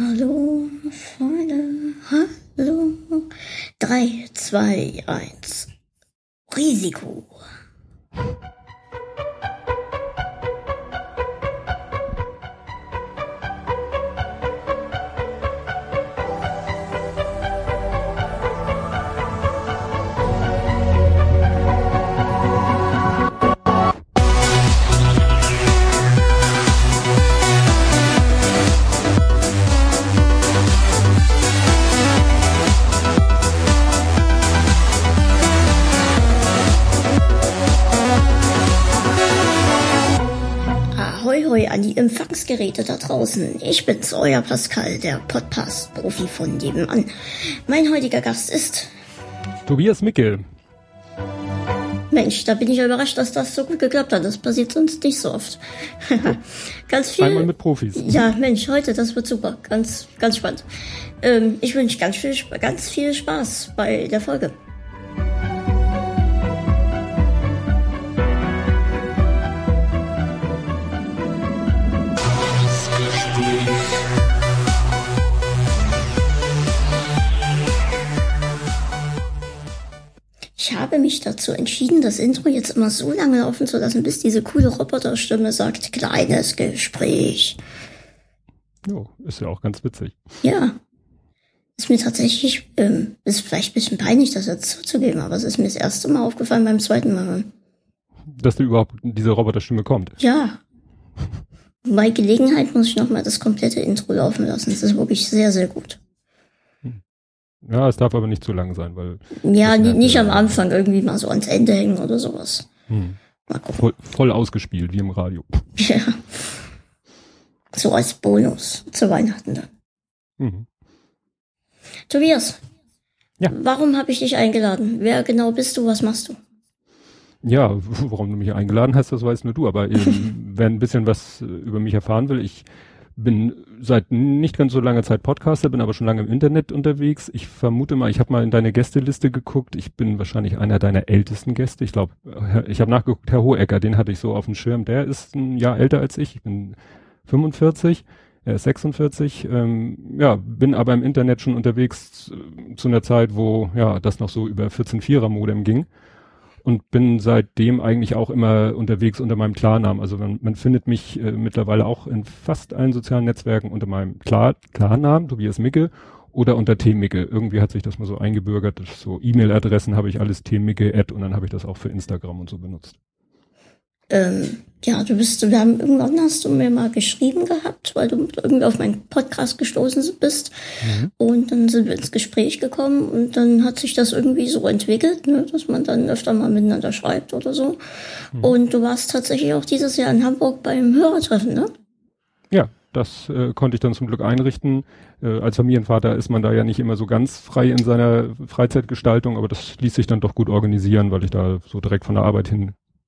Hallo, Freunde, hallo. 3, 2, 1. Risiko. Ahoi, an die Empfangsgeräte da draußen. Ich bin's, euer Pascal, der Podcast-Profi von nebenan. Mein heutiger Gast ist... Tobias Mickel. Mensch, da bin ich ja überrascht, dass das so gut geklappt hat. Das passiert sonst nicht so oft. ganz viel... Einmal mit Profis. Ja, Mensch, heute, das wird super. Ganz, ganz spannend. Ähm, ich wünsche ganz viel, ganz viel Spaß bei der Folge. Ich habe mich dazu entschieden, das Intro jetzt immer so lange laufen zu lassen, bis diese coole Roboterstimme sagt, kleines Gespräch. Jo, ist ja auch ganz witzig. Ja. Ist mir tatsächlich, ähm, ist vielleicht ein bisschen peinlich, das jetzt zuzugeben, aber es ist mir das erste Mal aufgefallen beim zweiten Mal. Dass du überhaupt diese Roboterstimme kommt. Ja. Bei Gelegenheit muss ich nochmal das komplette Intro laufen lassen. Das ist wirklich sehr, sehr gut. Ja, es darf aber nicht zu lang sein, weil. Ja, nicht am Anfang irgendwie mal so ans Ende hängen oder sowas. Hm, voll, voll ausgespielt, wie im Radio. Ja. So als Bonus zu Weihnachten dann. Mhm. Tobias. Ja. Warum habe ich dich eingeladen? Wer genau bist du? Was machst du? Ja, warum du mich eingeladen hast, das weißt nur du, aber ähm, wer ein bisschen was äh, über mich erfahren will, ich bin seit nicht ganz so langer Zeit Podcaster, bin aber schon lange im Internet unterwegs. Ich vermute mal, ich habe mal in deine Gästeliste geguckt. Ich bin wahrscheinlich einer deiner ältesten Gäste. Ich glaube, ich habe nachgeguckt, Herr Hohecker, den hatte ich so auf dem Schirm. Der ist ein Jahr älter als ich. Ich bin 45, er ist 46. Ähm, ja, bin aber im Internet schon unterwegs äh, zu einer Zeit, wo ja das noch so über 14.4er Modem ging und bin seitdem eigentlich auch immer unterwegs unter meinem Klarnamen. Also man, man findet mich äh, mittlerweile auch in fast allen sozialen Netzwerken unter meinem Klar Klarnamen, Tobias Micke, oder unter T-Micke. Irgendwie hat sich das mal so eingebürgert. So E-Mail-Adressen habe ich alles T-Micke Ad und dann habe ich das auch für Instagram und so benutzt. Ähm, ja, du bist, wir haben irgendwann hast du mir mal geschrieben gehabt, weil du irgendwie auf meinen Podcast gestoßen bist. Und dann sind wir ins Gespräch gekommen und dann hat sich das irgendwie so entwickelt, ne, dass man dann öfter mal miteinander schreibt oder so. Und du warst tatsächlich auch dieses Jahr in Hamburg beim Hörertreffen, ne? Ja, das äh, konnte ich dann zum Glück einrichten. Äh, als Familienvater ist man da ja nicht immer so ganz frei in seiner Freizeitgestaltung, aber das ließ sich dann doch gut organisieren, weil ich da so direkt von der Arbeit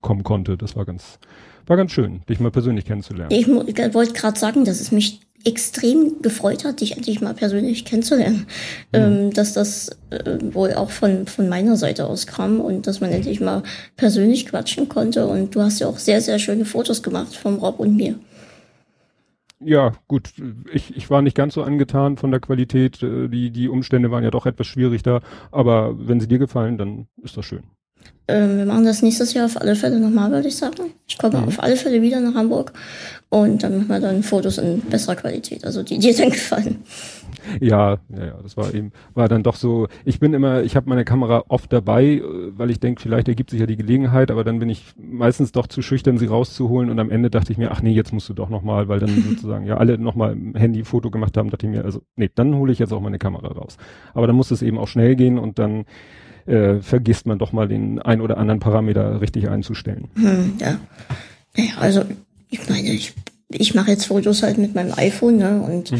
hinkommen konnte. Das war ganz, war ganz schön, dich mal persönlich kennenzulernen. Ich wollte gerade sagen, dass es mich extrem gefreut hat, dich endlich mal persönlich kennenzulernen. Ähm, dass das äh, wohl auch von, von meiner Seite aus kam und dass man endlich mal persönlich quatschen konnte. Und du hast ja auch sehr, sehr schöne Fotos gemacht vom Rob und mir. Ja, gut, ich, ich war nicht ganz so angetan von der Qualität. äh, Die, die Umstände waren ja doch etwas schwierig da. Aber wenn sie dir gefallen, dann ist das schön. Ähm, wir machen das nächstes Jahr auf alle Fälle nochmal, würde ich sagen. Ich komme auf alle Fälle wieder nach Hamburg und dann machen wir dann Fotos in besserer Qualität, also die dir dann gefallen. Ja, ja, ja, das war eben, war dann doch so, ich bin immer, ich habe meine Kamera oft dabei, äh, weil ich denke, vielleicht ergibt sich ja die Gelegenheit, aber dann bin ich meistens doch zu schüchtern, sie rauszuholen und am Ende dachte ich mir, ach nee, jetzt musst du doch nochmal, weil dann sozusagen ja alle nochmal im Handy Foto gemacht haben, dachte ich mir, also nee, dann hole ich jetzt auch meine Kamera raus. Aber dann muss es eben auch schnell gehen und dann äh, vergisst man doch mal den ein oder anderen Parameter richtig einzustellen. Hm, ja. Naja, also ich meine, ich, ich mache jetzt Fotos halt mit meinem iPhone, ne? Und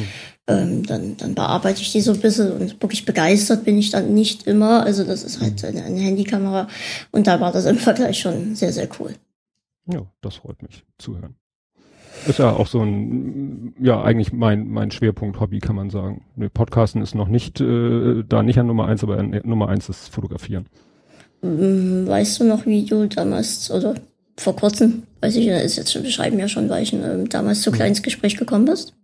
ähm, dann, dann bearbeite ich die so ein bisschen und wirklich begeistert bin ich dann nicht immer. Also das ist halt eine, eine Handykamera. Und da war das im Vergleich schon sehr, sehr cool. Ja, das freut mich zuhören. Ist ja auch so ein, ja, eigentlich mein, mein Schwerpunkt Hobby, kann man sagen. Ne, Podcasten ist noch nicht, äh, da nicht an Nummer eins, aber an Nummer eins ist Fotografieren. Hm, Weißt du noch, wie du damals, oder vor kurzem, weiß ich, ist jetzt schon beschreiben ja schon Weichen, ähm, damals zu klein ins Gespräch gekommen bist?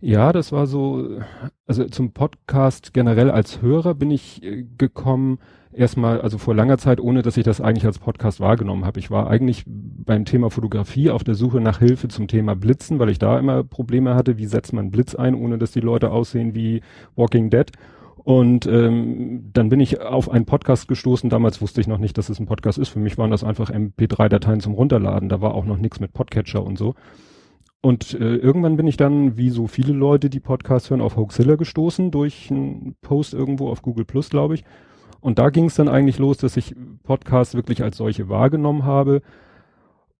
Ja, das war so, also zum Podcast generell als Hörer bin ich äh, gekommen, erstmal, also vor langer Zeit, ohne dass ich das eigentlich als Podcast wahrgenommen habe. Ich war eigentlich beim Thema Fotografie auf der Suche nach Hilfe zum Thema Blitzen, weil ich da immer Probleme hatte, wie setzt man Blitz ein, ohne dass die Leute aussehen wie Walking Dead. Und ähm, dann bin ich auf einen Podcast gestoßen. Damals wusste ich noch nicht, dass es ein Podcast ist. Für mich waren das einfach MP3-Dateien zum Runterladen. Da war auch noch nichts mit Podcatcher und so. Und äh, irgendwann bin ich dann, wie so viele Leute, die Podcasts hören, auf Hoaxilla gestoßen durch einen Post irgendwo auf Google Plus, glaube ich. Und da ging es dann eigentlich los, dass ich Podcasts wirklich als solche wahrgenommen habe.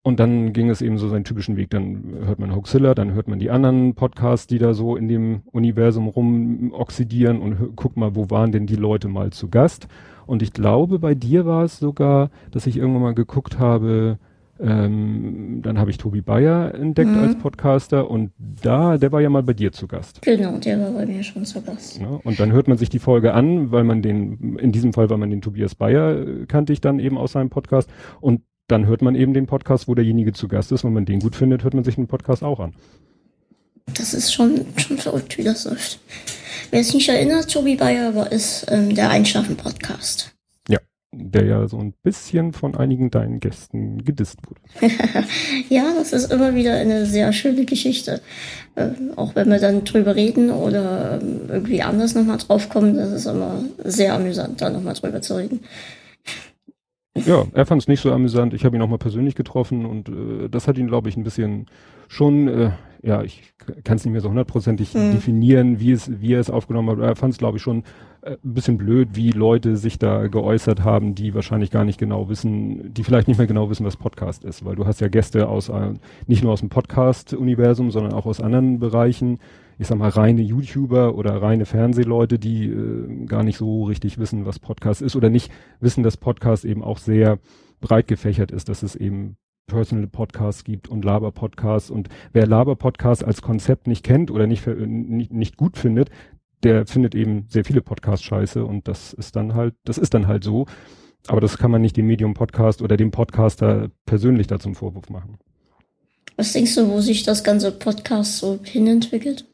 Und dann ging es eben so seinen typischen Weg. Dann hört man Hoaxilla, dann hört man die anderen Podcasts, die da so in dem Universum rumoxidieren und guck mal, wo waren denn die Leute mal zu Gast. Und ich glaube, bei dir war es sogar, dass ich irgendwann mal geguckt habe, ähm, dann habe ich Tobi Bayer entdeckt mhm. als Podcaster und da, der war ja mal bei dir zu Gast. Genau, der war bei mir schon zu Gast. Ja, und dann hört man sich die Folge an, weil man den, in diesem Fall, weil man den Tobias Bayer äh, kannte ich dann eben aus seinem Podcast und dann hört man eben den Podcast, wo derjenige zu Gast ist. Wenn man den gut findet, hört man sich den Podcast auch an. Das ist schon, schon verrückt, wie das läuft. Wer es nicht erinnert, Tobi Bayer war, ist ähm, der Einschlafen-Podcast. Der ja so ein bisschen von einigen deinen Gästen gedisst wurde. ja, das ist immer wieder eine sehr schöne Geschichte. Ähm, auch wenn wir dann drüber reden oder ähm, irgendwie anders nochmal draufkommen, das ist immer sehr amüsant, da nochmal drüber zu reden. Ja, er fand es nicht so amüsant. Ich habe ihn auch mal persönlich getroffen und äh, das hat ihn, glaube ich, ein bisschen schon, äh, ja, ich kann es nicht mehr so hundertprozentig mhm. definieren, wie es, wie er es aufgenommen hat. Er fand es, glaube ich, schon äh, ein bisschen blöd, wie Leute sich da geäußert haben, die wahrscheinlich gar nicht genau wissen, die vielleicht nicht mehr genau wissen, was Podcast ist, weil du hast ja Gäste aus äh, nicht nur aus dem Podcast-Universum, sondern auch aus anderen Bereichen ich sag mal, reine YouTuber oder reine Fernsehleute, die äh, gar nicht so richtig wissen, was Podcast ist oder nicht wissen, dass Podcast eben auch sehr breit gefächert ist, dass es eben Personal Podcasts gibt und Laber Podcasts und wer Laber Podcasts als Konzept nicht kennt oder nicht, nicht, nicht gut findet, der findet eben sehr viele Podcasts scheiße und das ist dann halt, das ist dann halt so. Aber das kann man nicht dem Medium Podcast oder dem Podcaster persönlich da zum Vorwurf machen. Was denkst du, wo sich das ganze Podcast so hinentwickelt?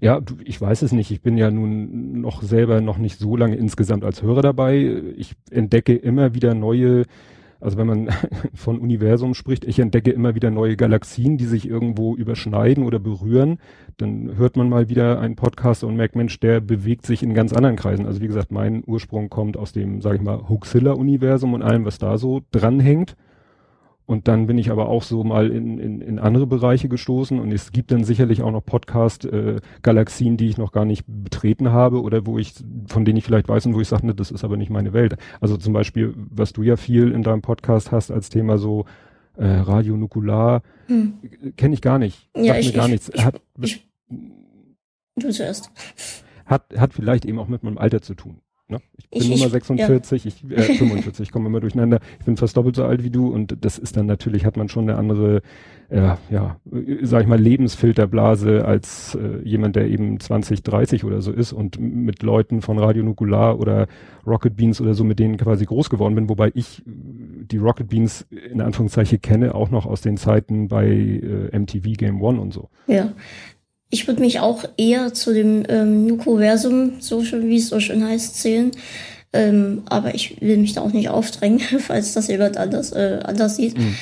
Ja, ich weiß es nicht. Ich bin ja nun noch selber noch nicht so lange insgesamt als Hörer dabei. Ich entdecke immer wieder neue, also wenn man von Universum spricht, ich entdecke immer wieder neue Galaxien, die sich irgendwo überschneiden oder berühren. Dann hört man mal wieder einen Podcast und merkt, Mensch, der bewegt sich in ganz anderen Kreisen. Also wie gesagt, mein Ursprung kommt aus dem, sage ich mal, Hoaxilla-Universum und allem, was da so dranhängt. Und dann bin ich aber auch so mal in, in, in andere Bereiche gestoßen und es gibt dann sicherlich auch noch Podcast-Galaxien, äh, die ich noch gar nicht betreten habe oder wo ich, von denen ich vielleicht weiß und wo ich sage, ne, das ist aber nicht meine Welt. Also zum Beispiel, was du ja viel in deinem Podcast hast als Thema so äh, Radio Nukular, hm. kenne ich gar nicht. Ja, Sagt ich, mir gar ich, nichts. Ich, hat, ich, du zuerst. Hat, hat vielleicht eben auch mit meinem Alter zu tun. Ne? Ich bin ich, Nummer 46, ja. ich, äh, 45, ich komme immer durcheinander. Ich bin fast doppelt so alt wie du und das ist dann natürlich, hat man schon eine andere, äh, ja, sag ich mal, Lebensfilterblase als äh, jemand, der eben 20, 30 oder so ist und mit Leuten von Radio Nukular oder Rocket Beans oder so, mit denen quasi groß geworden bin, wobei ich die Rocket Beans in Anführungszeichen kenne, auch noch aus den Zeiten bei äh, MTV Game One und so. Ja, ich würde mich auch eher zu dem ähm, Nukoversum, so schön wie es so schön heißt, zählen. Ähm, aber ich will mich da auch nicht aufdrängen, falls das jemand anders, äh, anders sieht. Mhm.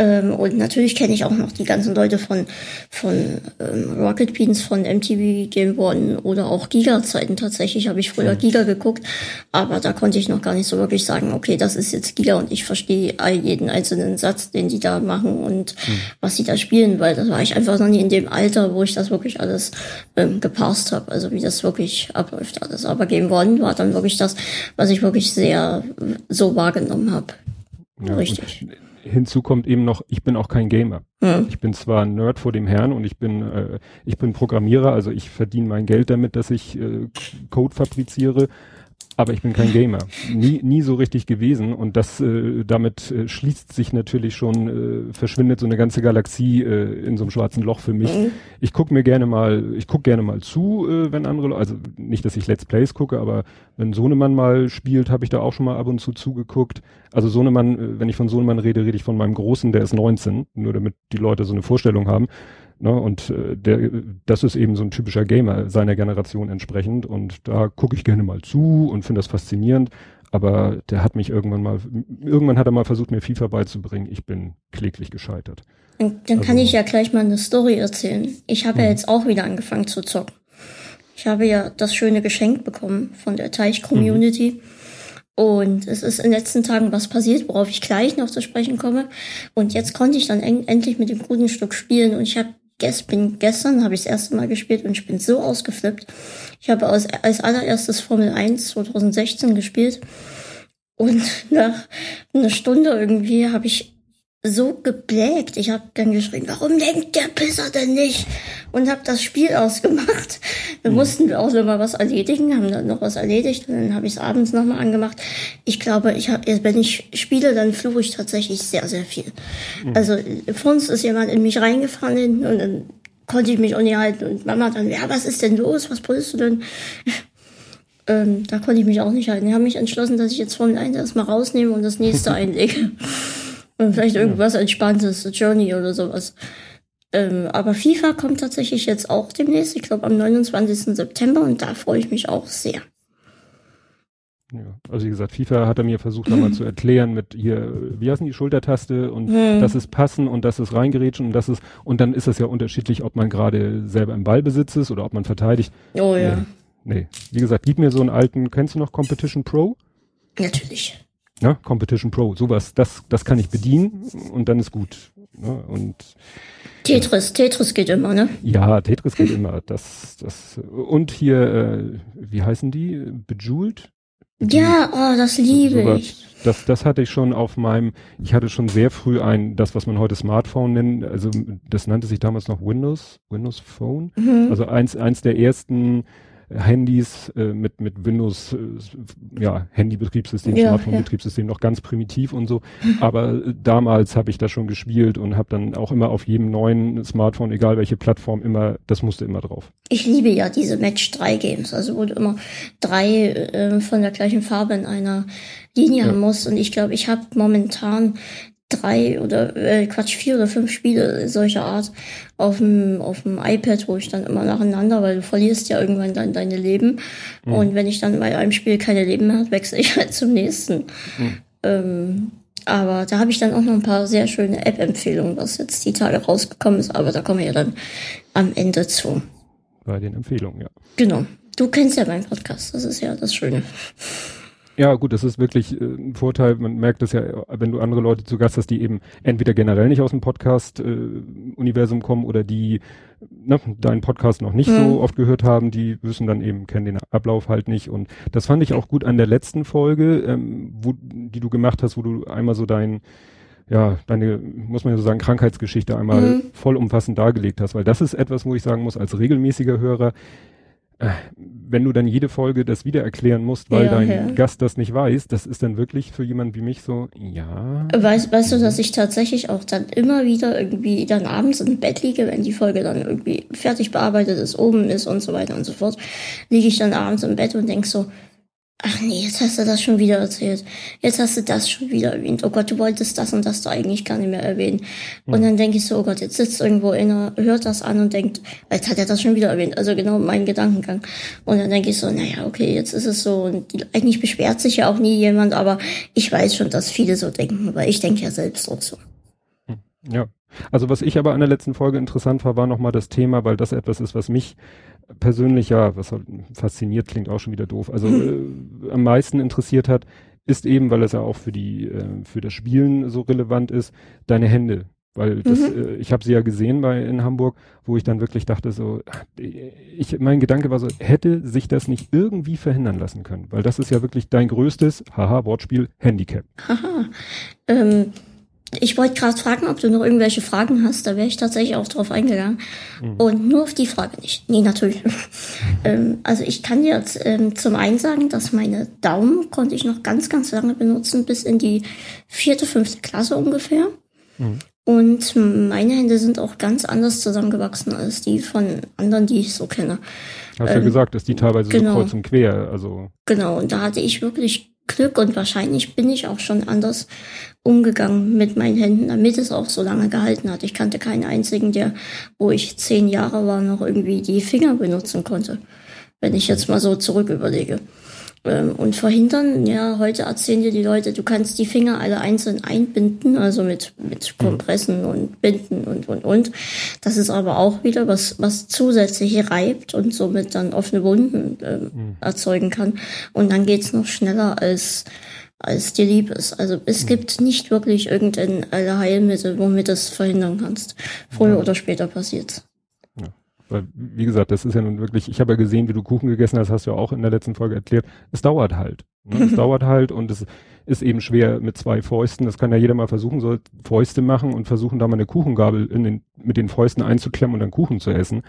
Ähm, und natürlich kenne ich auch noch die ganzen Leute von, von ähm, Rocket Beans, von MTV Game One oder auch Giga-Zeiten tatsächlich. Habe ich früher mhm. Giga geguckt, aber da konnte ich noch gar nicht so wirklich sagen, okay, das ist jetzt Giga und ich verstehe jeden einzelnen Satz, den die da machen und mhm. was sie da spielen, weil das war ich einfach noch nie in dem Alter, wo ich das wirklich alles ähm, gepasst habe, also wie das wirklich abläuft alles. Aber Game One war dann wirklich das, was ich wirklich sehr so wahrgenommen habe. Ja, Richtig hinzu kommt eben noch, ich bin auch kein Gamer. Mhm. Ich bin zwar ein Nerd vor dem Herrn und ich bin, äh, ich bin Programmierer, also ich verdiene mein Geld damit, dass ich äh, Code fabriziere, aber ich bin kein Gamer. Nie, nie so richtig gewesen. Und das äh, damit äh, schließt sich natürlich schon, äh, verschwindet so eine ganze Galaxie äh, in so einem schwarzen Loch für mich. Mhm. Ich gucke mir gerne mal, ich gucke gerne mal zu, äh, wenn andere, also nicht, dass ich Let's Plays gucke, aber wenn Sohnemann mal spielt, habe ich da auch schon mal ab und zu zugeguckt. Also Sohnemann, äh, wenn ich von Sohnemann rede, rede ich von meinem Großen, der ist 19, nur damit die Leute so eine Vorstellung haben Ne? Und äh, der, das ist eben so ein typischer Gamer seiner Generation entsprechend. Und da gucke ich gerne mal zu und finde das faszinierend. Aber der hat mich irgendwann mal, irgendwann hat er mal versucht, mir FIFA beizubringen. Ich bin kläglich gescheitert. Und dann also, kann ich ja gleich mal eine Story erzählen. Ich habe ja mhm. jetzt auch wieder angefangen zu zocken. Ich habe ja das schöne Geschenk bekommen von der Teich-Community. Mhm. Und es ist in den letzten Tagen was passiert, worauf ich gleich noch zu sprechen komme. Und jetzt konnte ich dann endlich mit dem guten Stück spielen. Und ich habe bin gestern habe ich das erste Mal gespielt und ich bin so ausgeflippt. Ich habe als, als allererstes Formel 1 2016 gespielt. Und nach einer Stunde irgendwie habe ich so geblägt. Ich habe dann geschrien, warum denkt der Pisser denn nicht? Und habe das Spiel ausgemacht. Dann mhm. mussten wir auch noch mal was erledigen, haben dann noch was erledigt und dann habe ich es abends nochmal angemacht. Ich glaube, ich hab, wenn ich spiele, dann fluche ich tatsächlich sehr, sehr viel. Mhm. Also vor uns ist jemand in mich reingefahren hinten und dann konnte ich mich auch nicht halten. Und Mama dann, ja, was ist denn los? Was brüllst du denn? ähm, da konnte ich mich auch nicht halten. Ich habe mich entschlossen, dass ich jetzt Formel 1 erstmal rausnehme und das nächste einlege. Und vielleicht irgendwas Entspanntes, Journey oder sowas. Ähm, aber FIFA kommt tatsächlich jetzt auch demnächst, ich glaube am 29. September und da freue ich mich auch sehr. Ja, also wie gesagt, FIFA hat er mir versucht nochmal zu erklären mit hier, wie heißen die Schultertaste und hm. das ist passen und das ist reingerätschen und das ist, und dann ist es ja unterschiedlich, ob man gerade selber im Ballbesitz ist oder ob man verteidigt. Oh ja. Nee, nee. Wie gesagt, gib mir so einen alten, kennst du noch Competition Pro? Natürlich. Ja, Competition Pro, sowas, das, das kann ich bedienen und dann ist gut. Ne? Und Tetris, Tetris geht immer, ne? Ja, Tetris geht immer. Das, das und hier, äh, wie heißen die? Bejeweled? Ja, oh, das liebe so, ich. Das, das hatte ich schon auf meinem, ich hatte schon sehr früh ein, das, was man heute Smartphone nennt, also das nannte sich damals noch Windows, Windows Phone. Mhm. Also eins, eins der ersten Handys äh, mit, mit Windows, äh, ja, Handy-Betriebssystem, ja, Smartphone-Betriebssystem ja. noch ganz primitiv und so. Aber äh, damals habe ich das schon gespielt und habe dann auch immer auf jedem neuen Smartphone, egal welche Plattform, immer, das musste immer drauf. Ich liebe ja diese Match 3 Games, also wo du immer drei äh, von der gleichen Farbe in einer Linie ja. haben musst. Und ich glaube, ich habe momentan drei oder äh, Quatsch, vier oder fünf Spiele solcher Art auf dem, auf dem iPad, wo ich dann immer nacheinander, weil du verlierst ja irgendwann dann deine Leben. Mhm. Und wenn ich dann bei einem Spiel keine Leben mehr habe, wechsle ich halt zum nächsten. Mhm. Ähm, aber da habe ich dann auch noch ein paar sehr schöne App-Empfehlungen, was jetzt die Tage rausgekommen ist, aber da kommen wir ja dann am Ende zu. Bei den Empfehlungen, ja. Genau. Du kennst ja meinen Podcast, das ist ja das Schöne. Ja, gut, das ist wirklich äh, ein Vorteil. Man merkt es ja, wenn du andere Leute zu Gast hast, die eben entweder generell nicht aus dem Podcast-Universum äh, kommen oder die ne, deinen Podcast noch nicht mhm. so oft gehört haben, die wissen dann eben, kennen den Ablauf halt nicht. Und das fand ich auch gut an der letzten Folge, ähm, wo, die du gemacht hast, wo du einmal so dein ja, deine, muss man ja so sagen, Krankheitsgeschichte einmal mhm. vollumfassend dargelegt hast, weil das ist etwas, wo ich sagen muss, als regelmäßiger Hörer, wenn du dann jede Folge das wieder erklären musst, weil ja, dein ja. Gast das nicht weiß, das ist dann wirklich für jemanden wie mich so, ja. Weißt, weißt du, dass ich tatsächlich auch dann immer wieder irgendwie dann abends im Bett liege, wenn die Folge dann irgendwie fertig bearbeitet ist, oben ist und so weiter und so fort, liege ich dann abends im Bett und denk so, Ach nee, jetzt hast du das schon wieder erzählt. Jetzt hast du das schon wieder erwähnt. Oh Gott, du wolltest das und das da eigentlich gar nicht mehr erwähnen. Mhm. Und dann denke ich so, oh Gott, jetzt sitzt irgendwo einer, hört das an und denkt, jetzt hat er das schon wieder erwähnt. Also genau mein Gedankengang. Und dann denke ich so, naja, okay, jetzt ist es so. Und eigentlich beschwert sich ja auch nie jemand, aber ich weiß schon, dass viele so denken, weil ich denke ja selbst auch so. Hm. Ja. Also was ich aber an der letzten Folge interessant war, war nochmal das Thema, weil das etwas ist, was mich persönlich ja, was halt fasziniert, klingt auch schon wieder doof, also äh, am meisten interessiert hat, ist eben, weil es ja auch für die, äh, für das Spielen so relevant ist, deine Hände. Weil das, mhm. äh, ich habe sie ja gesehen bei in Hamburg, wo ich dann wirklich dachte, so, ich, mein Gedanke war so, hätte sich das nicht irgendwie verhindern lassen können? Weil das ist ja wirklich dein größtes, haha, Wortspiel, Handicap. Haha. Ähm, ich wollte gerade fragen, ob du noch irgendwelche Fragen hast. Da wäre ich tatsächlich auch drauf eingegangen. Mhm. Und nur auf die Frage nicht. Nee, natürlich. ähm, also ich kann dir jetzt ähm, zum einen sagen, dass meine Daumen konnte ich noch ganz, ganz lange benutzen, bis in die vierte, fünfte Klasse ungefähr. Mhm. Und meine Hände sind auch ganz anders zusammengewachsen als die von anderen, die ich so kenne. Hast ähm, ja gesagt, dass die teilweise genau. so kreuz und quer, also. Genau, und da hatte ich wirklich Glück und wahrscheinlich bin ich auch schon anders umgegangen mit meinen Händen, damit es auch so lange gehalten hat. Ich kannte keinen einzigen, der, wo ich zehn Jahre war, noch irgendwie die Finger benutzen konnte. Wenn ich jetzt mal so zurück überlege. Ähm, und verhindern, ja, heute erzählen dir die Leute, du kannst die Finger alle einzeln einbinden, also mit, mit Kompressen und Binden und, und, und. Das ist aber auch wieder was, was zusätzlich reibt und somit dann offene Wunden äh, mhm. erzeugen kann. Und dann geht's noch schneller als, als dir lieb ist. Also es mhm. gibt nicht wirklich irgendein Heilmittel, womit du es verhindern kannst. Früher ja. oder später passiert's. Weil, wie gesagt, das ist ja nun wirklich, ich habe ja gesehen, wie du Kuchen gegessen hast, hast du ja auch in der letzten Folge erklärt. Es dauert halt. Ne? Es dauert halt und es ist eben schwer mit zwei Fäusten. Das kann ja jeder mal versuchen, soll Fäuste machen und versuchen, da mal eine Kuchengabel in den, mit den Fäusten einzuklemmen und dann Kuchen zu essen.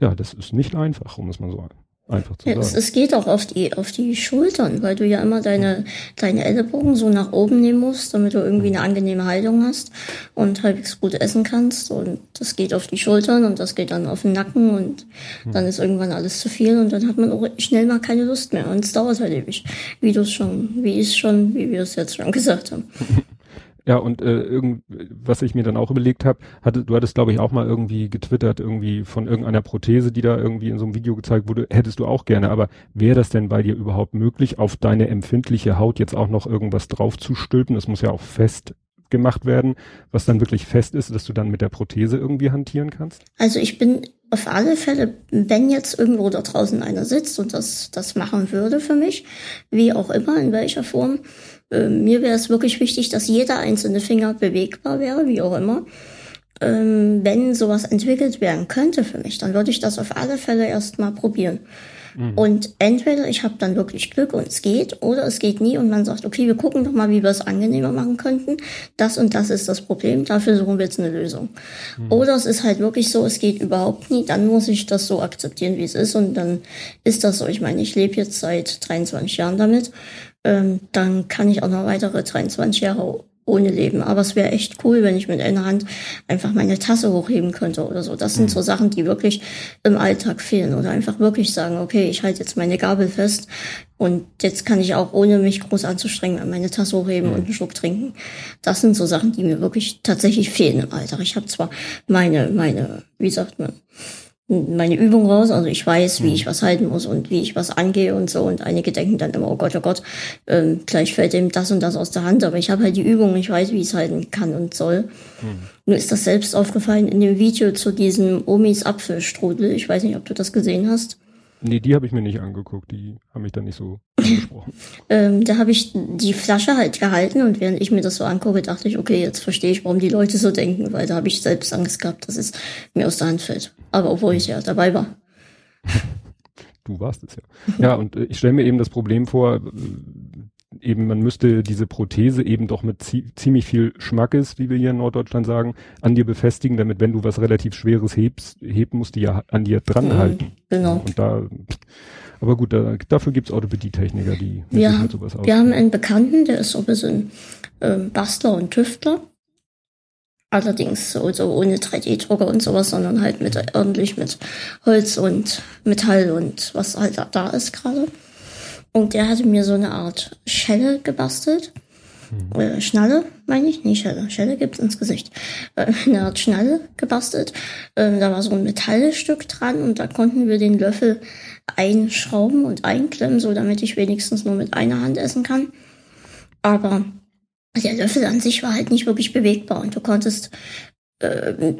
Ja, das ist nicht einfach, um es mal so Einfach zu ja, es, es, geht auch auf die, auf die Schultern, weil du ja immer deine, deine Ellbogen so nach oben nehmen musst, damit du irgendwie eine angenehme Haltung hast und halbwegs gut essen kannst. Und das geht auf die Schultern und das geht dann auf den Nacken und dann ist irgendwann alles zu viel und dann hat man auch schnell mal keine Lust mehr. Und es dauert halt ewig. Wie du es schon, wie ich es schon, wie wir es jetzt schon gesagt haben. Ja, und äh, irgend, was ich mir dann auch überlegt habe, hatte, du hattest, glaube ich, auch mal irgendwie getwittert, irgendwie von irgendeiner Prothese, die da irgendwie in so einem Video gezeigt wurde, hättest du auch gerne. Aber wäre das denn bei dir überhaupt möglich, auf deine empfindliche Haut jetzt auch noch irgendwas drauf zu stülpen? Das muss ja auch fest gemacht werden, was dann wirklich fest ist, dass du dann mit der Prothese irgendwie hantieren kannst? Also ich bin auf alle Fälle, wenn jetzt irgendwo da draußen einer sitzt und das, das machen würde für mich, wie auch immer, in welcher Form, ähm, mir wäre es wirklich wichtig, dass jeder einzelne Finger bewegbar wäre, wie auch immer. Ähm, wenn sowas entwickelt werden könnte für mich, dann würde ich das auf alle Fälle erstmal probieren. Mhm. Und entweder ich habe dann wirklich Glück und es geht, oder es geht nie und man sagt, okay, wir gucken doch mal, wie wir es angenehmer machen könnten. Das und das ist das Problem, dafür suchen wir jetzt eine Lösung. Mhm. Oder es ist halt wirklich so, es geht überhaupt nie, dann muss ich das so akzeptieren, wie es ist und dann ist das so. Ich meine, ich lebe jetzt seit 23 Jahren damit ähm, dann kann ich auch noch weitere 23 Jahre ohne leben. Aber es wäre echt cool, wenn ich mit einer Hand einfach meine Tasse hochheben könnte oder so. Das sind so mhm. Sachen, die wirklich im Alltag fehlen. Oder einfach wirklich sagen, okay, ich halte jetzt meine Gabel fest und jetzt kann ich auch, ohne mich groß anzustrengen, meine Tasse hochheben und einen Schluck trinken. Das sind so Sachen, die mir wirklich tatsächlich fehlen im Alltag. Ich habe zwar meine, meine, wie sagt man, meine Übung raus. Also ich weiß, wie mhm. ich was halten muss und wie ich was angehe und so. Und einige denken dann immer, oh Gott, oh Gott, ähm, gleich fällt ihm das und das aus der Hand. Aber ich habe halt die Übung, ich weiß, wie ich es halten kann und soll. Mhm. Mir ist das selbst aufgefallen in dem Video zu diesem Omis Apfelstrudel. Ich weiß nicht, ob du das gesehen hast. Nee, die habe ich mir nicht angeguckt. Die haben mich dann nicht so angesprochen. ähm, da habe ich die Flasche halt gehalten und während ich mir das so angucke, dachte ich, okay, jetzt verstehe ich, warum die Leute so denken, weil da habe ich selbst Angst gehabt, dass es mir aus der Hand fällt. Aber obwohl ich ja dabei war. Du warst es ja. Ja, und äh, ich stelle mir eben das Problem vor, eben, man müsste diese Prothese eben doch mit ziemlich viel Schmackes, wie wir hier in Norddeutschland sagen, an dir befestigen, damit wenn du was relativ Schweres hebst, hebt, musst du ja an dir dran mhm, halten. Genau. Und da, aber gut, da, dafür gibt's Orthopädie-Techniker, die ja, halt sowas aus. Wir haben einen Bekannten, der ist so ein bisschen ähm, Bastler und Tüftler. Allerdings so, so ohne 3D-Drucker und sowas, sondern halt mit ordentlich mit Holz und Metall und was halt da ist gerade. Und der hatte mir so eine Art Schelle gebastelt. Mhm. Äh, Schnalle, meine ich? Nee, Schelle. Schelle gibt's ins Gesicht. Äh, eine Art Schnalle gebastelt. Äh, da war so ein Metallstück dran und da konnten wir den Löffel einschrauben und einklemmen, so damit ich wenigstens nur mit einer Hand essen kann. Aber der Löffel an sich war halt nicht wirklich bewegbar und du konntest äh,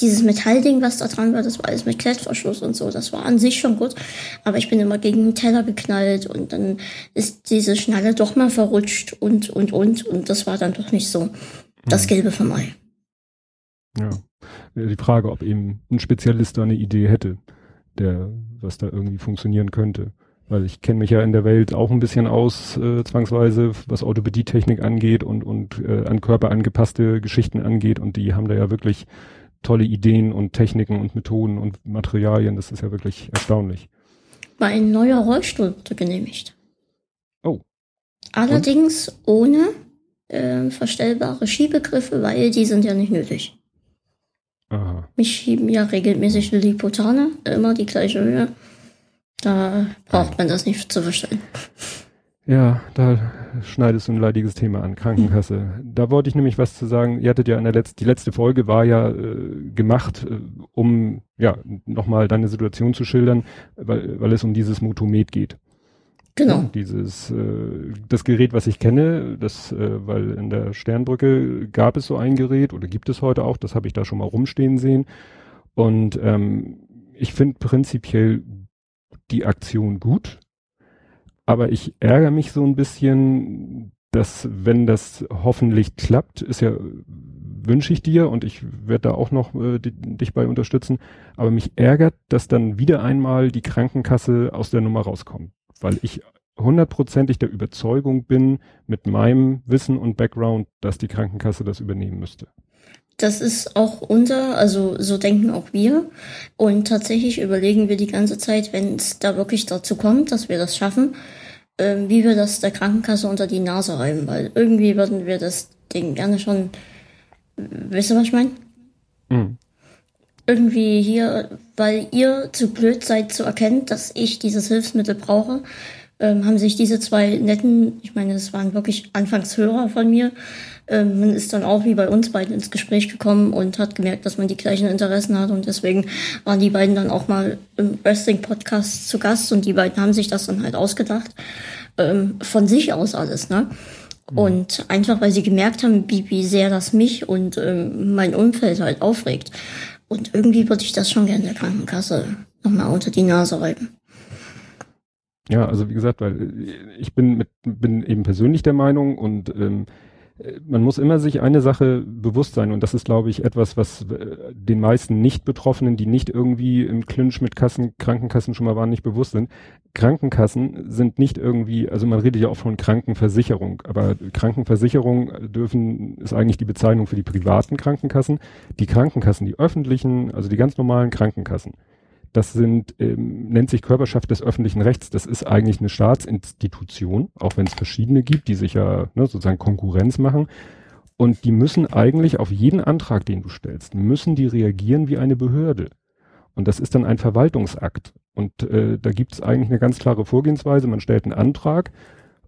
dieses Metallding, was da dran war, das war alles mit Klettverschluss und so. Das war an sich schon gut. Aber ich bin immer gegen den Teller geknallt und dann ist diese Schnalle doch mal verrutscht und, und, und. Und das war dann doch nicht so das hm. Gelbe vom Ei. Ja. Die Frage, ob eben ein Spezialist da eine Idee hätte, der, was da irgendwie funktionieren könnte. Weil ich kenne mich ja in der Welt auch ein bisschen aus, äh, zwangsweise, was Orthopädie-Technik angeht und, und äh, an Körper angepasste Geschichten angeht. Und die haben da ja wirklich tolle Ideen und Techniken und Methoden und Materialien. Das ist ja wirklich erstaunlich. Mein neuer Rollstuhl wurde genehmigt. Oh. Allerdings und? ohne äh, verstellbare Schiebegriffe, weil die sind ja nicht nötig. Aha. Mich schieben ja regelmäßig die Lipotane, immer die gleiche Höhe. Da braucht man das nicht zu verstellen. Ja, da schneidest du ein leidiges Thema an, Krankenkasse. Da wollte ich nämlich was zu sagen. Ihr hattet ja in der letzten, die letzte Folge war ja äh, gemacht, äh, um ja nochmal deine Situation zu schildern, weil, weil es um dieses Motomet geht. Genau. Dieses äh, das Gerät, was ich kenne, das, äh, weil in der Sternbrücke gab es so ein Gerät oder gibt es heute auch, das habe ich da schon mal rumstehen sehen. Und ähm, ich finde prinzipiell die Aktion gut aber ich ärgere mich so ein bisschen, dass wenn das hoffentlich klappt, ist ja, wünsche ich dir und ich werde da auch noch äh, die, dich bei unterstützen, aber mich ärgert, dass dann wieder einmal die Krankenkasse aus der Nummer rauskommt, weil ich hundertprozentig der Überzeugung bin, mit meinem Wissen und Background, dass die Krankenkasse das übernehmen müsste. Das ist auch unser, also so denken auch wir. Und tatsächlich überlegen wir die ganze Zeit, wenn es da wirklich dazu kommt, dass wir das schaffen, äh, wie wir das der Krankenkasse unter die Nase reiben, weil irgendwie würden wir das Ding gerne schon, wisst ihr, was ich meine? Mhm. Irgendwie hier, weil ihr zu blöd seid zu erkennen, dass ich dieses Hilfsmittel brauche, ähm, haben sich diese zwei netten, ich meine, es waren wirklich Anfangshörer von mir, ähm, man ist dann auch wie bei uns beiden ins Gespräch gekommen und hat gemerkt, dass man die gleichen Interessen hat und deswegen waren die beiden dann auch mal im Wrestling-Podcast zu Gast und die beiden haben sich das dann halt ausgedacht, ähm, von sich aus alles, ne? Mhm. Und einfach, weil sie gemerkt haben, wie, wie sehr das mich und ähm, mein Umfeld halt aufregt. Und irgendwie würde ich das schon gerne der Krankenkasse nochmal unter die Nase reiben. Ja, also wie gesagt, weil ich bin mit, bin eben persönlich der Meinung und ähm, man muss immer sich eine Sache bewusst sein und das ist, glaube ich, etwas, was äh, den meisten Nicht-Betroffenen, die nicht irgendwie im Clinch mit Kassen, Krankenkassen schon mal waren, nicht bewusst sind. Krankenkassen sind nicht irgendwie, also man redet ja auch von Krankenversicherung, aber Krankenversicherung dürfen, ist eigentlich die Bezeichnung für die privaten Krankenkassen. Die Krankenkassen, die öffentlichen, also die ganz normalen Krankenkassen, das sind, ähm, nennt sich Körperschaft des öffentlichen Rechts. Das ist eigentlich eine Staatsinstitution, auch wenn es verschiedene gibt, die sich ja ne, sozusagen Konkurrenz machen. Und die müssen eigentlich auf jeden Antrag, den du stellst, müssen die reagieren wie eine Behörde. Und das ist dann ein Verwaltungsakt. Und äh, da gibt es eigentlich eine ganz klare Vorgehensweise. Man stellt einen Antrag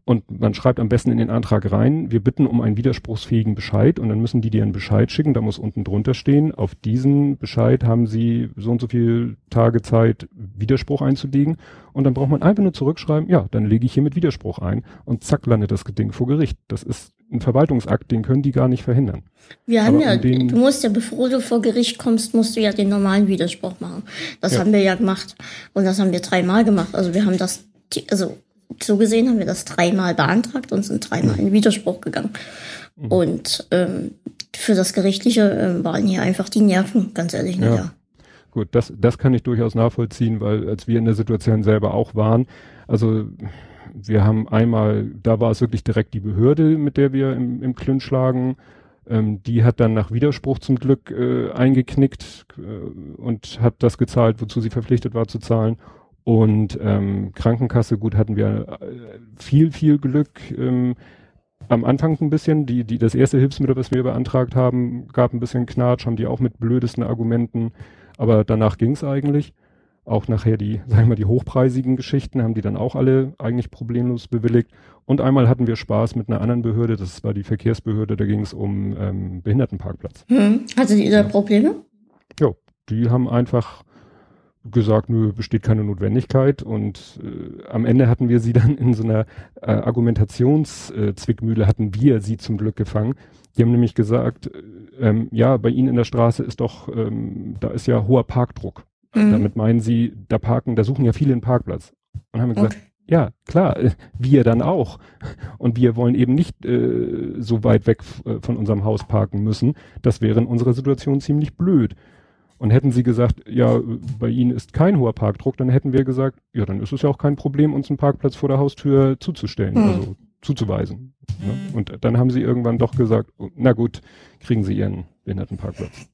und man schreibt am besten in den Antrag rein, wir bitten um einen widerspruchsfähigen Bescheid und dann müssen die dir einen Bescheid schicken, da muss unten drunter stehen, auf diesen Bescheid haben sie so und so viel Tage Zeit, Widerspruch einzulegen und dann braucht man einfach nur zurückschreiben, ja, dann lege ich hier mit Widerspruch ein und zack landet das Ding vor Gericht. Das ist ein Verwaltungsakt, den können die gar nicht verhindern. Wir haben Aber ja, um du musst ja, bevor du vor Gericht kommst, musst du ja den normalen Widerspruch machen. Das ja. haben wir ja gemacht und das haben wir dreimal gemacht. Also wir haben das, also so gesehen haben wir das dreimal beantragt und sind dreimal in Widerspruch gegangen. Mhm. Und ähm, für das Gerichtliche äh, waren hier einfach die Nerven, ganz ehrlich, ja. ja. Gut, das, das kann ich durchaus nachvollziehen, weil als wir in der Situation selber auch waren, also wir haben einmal, da war es wirklich direkt die Behörde, mit der wir im, im Clinch lagen. Ähm, die hat dann nach Widerspruch zum Glück äh, eingeknickt äh, und hat das gezahlt, wozu sie verpflichtet war zu zahlen. Und ähm, Krankenkasse, gut, hatten wir äh, viel, viel Glück. Ähm, am Anfang ein bisschen, die, die, das erste Hilfsmittel, was wir beantragt haben, gab ein bisschen Knatsch, haben die auch mit blödesten Argumenten, aber danach ging's eigentlich. Auch nachher die, sagen wir mal, die hochpreisigen Geschichten haben die dann auch alle eigentlich problemlos bewilligt. Und einmal hatten wir Spaß mit einer anderen Behörde, das war die Verkehrsbehörde, da ging es um ähm, Behindertenparkplatz. Hm. Hatte die da Probleme? Ja, die haben einfach gesagt, nö, besteht keine Notwendigkeit. Und äh, am Ende hatten wir sie dann in so einer äh, Argumentationszwickmühle, hatten wir sie zum Glück gefangen. Die haben nämlich gesagt, äh, ähm, ja, bei Ihnen in der Straße ist doch, ähm, da ist ja hoher Parkdruck. Mhm. Damit meinen sie, da parken, da suchen ja viele einen Parkplatz. Und haben gesagt, okay. ja, klar, äh, wir dann auch. Und wir wollen eben nicht äh, so weit weg äh, von unserem Haus parken müssen. Das wäre in unserer Situation ziemlich blöd. Und hätten sie gesagt, ja, bei Ihnen ist kein hoher Parkdruck, dann hätten wir gesagt, ja, dann ist es ja auch kein Problem, uns einen Parkplatz vor der Haustür zuzustellen, mhm. also zuzuweisen. Ne? Und dann haben sie irgendwann doch gesagt, oh, na gut, kriegen Sie Ihren Behindertenparkplatz.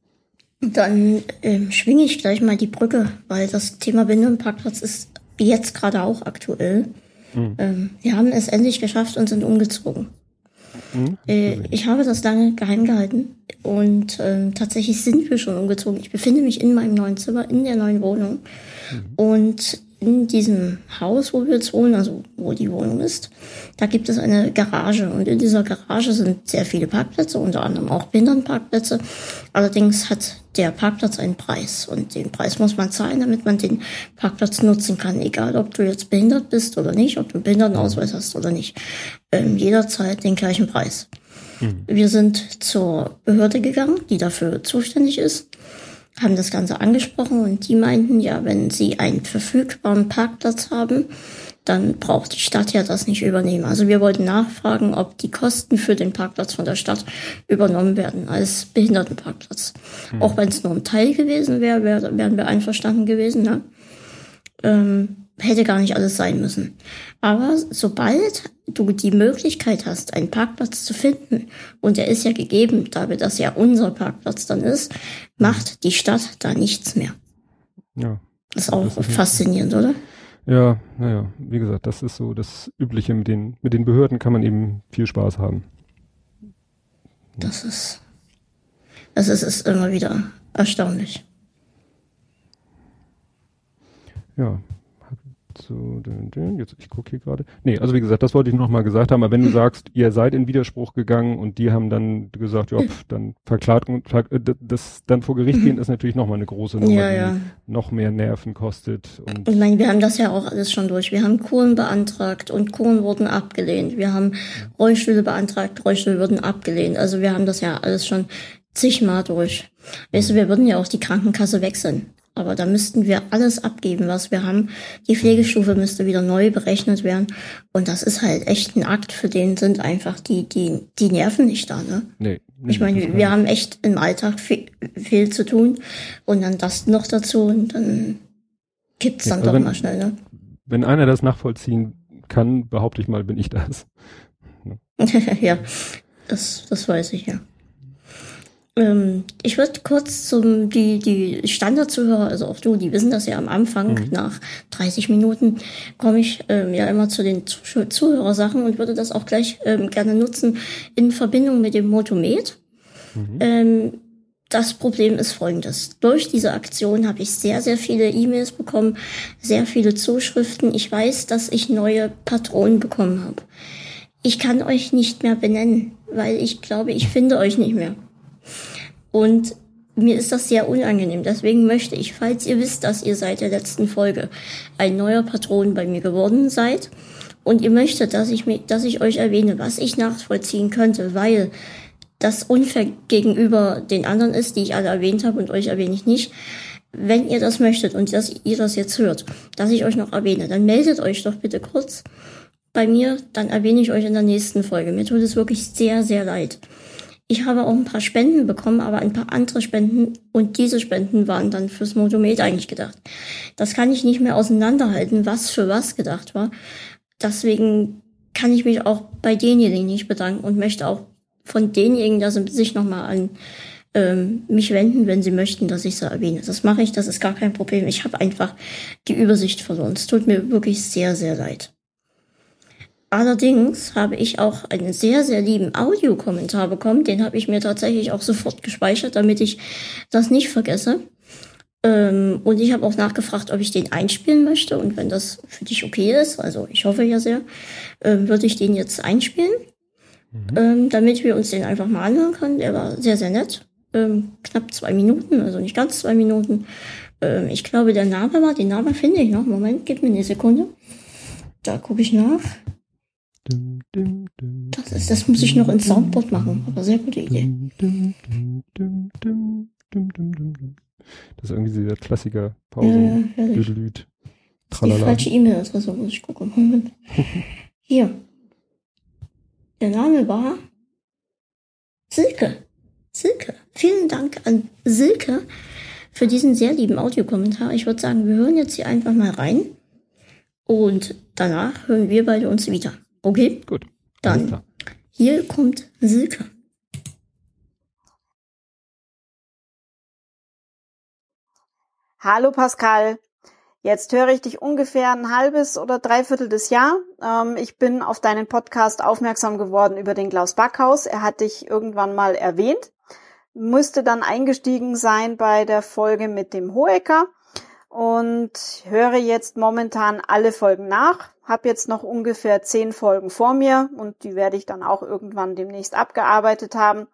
Dann ähm, schwinge ich gleich mal die Brücke, weil das Thema Behindertenparkplatz ist jetzt gerade auch aktuell. Mhm. Ähm, wir haben es endlich geschafft und sind umgezogen. Mhm. Äh, ich habe das lange geheim gehalten und ähm, tatsächlich sind wir schon umgezogen. Ich befinde mich in meinem neuen Zimmer, in der neuen Wohnung. Mhm. Und in diesem Haus, wo wir jetzt wohnen, also wo die Wohnung ist, da gibt es eine Garage. Und in dieser Garage sind sehr viele Parkplätze, unter anderem auch Behindertenparkplätze. Allerdings hat der Parkplatz einen Preis. Und den Preis muss man zahlen, damit man den Parkplatz nutzen kann. Egal, ob du jetzt behindert bist oder nicht, ob du einen Behindertenausweis hast oder nicht. Ähm, jederzeit den gleichen Preis. Mhm. Wir sind zur Behörde gegangen, die dafür zuständig ist haben das Ganze angesprochen und die meinten, ja, wenn sie einen verfügbaren Parkplatz haben, dann braucht die Stadt ja das nicht übernehmen. Also wir wollten nachfragen, ob die Kosten für den Parkplatz von der Stadt übernommen werden als Behindertenparkplatz. Hm. Auch wenn es nur ein Teil gewesen wäre, wär, wären wir einverstanden gewesen. Ne? Ähm, hätte gar nicht alles sein müssen. Aber sobald du die Möglichkeit hast, einen Parkplatz zu finden, und der ist ja gegeben, da das ja unser Parkplatz dann ist, macht die Stadt da nichts mehr. Ja. Das ist auch das ist faszinierend, oder? Ja, naja, wie gesagt, das ist so das Übliche mit den, mit den Behörden kann man eben viel Spaß haben. Das ist, das ist, ist immer wieder erstaunlich. Ja, so, jetzt, ich gucke hier gerade. Nee, also wie gesagt, das wollte ich noch mal gesagt haben, aber wenn du sagst, ihr seid in Widerspruch gegangen und die haben dann gesagt, ja, pf, dann verklagt und äh, das dann vor Gericht gehen, ist natürlich noch mal eine große Nummer, ja, ja. die noch mehr Nerven kostet. Und ich meine, wir haben das ja auch alles schon durch. Wir haben Kohlen beantragt und Kohlen wurden abgelehnt. Wir haben Rollstühle beantragt, Rollstühle wurden abgelehnt. Also wir haben das ja alles schon zigmal durch. Weißt du, wir würden ja auch die Krankenkasse wechseln. Aber da müssten wir alles abgeben, was wir haben. Die Pflegestufe müsste wieder neu berechnet werden. Und das ist halt echt ein Akt, für den sind einfach die, die, die Nerven nicht da, ne? Nee. Ich meine, wir haben echt im Alltag viel, viel zu tun. Und dann das noch dazu und dann kippt's dann ja, doch wenn, mal schnell, ne? Wenn einer das nachvollziehen kann, behaupte ich mal, bin ich das. ja, das, das weiß ich, ja. Ähm, ich würde kurz zum, die, die Standardzuhörer, also auch du, die wissen das ja am Anfang, mhm. nach 30 Minuten komme ich ähm, ja immer zu den Zuh Zuhörersachen und würde das auch gleich ähm, gerne nutzen in Verbindung mit dem Motomet. Mhm. Ähm, das Problem ist folgendes. Durch diese Aktion habe ich sehr, sehr viele E-Mails bekommen, sehr viele Zuschriften. Ich weiß, dass ich neue Patronen bekommen habe. Ich kann euch nicht mehr benennen, weil ich glaube, ich finde euch nicht mehr. Und mir ist das sehr unangenehm. Deswegen möchte ich, falls ihr wisst, dass ihr seit der letzten Folge ein neuer Patron bei mir geworden seid und ihr möchtet, dass ich, mich, dass ich euch erwähne, was ich nachvollziehen könnte, weil das unfair gegenüber den anderen ist, die ich alle erwähnt habe und euch erwähne ich nicht. Wenn ihr das möchtet und dass ihr das jetzt hört, dass ich euch noch erwähne, dann meldet euch doch bitte kurz bei mir, dann erwähne ich euch in der nächsten Folge. Mir tut es wirklich sehr, sehr leid. Ich habe auch ein paar Spenden bekommen, aber ein paar andere Spenden und diese Spenden waren dann fürs Motomet eigentlich gedacht. Das kann ich nicht mehr auseinanderhalten, was für was gedacht war. Deswegen kann ich mich auch bei denjenigen nicht bedanken und möchte auch von denjenigen, dass sie sich nochmal an ähm, mich wenden, wenn sie möchten, dass ich sie erwähne. Das mache ich, das ist gar kein Problem. Ich habe einfach die Übersicht verloren. Es tut mir wirklich sehr, sehr leid. Allerdings habe ich auch einen sehr, sehr lieben Audiokommentar bekommen. Den habe ich mir tatsächlich auch sofort gespeichert, damit ich das nicht vergesse. Ähm, und ich habe auch nachgefragt, ob ich den einspielen möchte. Und wenn das für dich okay ist, also ich hoffe ja sehr, ähm, würde ich den jetzt einspielen, mhm. ähm, damit wir uns den einfach mal anhören können. Der war sehr, sehr nett. Ähm, knapp zwei Minuten, also nicht ganz zwei Minuten. Ähm, ich glaube, der Name war, den Namen finde ich noch. Moment, gib mir eine Sekunde. Da gucke ich nach. Das, ist, das muss ich noch ins Soundboard machen, aber sehr gute Idee. Das ist irgendwie dieser Klassiker Pausen. Ja, Düdelüt, die falsche E-Mail-Adresse, muss ich gucken. Moment. Hier. Der Name war Silke. Silke. Vielen Dank an Silke für diesen sehr lieben Audiokommentar. Ich würde sagen, wir hören jetzt hier einfach mal rein und danach hören wir beide uns wieder. Okay? Gut. Dann hier kommt Silke. Hallo Pascal. Jetzt höre ich dich ungefähr ein halbes oder dreiviertel des Jahr. Ähm, ich bin auf deinen Podcast aufmerksam geworden über den Klaus Backhaus. Er hat dich irgendwann mal erwähnt, müsste dann eingestiegen sein bei der Folge mit dem Hohecker und höre jetzt momentan alle Folgen nach. Hab jetzt noch ungefähr zehn Folgen vor mir und die werde ich dann auch irgendwann demnächst abgearbeitet haben.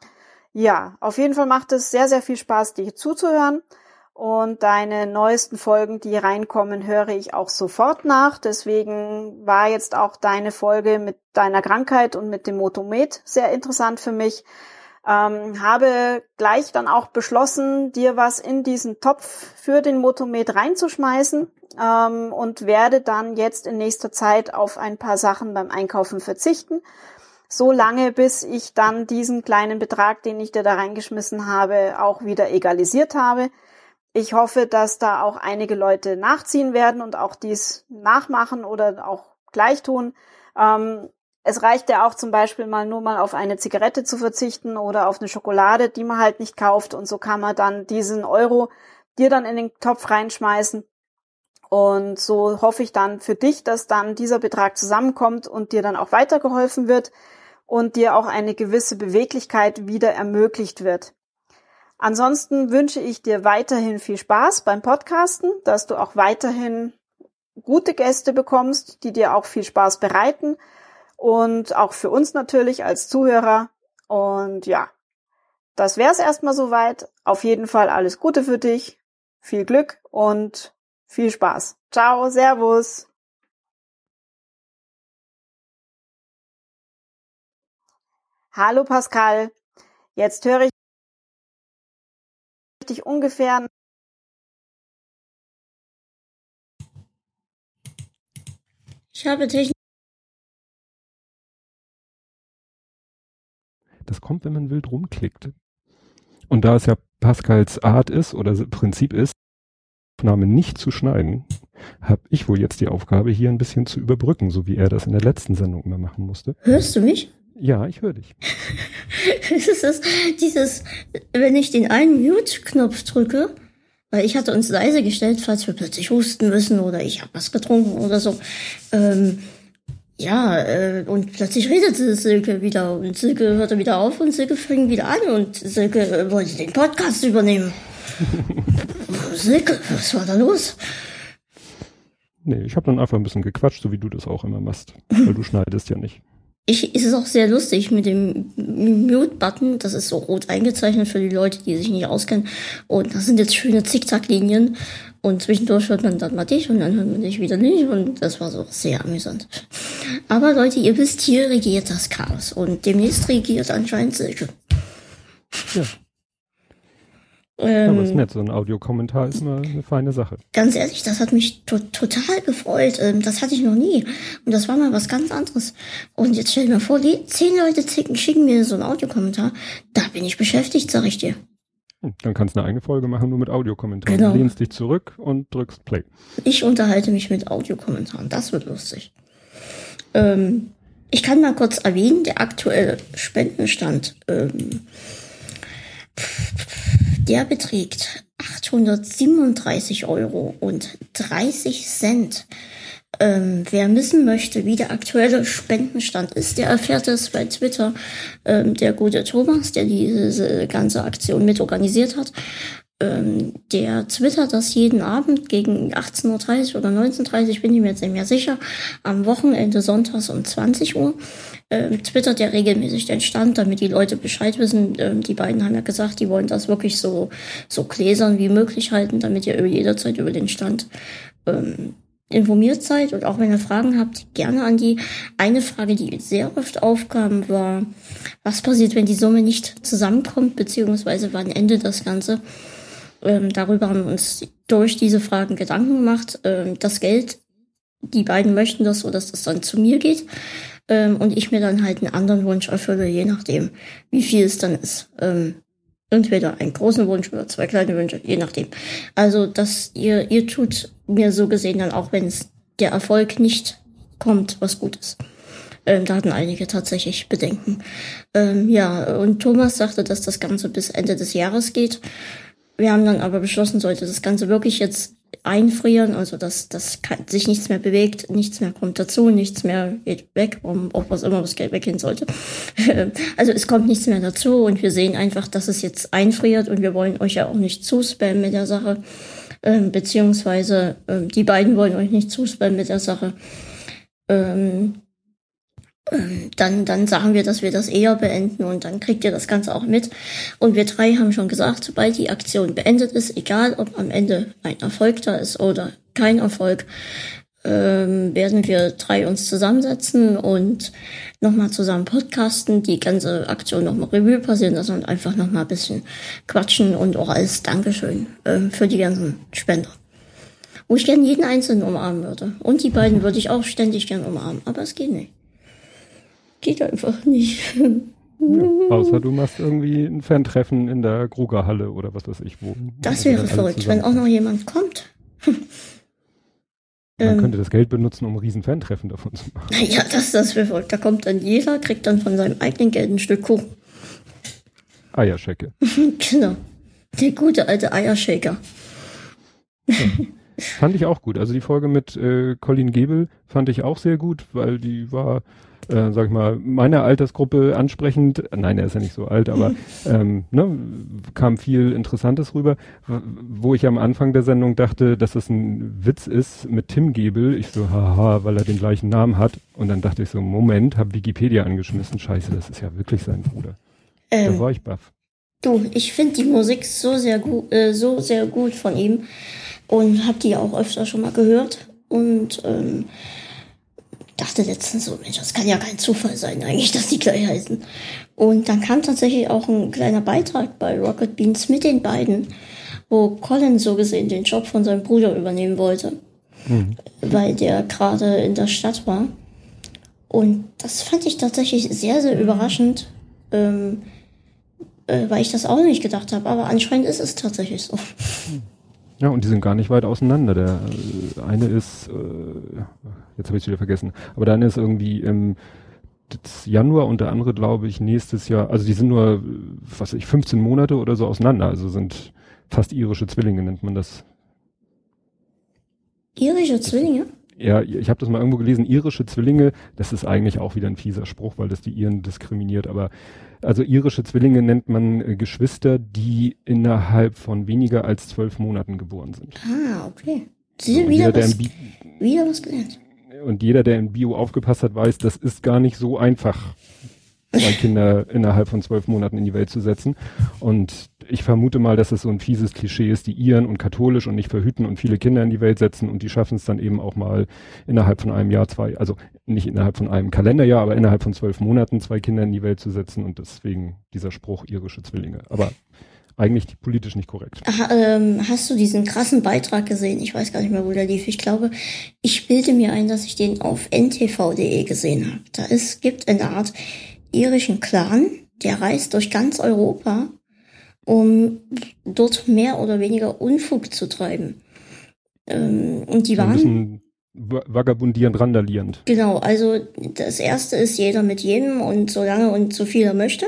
Ja, auf jeden Fall macht es sehr, sehr viel Spaß, dir zuzuhören. Und deine neuesten Folgen, die reinkommen, höre ich auch sofort nach. Deswegen war jetzt auch deine Folge mit deiner Krankheit und mit dem Motomet sehr interessant für mich. Ähm, habe gleich dann auch beschlossen, dir was in diesen Topf für den Motomet reinzuschmeißen ähm, und werde dann jetzt in nächster Zeit auf ein paar Sachen beim Einkaufen verzichten. So lange, bis ich dann diesen kleinen Betrag, den ich dir da reingeschmissen habe, auch wieder egalisiert habe. Ich hoffe, dass da auch einige Leute nachziehen werden und auch dies nachmachen oder auch gleich tun. Ähm, es reicht ja auch zum Beispiel mal nur mal auf eine Zigarette zu verzichten oder auf eine Schokolade, die man halt nicht kauft. Und so kann man dann diesen Euro dir dann in den Topf reinschmeißen. Und so hoffe ich dann für dich, dass dann dieser Betrag zusammenkommt und dir dann auch weitergeholfen wird und dir auch eine gewisse Beweglichkeit wieder ermöglicht wird. Ansonsten wünsche ich dir weiterhin viel Spaß beim Podcasten, dass du auch weiterhin gute Gäste bekommst, die dir auch viel Spaß bereiten und auch für uns natürlich als Zuhörer. Und ja, das wär's erstmal soweit. Auf jeden Fall alles Gute für dich, viel Glück und viel Spaß. Ciao, Servus. Hallo Pascal, jetzt höre ich dich ungefähr. Ich habe Technik. Das kommt, wenn man wild rumklickt. Und da es ja Pascals Art ist oder Prinzip ist, Aufnahme nicht zu schneiden, habe ich wohl jetzt die Aufgabe, hier ein bisschen zu überbrücken, so wie er das in der letzten Sendung immer machen musste. Hörst du mich? Ja, ich höre dich. es ist dieses, wenn ich den einen Mute-Knopf drücke, weil ich hatte uns leise gestellt, falls wir plötzlich husten müssen oder ich habe was getrunken oder so. Ähm, ja, äh, und plötzlich redete Silke wieder und Silke hörte wieder auf und Silke fing wieder an und Silke äh, wollte den Podcast übernehmen. Silke, was war da los? Nee, ich habe dann einfach ein bisschen gequatscht, so wie du das auch immer machst, weil du schneidest ja nicht ich, ist es auch sehr lustig mit dem Mute-Button. Das ist so rot eingezeichnet für die Leute, die sich nicht auskennen. Und das sind jetzt schöne Zickzacklinien. Und zwischendurch hört man dann mal dich und dann hört man dich wieder nicht. Und das war so sehr amüsant. Aber Leute, ihr wisst, hier regiert das Chaos. Und demnächst regiert anscheinend Silke. Ja. Ähm, Aber ist nett, so ein Audiokommentar ist immer eine feine Sache. Ganz ehrlich, das hat mich to total gefreut. Ähm, das hatte ich noch nie. Und das war mal was ganz anderes. Und jetzt stell dir mal vor, die zehn Leute schicken mir so einen Audiokommentar. Da bin ich beschäftigt, sag ich dir. Hm, dann kannst du eine eigene Folge machen, nur mit Audiokommentaren. Genau. Du lehnst dich zurück und drückst Play. Ich unterhalte mich mit Audiokommentaren. Das wird lustig. Ähm, ich kann mal kurz erwähnen, der aktuelle Spendenstand. Ähm, der beträgt 837 Euro und 30 Cent. Ähm, wer wissen möchte, wie der aktuelle Spendenstand ist, der erfährt es bei Twitter. Ähm, der gute Thomas, der diese ganze Aktion mit organisiert hat, ähm, der twittert das jeden Abend gegen 18.30 Uhr oder 19.30 Uhr, bin ich mir jetzt nicht mehr sicher, am Wochenende sonntags um 20 Uhr. Ähm, twittert ja regelmäßig den Stand, damit die Leute Bescheid wissen. Ähm, die beiden haben ja gesagt, die wollen das wirklich so, so gläsern wie möglich halten, damit ihr jederzeit über den Stand ähm, informiert seid und auch wenn ihr Fragen habt, gerne an die. Eine Frage, die sehr oft aufkam, war, was passiert, wenn die Summe nicht zusammenkommt, beziehungsweise wann endet das Ganze? Ähm, darüber haben wir uns durch diese Fragen Gedanken gemacht. Ähm, das Geld, die beiden möchten das so, dass das dann zu mir geht. Ähm, und ich mir dann halt einen anderen Wunsch erfülle, je nachdem, wie viel es dann ist. Ähm, entweder einen großen Wunsch oder zwei kleine Wünsche, je nachdem. Also, dass ihr, ihr tut mir so gesehen dann auch, wenn es der Erfolg nicht kommt, was gut ist. Ähm, da hatten einige tatsächlich Bedenken. Ähm, ja, und Thomas sagte, dass das Ganze bis Ende des Jahres geht. Wir haben dann aber beschlossen, sollte das Ganze wirklich jetzt einfrieren, also dass, dass sich nichts mehr bewegt, nichts mehr kommt dazu, nichts mehr geht weg, um auch was immer das Geld weggehen sollte. also es kommt nichts mehr dazu und wir sehen einfach, dass es jetzt einfriert und wir wollen euch ja auch nicht zuspammen mit der Sache. Ähm, beziehungsweise ähm, die beiden wollen euch nicht zuspammen mit der Sache. Ähm, ähm, dann, dann sagen wir, dass wir das eher beenden und dann kriegt ihr das Ganze auch mit. Und wir drei haben schon gesagt, sobald die Aktion beendet ist, egal ob am Ende ein Erfolg da ist oder kein Erfolg, ähm, werden wir drei uns zusammensetzen und nochmal zusammen podcasten, die ganze Aktion nochmal Revue passieren lassen und einfach nochmal ein bisschen quatschen und auch als Dankeschön ähm, für die ganzen Spender. Wo ich gerne jeden Einzelnen umarmen würde. Und die beiden würde ich auch ständig gern umarmen, aber es geht nicht. Geht einfach nicht. Ja, außer du machst irgendwie ein Fan-Treffen in der Grugerhalle oder was weiß ich wo. Das wäre verrückt, wenn auch noch jemand kommt. Man ähm, könnte das Geld benutzen, um ein riesen Fan-Treffen davon zu machen. Ja, das, das wäre verrückt. Da kommt dann jeder, kriegt dann von seinem eigenen Geld ein Stück Kuchen. Eierschecke. genau. Der gute alte Eiershaker. Ja. Fand ich auch gut. Also die Folge mit äh, Colin Gebel fand ich auch sehr gut, weil die war äh, sag ich mal, meiner Altersgruppe ansprechend. Nein, er ist ja nicht so alt, aber ähm, ne, kam viel Interessantes rüber, wo ich am Anfang der Sendung dachte, dass das ein Witz ist mit Tim Gebel. Ich so, haha, weil er den gleichen Namen hat. Und dann dachte ich so, Moment, hab Wikipedia angeschmissen. Scheiße, das ist ja wirklich sein Bruder. Ähm, da war ich baff. Du, ich finde die Musik so sehr gut, äh, so sehr gut von ihm und habe die auch öfter schon mal gehört und ähm, dachte letztens so, Mensch, das kann ja kein Zufall sein eigentlich, dass die gleich heißen. Und dann kam tatsächlich auch ein kleiner Beitrag bei Rocket Beans mit den beiden, wo Colin so gesehen den Job von seinem Bruder übernehmen wollte, mhm. weil der gerade in der Stadt war. Und das fand ich tatsächlich sehr, sehr überraschend, ähm, äh, weil ich das auch nicht gedacht habe. Aber anscheinend ist es tatsächlich so. Mhm. Ja, und die sind gar nicht weit auseinander. Der äh, eine ist, äh, jetzt habe ich es wieder vergessen, aber der eine ist irgendwie im Januar und der andere, glaube ich, nächstes Jahr. Also die sind nur, was weiß ich, 15 Monate oder so auseinander. Also sind fast irische Zwillinge, nennt man das. Irische Zwillinge? Ja, ich habe das mal irgendwo gelesen, irische Zwillinge, das ist eigentlich auch wieder ein fieser Spruch, weil das die Iren diskriminiert, aber also irische Zwillinge nennt man äh, Geschwister, die innerhalb von weniger als zwölf Monaten geboren sind. Ah, okay. Sie sind so, wieder, jeder, was, wieder was gelernt. Und jeder, der in Bio aufgepasst hat, weiß, das ist gar nicht so einfach, zwei Kinder innerhalb von zwölf Monaten in die Welt zu setzen. Und ich vermute mal, dass es so ein fieses Klischee ist, die Iren und katholisch und nicht verhüten und viele Kinder in die Welt setzen und die schaffen es dann eben auch mal innerhalb von einem Jahr zwei, also nicht innerhalb von einem Kalenderjahr, aber innerhalb von zwölf Monaten zwei Kinder in die Welt zu setzen und deswegen dieser Spruch irische Zwillinge. Aber eigentlich politisch nicht korrekt. Aha, ähm, hast du diesen krassen Beitrag gesehen? Ich weiß gar nicht mehr, wo der lief. Ich glaube, ich bilde mir ein, dass ich den auf ntv.de gesehen habe. Da ist, gibt eine Art irischen Clan, der reist durch ganz Europa, um dort mehr oder weniger Unfug zu treiben. Ähm, und die waren vagabundierend, randalierend. Genau, also das erste ist jeder mit jedem und so lange und so viel er möchte.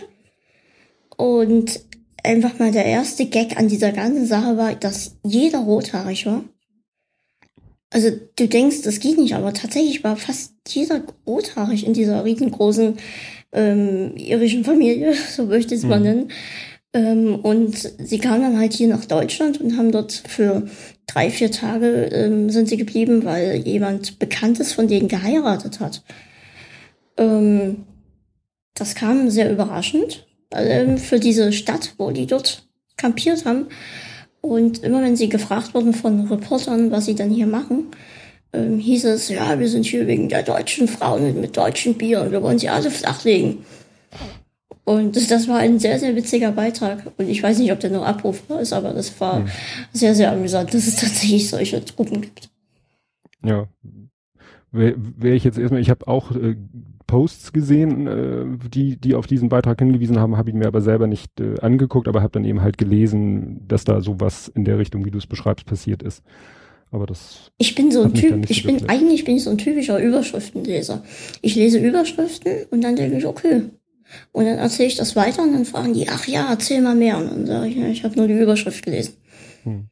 Und einfach mal der erste Gag an dieser ganzen Sache war, dass jeder rothaarig war. Also du denkst, das geht nicht, aber tatsächlich war fast jeder rothaarig in dieser riesengroßen ähm, irischen Familie, so möchte ich es mal mhm. nennen. Ähm, und sie kamen dann halt hier nach Deutschland und haben dort für drei, vier Tage ähm, sind sie geblieben, weil jemand Bekanntes von denen geheiratet hat. Ähm, das kam sehr überraschend äh, für diese Stadt, wo die dort kampiert haben. Und immer wenn sie gefragt wurden von Reportern, was sie dann hier machen, ähm, hieß es, ja, wir sind hier wegen der deutschen Frauen mit deutschen Bier und wir wollen sie alle flachlegen. Und das, das war ein sehr, sehr witziger Beitrag. Und ich weiß nicht, ob der noch abrufbar ist, aber das war hm. sehr, sehr amüsant, dass es tatsächlich solche Truppen gibt. Ja. Wäre wär ich jetzt erstmal, ich habe auch äh, Posts gesehen, äh, die, die auf diesen Beitrag hingewiesen haben, habe ich mir aber selber nicht äh, angeguckt, aber habe dann eben halt gelesen, dass da sowas in der Richtung, wie du es beschreibst, passiert ist. Aber das. Ich bin so ein Typ, ich bin, eigentlich bin ich so ein typischer Überschriftenleser. Ich lese Überschriften und dann denke ich, okay. Und dann erzähle ich das weiter und dann fragen die, ach ja, erzähl mal mehr. Und dann sage ich, ja, ich habe nur die Überschrift gelesen. Hm.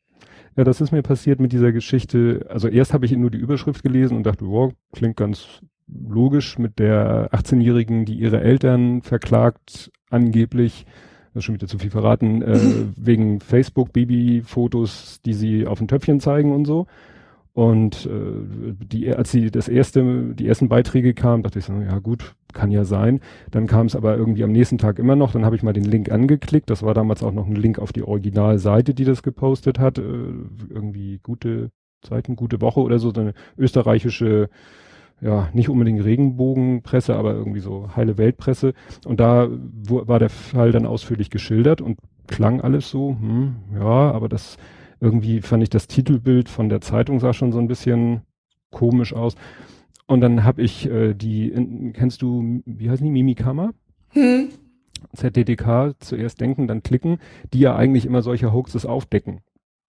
Ja, das ist mir passiert mit dieser Geschichte. Also erst habe ich nur die Überschrift gelesen und dachte, wow, klingt ganz logisch mit der 18-Jährigen, die ihre Eltern verklagt, angeblich das ist schon wieder zu viel verraten, äh, wegen Facebook Babyfotos, die sie auf dem Töpfchen zeigen und so. Und äh, die, als sie das erste, die ersten Beiträge kamen, dachte ich so, ja gut, kann ja sein. Dann kam es aber irgendwie am nächsten Tag immer noch. Dann habe ich mal den Link angeklickt. Das war damals auch noch ein Link auf die Originalseite, die das gepostet hat. Äh, irgendwie gute Zeiten, gute Woche oder so, so eine österreichische, ja, nicht unbedingt Regenbogenpresse, aber irgendwie so heile Weltpresse. Und da war der Fall dann ausführlich geschildert und klang alles so, hm, ja, aber das irgendwie fand ich das Titelbild von der Zeitung sah schon so ein bisschen komisch aus. Und dann habe ich äh, die, in, kennst du, wie heißen die, Mimikama? Hm. ZDDK zuerst denken, dann klicken, die ja eigentlich immer solche Hoaxes aufdecken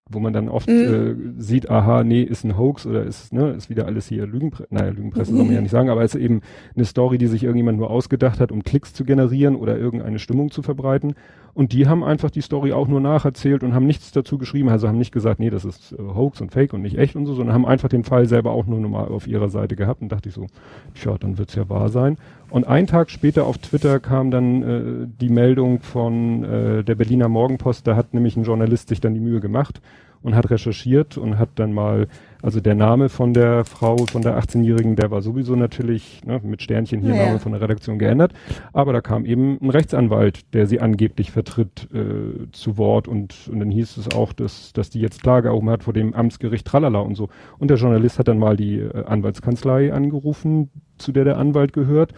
wo man dann oft mhm. äh, sieht, aha, nee, ist ein Hoax oder ist, ne, ist wieder alles hier Lügenpresse, naja, Lügenpresse mhm. soll man ja nicht sagen, aber es ist eben eine Story, die sich irgendjemand nur ausgedacht hat, um Klicks zu generieren oder irgendeine Stimmung zu verbreiten. Und die haben einfach die Story auch nur nacherzählt und haben nichts dazu geschrieben, also haben nicht gesagt, nee, das ist äh, Hoax und Fake und nicht echt und so, sondern haben einfach den Fall selber auch nur normal auf ihrer Seite gehabt und dachte ich so, tja, dann wird's ja wahr sein. Und einen Tag später auf Twitter kam dann äh, die Meldung von äh, der Berliner Morgenpost, da hat nämlich ein Journalist sich dann die Mühe gemacht und hat recherchiert und hat dann mal, also der Name von der Frau, von der 18-Jährigen, der war sowieso natürlich ne, mit Sternchen hier ja. Name von der Redaktion geändert, aber da kam eben ein Rechtsanwalt, der sie angeblich vertritt, äh, zu Wort und, und dann hieß es auch, dass, dass die jetzt Klage erhoben hat vor dem Amtsgericht Tralala und so. Und der Journalist hat dann mal die äh, Anwaltskanzlei angerufen, zu der der Anwalt gehört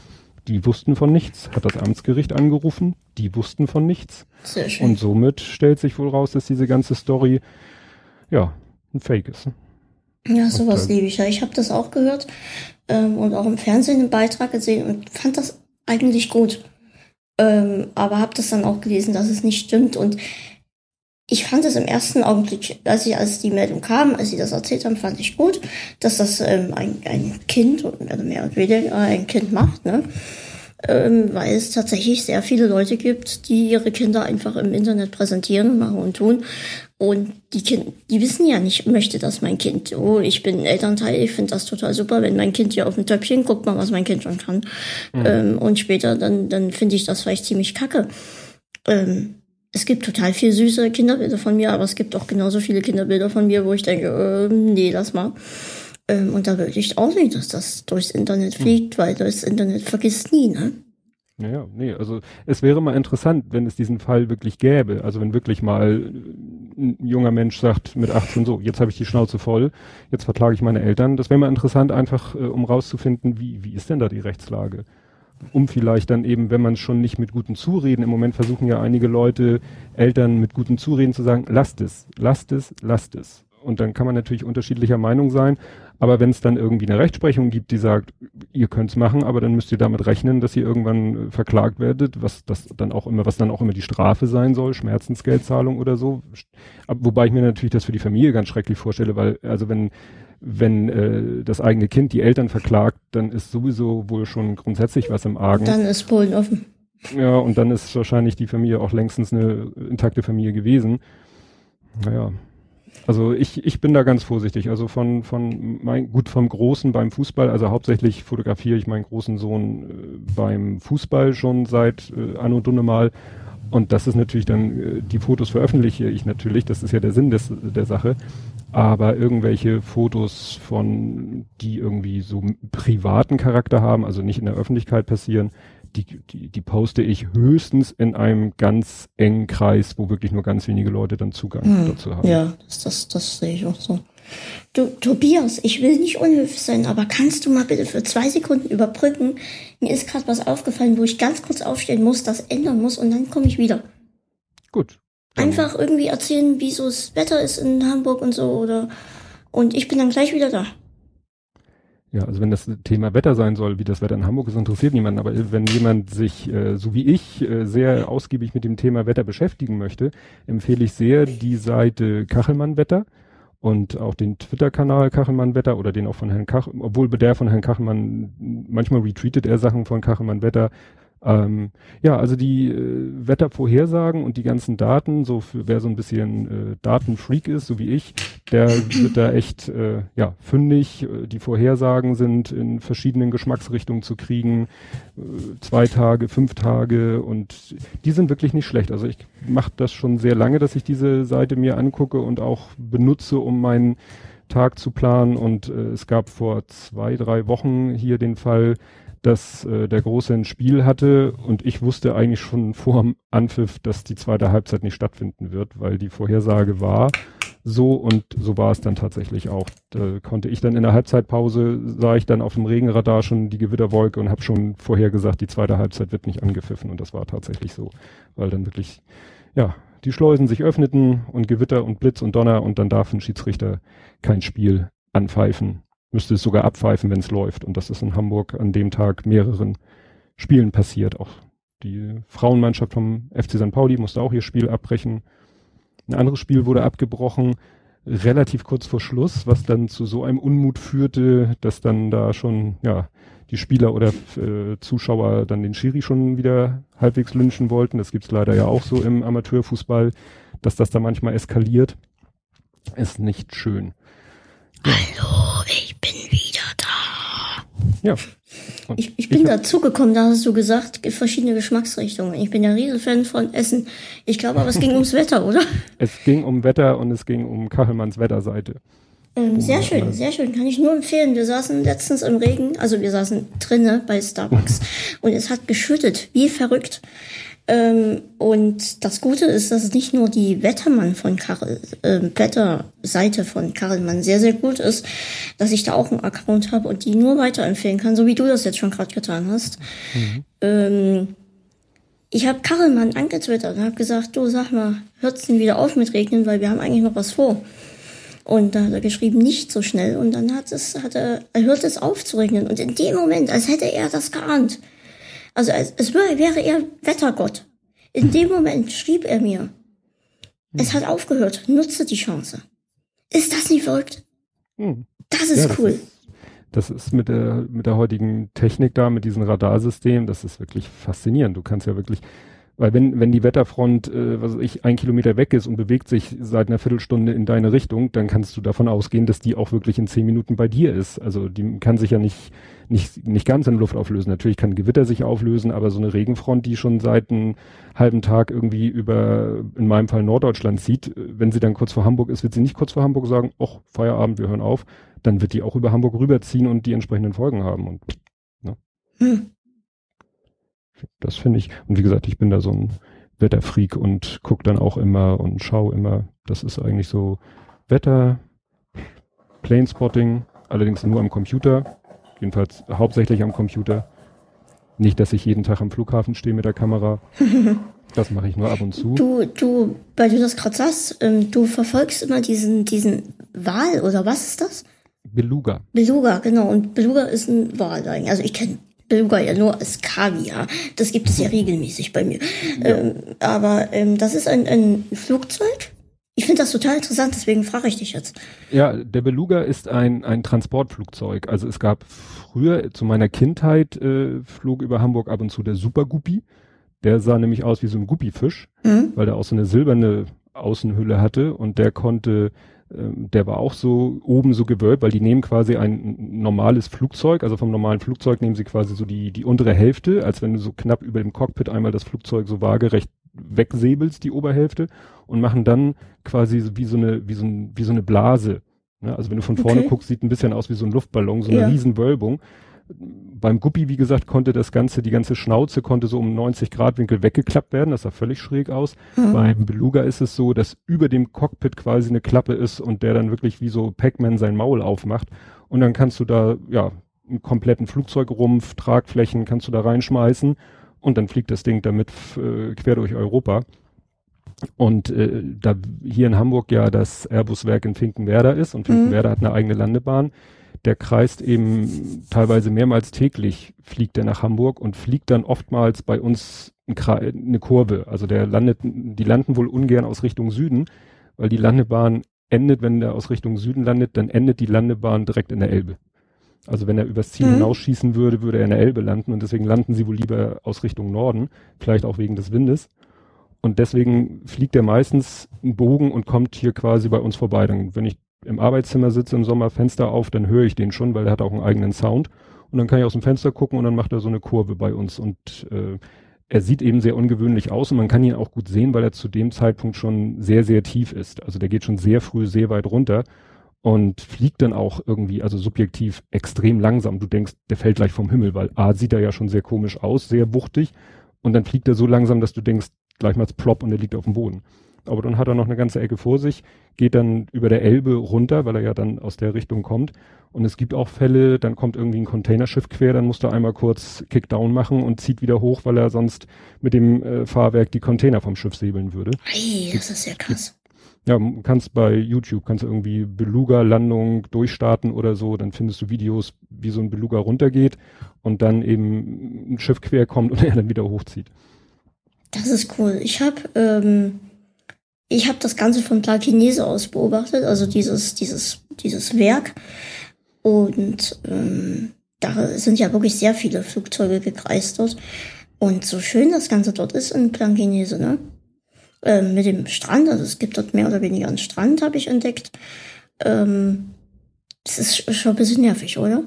die wussten von nichts, hat das Amtsgericht angerufen, die wussten von nichts. Sehr schön. Und somit stellt sich wohl raus, dass diese ganze Story ja, ein Fake ist. Ja, sowas liebe ich ja. Ich habe das auch gehört ähm, und auch im Fernsehen einen Beitrag gesehen und fand das eigentlich gut. Ähm, aber habe das dann auch gelesen, dass es nicht stimmt. Und ich fand es im ersten Augenblick, als ich, als die Meldung kam, als sie das erzählt haben, fand ich gut, dass das ähm, ein, ein Kind oder mehr oder weniger ein Kind macht, ne? ähm, weil es tatsächlich sehr viele Leute gibt, die ihre Kinder einfach im Internet präsentieren, machen und tun. Und die Kinder, die wissen ja nicht, möchte das mein Kind. Oh, ich bin Elternteil, ich finde das total super, wenn mein Kind hier auf dem Töpfchen guckt mal, was mein Kind schon kann. Mhm. Ähm, und später, dann, dann finde ich das vielleicht ziemlich kacke. Ähm, es gibt total viel süße Kinderbilder von mir, aber es gibt auch genauso viele Kinderbilder von mir, wo ich denke, äh, nee, lass mal. Ähm, und da will ich auch nicht, dass das durchs Internet hm. fliegt, hm. weil das Internet vergisst nie, ne? Naja, nee, also es wäre mal interessant, wenn es diesen Fall wirklich gäbe. Also wenn wirklich mal ein junger Mensch sagt mit 18 so, jetzt habe ich die Schnauze voll, jetzt verklage ich meine Eltern. Das wäre mal interessant, einfach äh, um rauszufinden, wie, wie ist denn da die Rechtslage? Um vielleicht dann eben, wenn man schon nicht mit guten Zureden, im Moment versuchen ja einige Leute, Eltern mit guten Zureden zu sagen, lasst es, lasst es, lasst es. Und dann kann man natürlich unterschiedlicher Meinung sein, aber wenn es dann irgendwie eine Rechtsprechung gibt, die sagt, ihr könnt's machen, aber dann müsst ihr damit rechnen, dass ihr irgendwann äh, verklagt werdet, was das dann auch immer, was dann auch immer die Strafe sein soll, Schmerzensgeldzahlung oder so. Wobei ich mir natürlich das für die Familie ganz schrecklich vorstelle, weil also wenn wenn äh, das eigene Kind die Eltern verklagt, dann ist sowieso wohl schon grundsätzlich was im Argen. Dann ist Polen offen. Ja, und dann ist wahrscheinlich die Familie auch längstens eine intakte Familie gewesen. Naja, also ich, ich bin da ganz vorsichtig. Also von, von mein, gut vom Großen beim Fußball, also hauptsächlich fotografiere ich meinen großen Sohn äh, beim Fußball schon seit äh, Anno und Dunne mal. Und das ist natürlich dann, äh, die Fotos veröffentliche ich natürlich, das ist ja der Sinn des, der Sache. Aber irgendwelche Fotos von, die irgendwie so privaten Charakter haben, also nicht in der Öffentlichkeit passieren, die, die, die poste ich höchstens in einem ganz engen Kreis, wo wirklich nur ganz wenige Leute dann Zugang hm, dazu haben. Ja, das, das, das sehe ich auch so. Du, Tobias, ich will nicht unhöflich sein, aber kannst du mal bitte für zwei Sekunden überbrücken? Mir ist gerade was aufgefallen, wo ich ganz kurz aufstehen muss, das ändern muss und dann komme ich wieder. Gut. Einfach irgendwie erzählen, wie so das Wetter ist in Hamburg und so oder und ich bin dann gleich wieder da. Ja, also wenn das Thema Wetter sein soll, wie das Wetter in Hamburg ist, interessiert niemanden. Aber wenn jemand sich, äh, so wie ich, äh, sehr ausgiebig mit dem Thema Wetter beschäftigen möchte, empfehle ich sehr die Seite Kachelmann Wetter und auch den Twitter-Kanal Kachelmann Wetter oder den auch von Herrn Kach, obwohl der von Herrn Kachelmann, manchmal retweetet er Sachen von Kachelmann Wetter, Ähm, ja, also die äh, Wettervorhersagen und die ganzen Daten, so für wer so ein bisschen äh, Datenfreak ist, so wie ich, der wird da echt äh, ja fündig. Äh, die Vorhersagen sind in verschiedenen Geschmacksrichtungen zu kriegen, äh, zwei Tage, fünf Tage und die sind wirklich nicht schlecht. Also ich mache das schon sehr lange, dass ich diese Seite mir angucke und auch benutze, um meinen Tag zu planen. Und äh, es gab vor zwei, drei Wochen hier den Fall, dass äh, der Große ein Spiel hatte und ich wusste eigentlich schon vor dem Anpfiff, dass die zweite Halbzeit nicht stattfinden wird, weil die Vorhersage war so und so war es dann tatsächlich auch. Da konnte ich dann in der Halbzeitpause, sah ich dann auf dem Regenradar schon die Gewitterwolke und habe schon vorher gesagt, die zweite Halbzeit wird nicht angepfiffen und das war tatsächlich so, weil dann wirklich, ja, die Schleusen sich öffneten und Gewitter und Blitz und Donner und dann darf ein Schiedsrichter kein Spiel anpfeifen müsste es sogar abpfeifen, wenn es läuft. Und das ist in Hamburg an dem Tag mehreren Spielen passiert. Auch die Frauenmannschaft vom FC St. Pauli musste auch ihr Spiel abbrechen. Ein anderes Spiel wurde abgebrochen, relativ kurz vor Schluss, was dann zu so einem Unmut führte, dass dann da schon, ja, die Spieler oder äh, Zuschauer dann den Schiri schon wieder halbwegs lynchen wollten. Das gibt's leider ja auch so im Amateurfußball, dass das da manchmal eskaliert. Ist nicht schön. Hallo, ich bin wieder da. Ja. ich, ich bin dazugekommen, da hast du gesagt, verschiedene Geschmacksrichtungen. Ich bin ja Riesenfan von Essen. Ich glaube aber, es ging ums Wetter, oder? Es ging um Wetter und es ging um Kachelmanns Wetterseite. Ähm, sehr schön, sehr schön. Kann ich nur empfehlen. Wir saßen letztens im Regen, also wir saßen drinnen bei Starbucks und es hat geschüttet, wie verrückt. Ähm, und das Gute ist, dass nicht nur die Wettermann von Karel, äh, Wetterseite von Karelmann sehr, sehr gut ist, dass ich da auch einen Account habe und die nur weiterempfehlen kann, so wie du das jetzt schon gerade getan hast. Mhm. Ähm, ich habe Karelmann angetwittert und habe gesagt, du sag mal, hört's denn wieder auf mit Regnen, weil wir haben eigentlich noch was vor. Und da hat er geschrieben, nicht so schnell. Und dann hat es, hat er, er hört es auf zu regnen. Und in dem Moment, als hätte er das geahnt, also es, es wäre er Wettergott. In dem Moment schrieb er mir, es hat aufgehört, nutze die Chance. Ist das nicht verrückt? Hm. Das ist ja, das cool. Ist, das ist mit der, mit der heutigen Technik da, mit diesem Radarsystem, das ist wirklich faszinierend. Du kannst ja wirklich, weil wenn, wenn die Wetterfront, äh, was weiß ich, ein Kilometer weg ist und bewegt sich seit einer Viertelstunde in deine Richtung, dann kannst du davon ausgehen, dass die auch wirklich in zehn Minuten bei dir ist. Also die kann sich ja nicht, nicht, nicht ganz in Luft auflösen. Natürlich kann Gewitter sich auflösen, aber so eine Regenfront, die schon seit einem halben Tag irgendwie über, in meinem Fall Norddeutschland zieht, wenn sie dann kurz vor Hamburg ist, wird sie nicht kurz vor Hamburg sagen, ach, Feierabend, wir hören auf. Dann wird die auch über Hamburg rüberziehen und die entsprechenden Folgen haben. Und, ne? Hm. Das finde ich. Und wie gesagt, ich bin da so ein Wetterfreak und guck dann auch immer und schau immer. Das ist eigentlich so Wetter, Planespotting, allerdings nur am Computer. Jedenfalls hauptsächlich am Computer. Nicht, dass ich jeden Tag am Flughafen stehe mit der Kamera. Das mache ich nur ab und zu. Du, du, weil du das gerade sagst, ähm, du verfolgst immer diesen, diesen Wal oder was ist das? Beluga. Beluga, genau. Und Beluga ist ein Wal. Also ich kenne Beluga ja nur als Kaviar. Das gibt es ja regelmäßig bei mir. Ja. Ähm, aber ähm, das ist ein, ein Flugzeug. Ich finde das total interessant, deswegen frage ich dich jetzt. Ja, der Beluga ist ein, ein Transportflugzeug. Also es gab früher, zu meiner Kindheit, äh, flog über Hamburg ab und zu der Super Guppi. Der sah nämlich aus wie so ein Guppifisch, mhm. weil der auch so eine silberne Außenhülle hatte und der konnte der war auch so oben so gewölbt, weil die nehmen quasi ein normales Flugzeug, also vom normalen Flugzeug nehmen sie quasi so die, die untere Hälfte, als wenn du so knapp über dem Cockpit einmal das Flugzeug so waagerecht wegsäbelst, die Oberhälfte, und machen dann quasi wie so eine, wie so, ein, wie so eine Blase. Ne? Also wenn du von vorne okay. guckst, sieht ein bisschen aus wie so ein Luftballon, so eine ja. Riesenwölbung beim Guppi, wie gesagt, konnte das Ganze, die ganze Schnauze konnte so um 90 Grad Winkel weggeklappt werden. Das sah völlig schräg aus. Mhm. Beim Beluga ist es so, dass über dem Cockpit quasi eine Klappe ist und der dann wirklich wie so Pac-Man sein Maul aufmacht. Und dann kannst du da, ja, einen kompletten Flugzeugrumpf, Tragflächen kannst du da reinschmeißen und dann fliegt das Ding damit äh, quer durch Europa. Und äh, da hier in Hamburg ja das Airbus-Werk in Finkenwerder ist und Finkenwerder mhm. hat eine eigene Landebahn, der kreist eben teilweise mehrmals täglich, fliegt er nach Hamburg und fliegt dann oftmals bei uns eine Kurve. Also der landet, die landen wohl ungern aus Richtung Süden, weil die Landebahn endet, wenn der aus Richtung Süden landet, dann endet die Landebahn direkt in der Elbe. Also wenn er übers Ziel mhm. hinausschießen würde, würde er in der Elbe landen und deswegen landen sie wohl lieber aus Richtung Norden, vielleicht auch wegen des Windes. Und deswegen fliegt er meistens einen Bogen und kommt hier quasi bei uns vorbei. Dann, wenn ich im Arbeitszimmer sitze im Sommer, Fenster auf, dann höre ich den schon, weil er hat auch einen eigenen Sound. Und dann kann ich aus dem Fenster gucken und dann macht er so eine Kurve bei uns. Und äh, er sieht eben sehr ungewöhnlich aus und man kann ihn auch gut sehen, weil er zu dem Zeitpunkt schon sehr, sehr tief ist. Also der geht schon sehr früh sehr weit runter und fliegt dann auch irgendwie, also subjektiv extrem langsam. Du denkst, der fällt gleich vom Himmel, weil A sieht er ja schon sehr komisch aus, sehr wuchtig und dann fliegt er so langsam, dass du denkst, gleich mal plopp und er liegt auf dem Boden. Aber dann hat er noch eine ganze Ecke vor sich, geht dann über der Elbe runter, weil er ja dann aus der Richtung kommt. Und es gibt auch Fälle, dann kommt irgendwie ein Containerschiff quer, dann muss er einmal kurz Kickdown machen und zieht wieder hoch, weil er sonst mit dem äh, Fahrwerk die Container vom Schiff säbeln würde. Hey, das ist ja krass. Ja, kannst bei YouTube, kannst du irgendwie Beluga-Landung durchstarten oder so, dann findest du Videos, wie so ein Beluga runtergeht und dann eben ein Schiff quer kommt und er dann wieder hochzieht. Das ist cool. Ich habe ähm, ich habe das Ganze von Plakinese aus beobachtet, also dieses dieses dieses Werk und ähm, da sind ja wirklich sehr viele Flugzeuge gekreist dort und so schön das Ganze dort ist in Plankinese, ne? Ähm, mit dem Strand, also es gibt dort mehr oder weniger einen Strand, habe ich entdeckt. Ähm, das ist schon ein bisschen nervig, oder?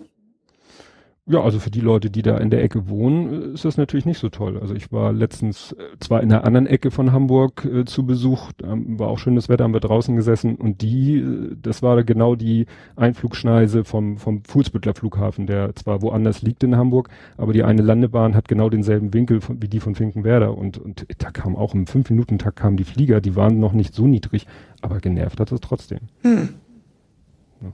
Ja, also für die Leute, die da in der Ecke wohnen, ist das natürlich nicht so toll. Also ich war letztens äh, zwar in der anderen Ecke von Hamburg äh, zu Besuch, ähm, war auch schönes Wetter, haben wir draußen gesessen und die, äh, das war genau die Einflugschneise vom, vom Fuhlsbüttler Flughafen, der zwar woanders liegt in Hamburg, aber die eine Landebahn hat genau denselben Winkel von, wie die von Finkenwerder und, und da kam auch im Fünf-Minuten-Takt kamen die Flieger, die waren noch nicht so niedrig, aber genervt hat es trotzdem. Hm. Ja.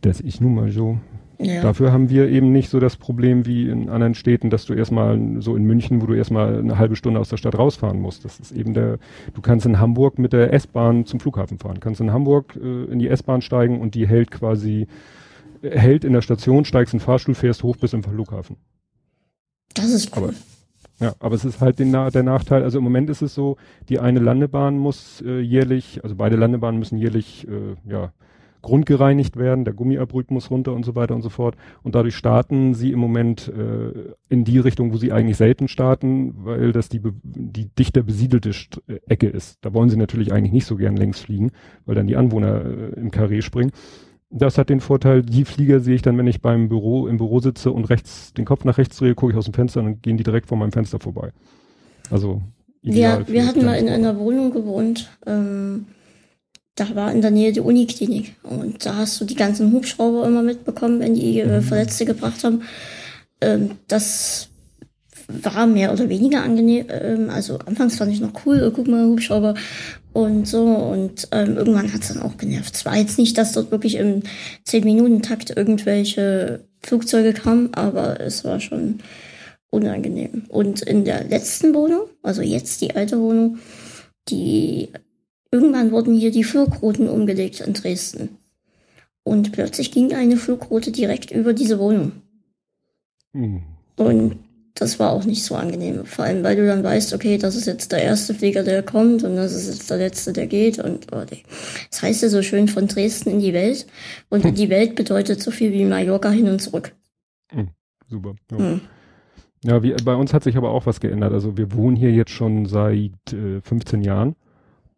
Das ist nun mal so. Ja. Dafür haben wir eben nicht so das Problem wie in anderen Städten, dass du erstmal so in München, wo du erstmal eine halbe Stunde aus der Stadt rausfahren musst. Das ist eben der, du kannst in Hamburg mit der S-Bahn zum Flughafen fahren. Kannst in Hamburg äh, in die S-Bahn steigen und die hält quasi, äh, hält in der Station, steigst in den Fahrstuhl, fährst hoch bis zum Flughafen. Das ist cool. Aber, ja, aber es ist halt den, der Nachteil, also im Moment ist es so, die eine Landebahn muss äh, jährlich, also beide Landebahnen müssen jährlich, äh, ja, grundgereinigt werden, der Gummiabrück muss runter und so weiter und so fort. Und dadurch starten sie im Moment äh, in die Richtung, wo sie eigentlich selten starten, weil das die, die dichter besiedelte St äh, Ecke ist. Da wollen sie natürlich eigentlich nicht so gern längs fliegen, weil dann die Anwohner äh, im Karree springen. Das hat den Vorteil, die Flieger sehe ich dann, wenn ich beim Büro, im Büro sitze und rechts, den Kopf nach rechts drehe, gucke ich aus dem Fenster und gehen die direkt vor meinem Fenster vorbei. Also, ja, wir hatten mal in einer Wohnung gewohnt, ähm, da war in der Nähe die Uniklinik. Und da hast du die ganzen Hubschrauber immer mitbekommen, wenn die äh. Verletzte gebracht haben. Ähm, das war mehr oder weniger angenehm. Ähm, also anfangs fand ich noch cool, oh, guck mal, Hubschrauber und so. Und ähm, irgendwann hat's dann auch genervt. Es war jetzt nicht, dass dort wirklich im 10-Minuten-Takt irgendwelche Flugzeuge kamen, aber es war schon unangenehm. Und in der letzten Wohnung, also jetzt die alte Wohnung, die Irgendwann wurden hier die Flugrouten umgelegt in Dresden. Und plötzlich ging eine Flugroute direkt über diese Wohnung. Mhm. Und das war auch nicht so angenehm. Vor allem, weil du dann weißt, okay, das ist jetzt der erste Flieger, der kommt und das ist jetzt der letzte, der geht. Und oh, das heißt ja so schön von Dresden in die Welt. Und hm. die Welt bedeutet so viel wie Mallorca hin und zurück. Mhm. Super. Ja. Mhm. Ja, wie, bei uns hat sich aber auch was geändert. Also wir wohnen hier jetzt schon seit äh, 15 Jahren.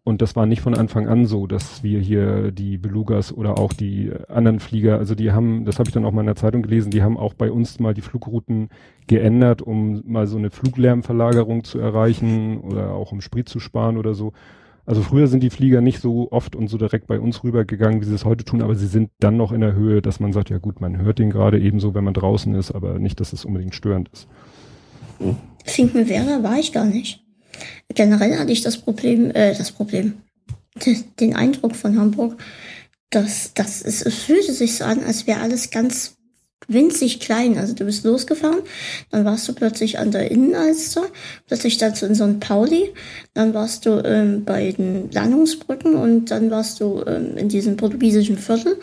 Und das war nicht von Anfang an so, dass wir hier die Belugas oder auch die anderen Flieger, also die haben, das habe ich dann auch mal in der Zeitung gelesen, die haben auch bei uns mal die Flugrouten geändert, um mal so eine Fluglärmverlagerung zu erreichen oder auch um Sprit zu sparen oder so. Also früher sind die Flieger nicht so oft und so direkt bei uns rübergegangen, wie sie es heute tun, aber sie sind dann noch in der Höhe, dass man sagt, ja gut, man hört den gerade ebenso, wenn man draußen ist, aber nicht, dass es unbedingt störend ist. Finkenwerder war ich gar nicht. Generell hatte ich das Problem, äh, das Problem, den Eindruck von Hamburg, dass, dass es, es fühlte sich so an, als wäre alles ganz winzig klein. Also du bist losgefahren, dann warst du plötzlich an der Innenalster, plötzlich dazu in St. Pauli, dann warst du ähm, bei den Landungsbrücken und dann warst du ähm, in diesem portugiesischen Viertel.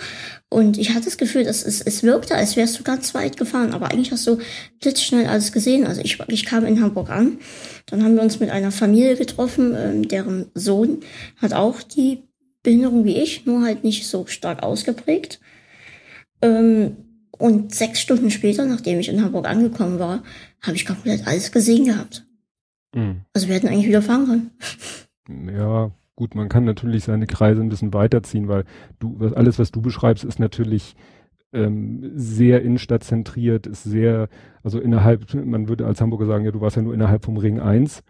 Und ich hatte das Gefühl, dass es, es wirkte, als wärst du ganz weit gefahren, aber eigentlich hast du blitzschnell alles gesehen. Also ich, ich kam in Hamburg an, dann haben wir uns mit einer Familie getroffen, ähm, deren Sohn hat auch die Behinderung wie ich, nur halt nicht so stark ausgeprägt. Ähm, Und sechs Stunden später, nachdem ich in Hamburg angekommen war, habe ich komplett alles gesehen gehabt. Mhm. Also wir hätten eigentlich wieder fahren können. Ja, gut, man kann natürlich seine Kreise ein bisschen weiterziehen, weil du, was, alles, was du beschreibst, ist natürlich ähm, sehr innenstadtzentriert, ist sehr, also innerhalb, man würde als Hamburger sagen, ja, du warst ja nur innerhalb vom Ring 1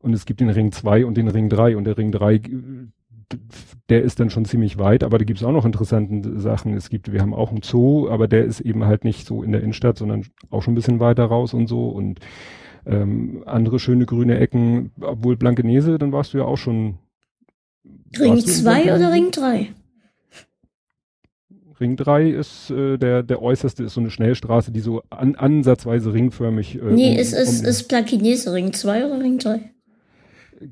und es gibt den Ring 2 und den Ring 3 und der Ring 3 der ist dann schon ziemlich weit, aber da gibt es auch noch interessante Sachen. Es gibt, wir haben auch einen Zoo, aber der ist eben halt nicht so in der Innenstadt, sondern auch schon ein bisschen weiter raus und so und ähm, andere schöne grüne Ecken, obwohl Blankenese, dann warst du ja auch schon. Ring 2 oder Ring 3? Ring 3 ist äh, der, der äußerste, ist so eine Schnellstraße, die so an, ansatzweise ringförmig. Äh, nee, um, ist, ist, um, ist Blankenese Ring 2 oder Ring 3?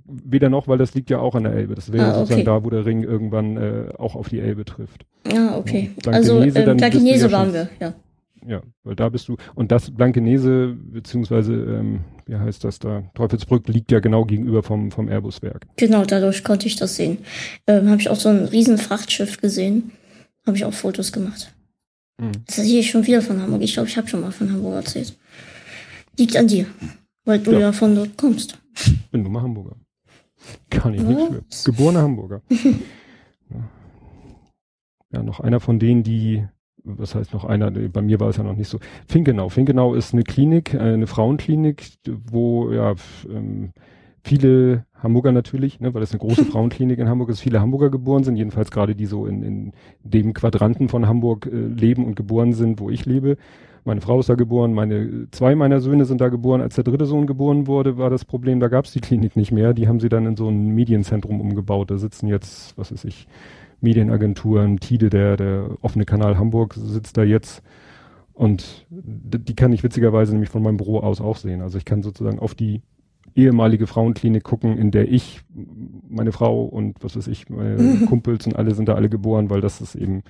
weder noch, weil das liegt ja auch an der Elbe. Das wäre ah, okay. sozusagen da, wo der Ring irgendwann äh, auch auf die Elbe trifft. Ah, okay. also ähm, Blankenese ja waren wir, ja. Ja, weil da bist du, und das Blankenese, beziehungsweise, ähm, wie heißt das da, Teufelsbrück liegt ja genau gegenüber vom, vom Airbus-Werk. Genau, dadurch konnte ich das sehen. Ähm, Habe ich auch so ein riesen Frachtschiff gesehen. Habe ich auch Fotos gemacht. Mhm. Das sehe ich schon wieder von Hamburg. Ich glaube, ich habe schon mal von Hamburg erzählt. Liegt an dir, weil du ja, ja von dort kommst. Bin nur mal Hamburger. Kann ich nichts für. Geborener Hamburger. ja, noch einer von denen, die, was heißt noch einer, bei mir war es ja noch nicht so. Finkenau. Finkenau ist eine Klinik, äh, eine Frauenklinik, wo ja ähm, viele Hamburger natürlich, ne, weil das eine große Frauenklinik in Hamburg ist, viele Hamburger geboren sind, jedenfalls gerade die so in, in dem Quadranten von Hamburg äh, leben und geboren sind, wo ich lebe. Meine Frau ist da geboren, meine zwei meiner Söhne sind da geboren. Als der dritte Sohn geboren wurde, war das Problem, da gab es die Klinik nicht mehr. Die haben sie dann in so ein Medienzentrum umgebaut. Da sitzen jetzt, was weiß ich, Medienagenturen, Tide, der, der offene Kanal Hamburg sitzt da jetzt. Und die kann ich witzigerweise nämlich von meinem Büro aus auch sehen. Also ich kann sozusagen auf die ehemalige Frauenklinik gucken, in der ich, meine Frau und was weiß ich, meine. Kumpels und alle sind da alle geboren, weil das ist eben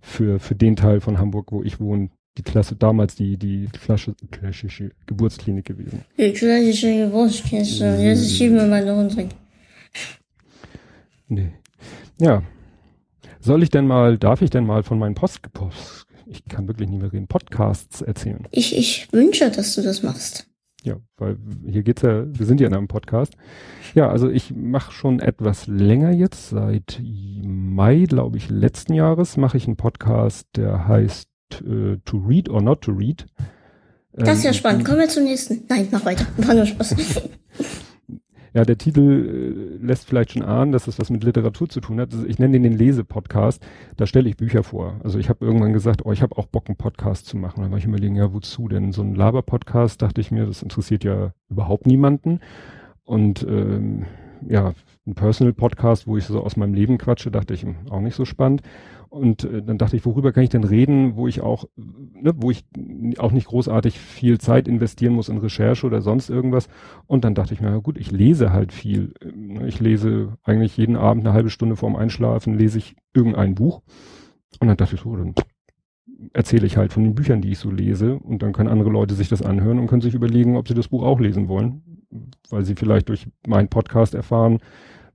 für, für den Teil von Hamburg, wo ich wohne, die Klasse, damals die, die Klasse, klassische Geburtsklinik gewesen. Die klassische Geburtsklinik, jetzt schieben wir mal noch runter. Nee. Ja. Soll ich denn mal, darf ich denn mal von meinen Post, Post ich kann wirklich nicht mehr reden, Podcasts erzählen? Ich, ich wünsche, dass du das machst. Ja, weil hier geht's ja, wir sind ja in einem Podcast. Ja, also ich mache schon etwas länger jetzt, seit Mai, glaube ich, letzten Jahres mache ich einen Podcast, der heißt äh, To Read or Not to Read. Das ist ja ähm, spannend. Kommen wir zum nächsten. Nein, mach weiter. War nur Spaß. Ja, der Titel äh, lässt vielleicht schon ahnen, dass es was mit Literatur zu tun hat. Also ich nenne den den Lese-Podcast. Da stelle ich Bücher vor. Also ich habe irgendwann gesagt, oh, ich habe auch Bock, einen Podcast zu machen. Dann war ich überlegen, ja, wozu denn? So ein Laber-Podcast, dachte ich mir, das interessiert ja überhaupt niemanden. Und ähm, ja, ein Personal-Podcast, wo ich so aus meinem Leben quatsche, dachte ich, hm, auch nicht so spannend. Und äh, dann dachte ich, worüber kann ich denn reden, wo ich auch, ne, wo ich auch nicht großartig viel Zeit investieren muss in Recherche oder sonst irgendwas. Und dann dachte ich mir, na gut, ich lese halt viel. Ne, ich lese eigentlich jeden Abend eine halbe Stunde vorm Einschlafen, lese ich irgendein Buch. Und dann dachte ich so, dann erzähle ich halt von den Büchern, die ich so lese. Und dann können andere Leute sich das anhören und können sich überlegen, ob sie das Buch auch lesen wollen. Weil sie vielleicht durch meinen Podcast erfahren,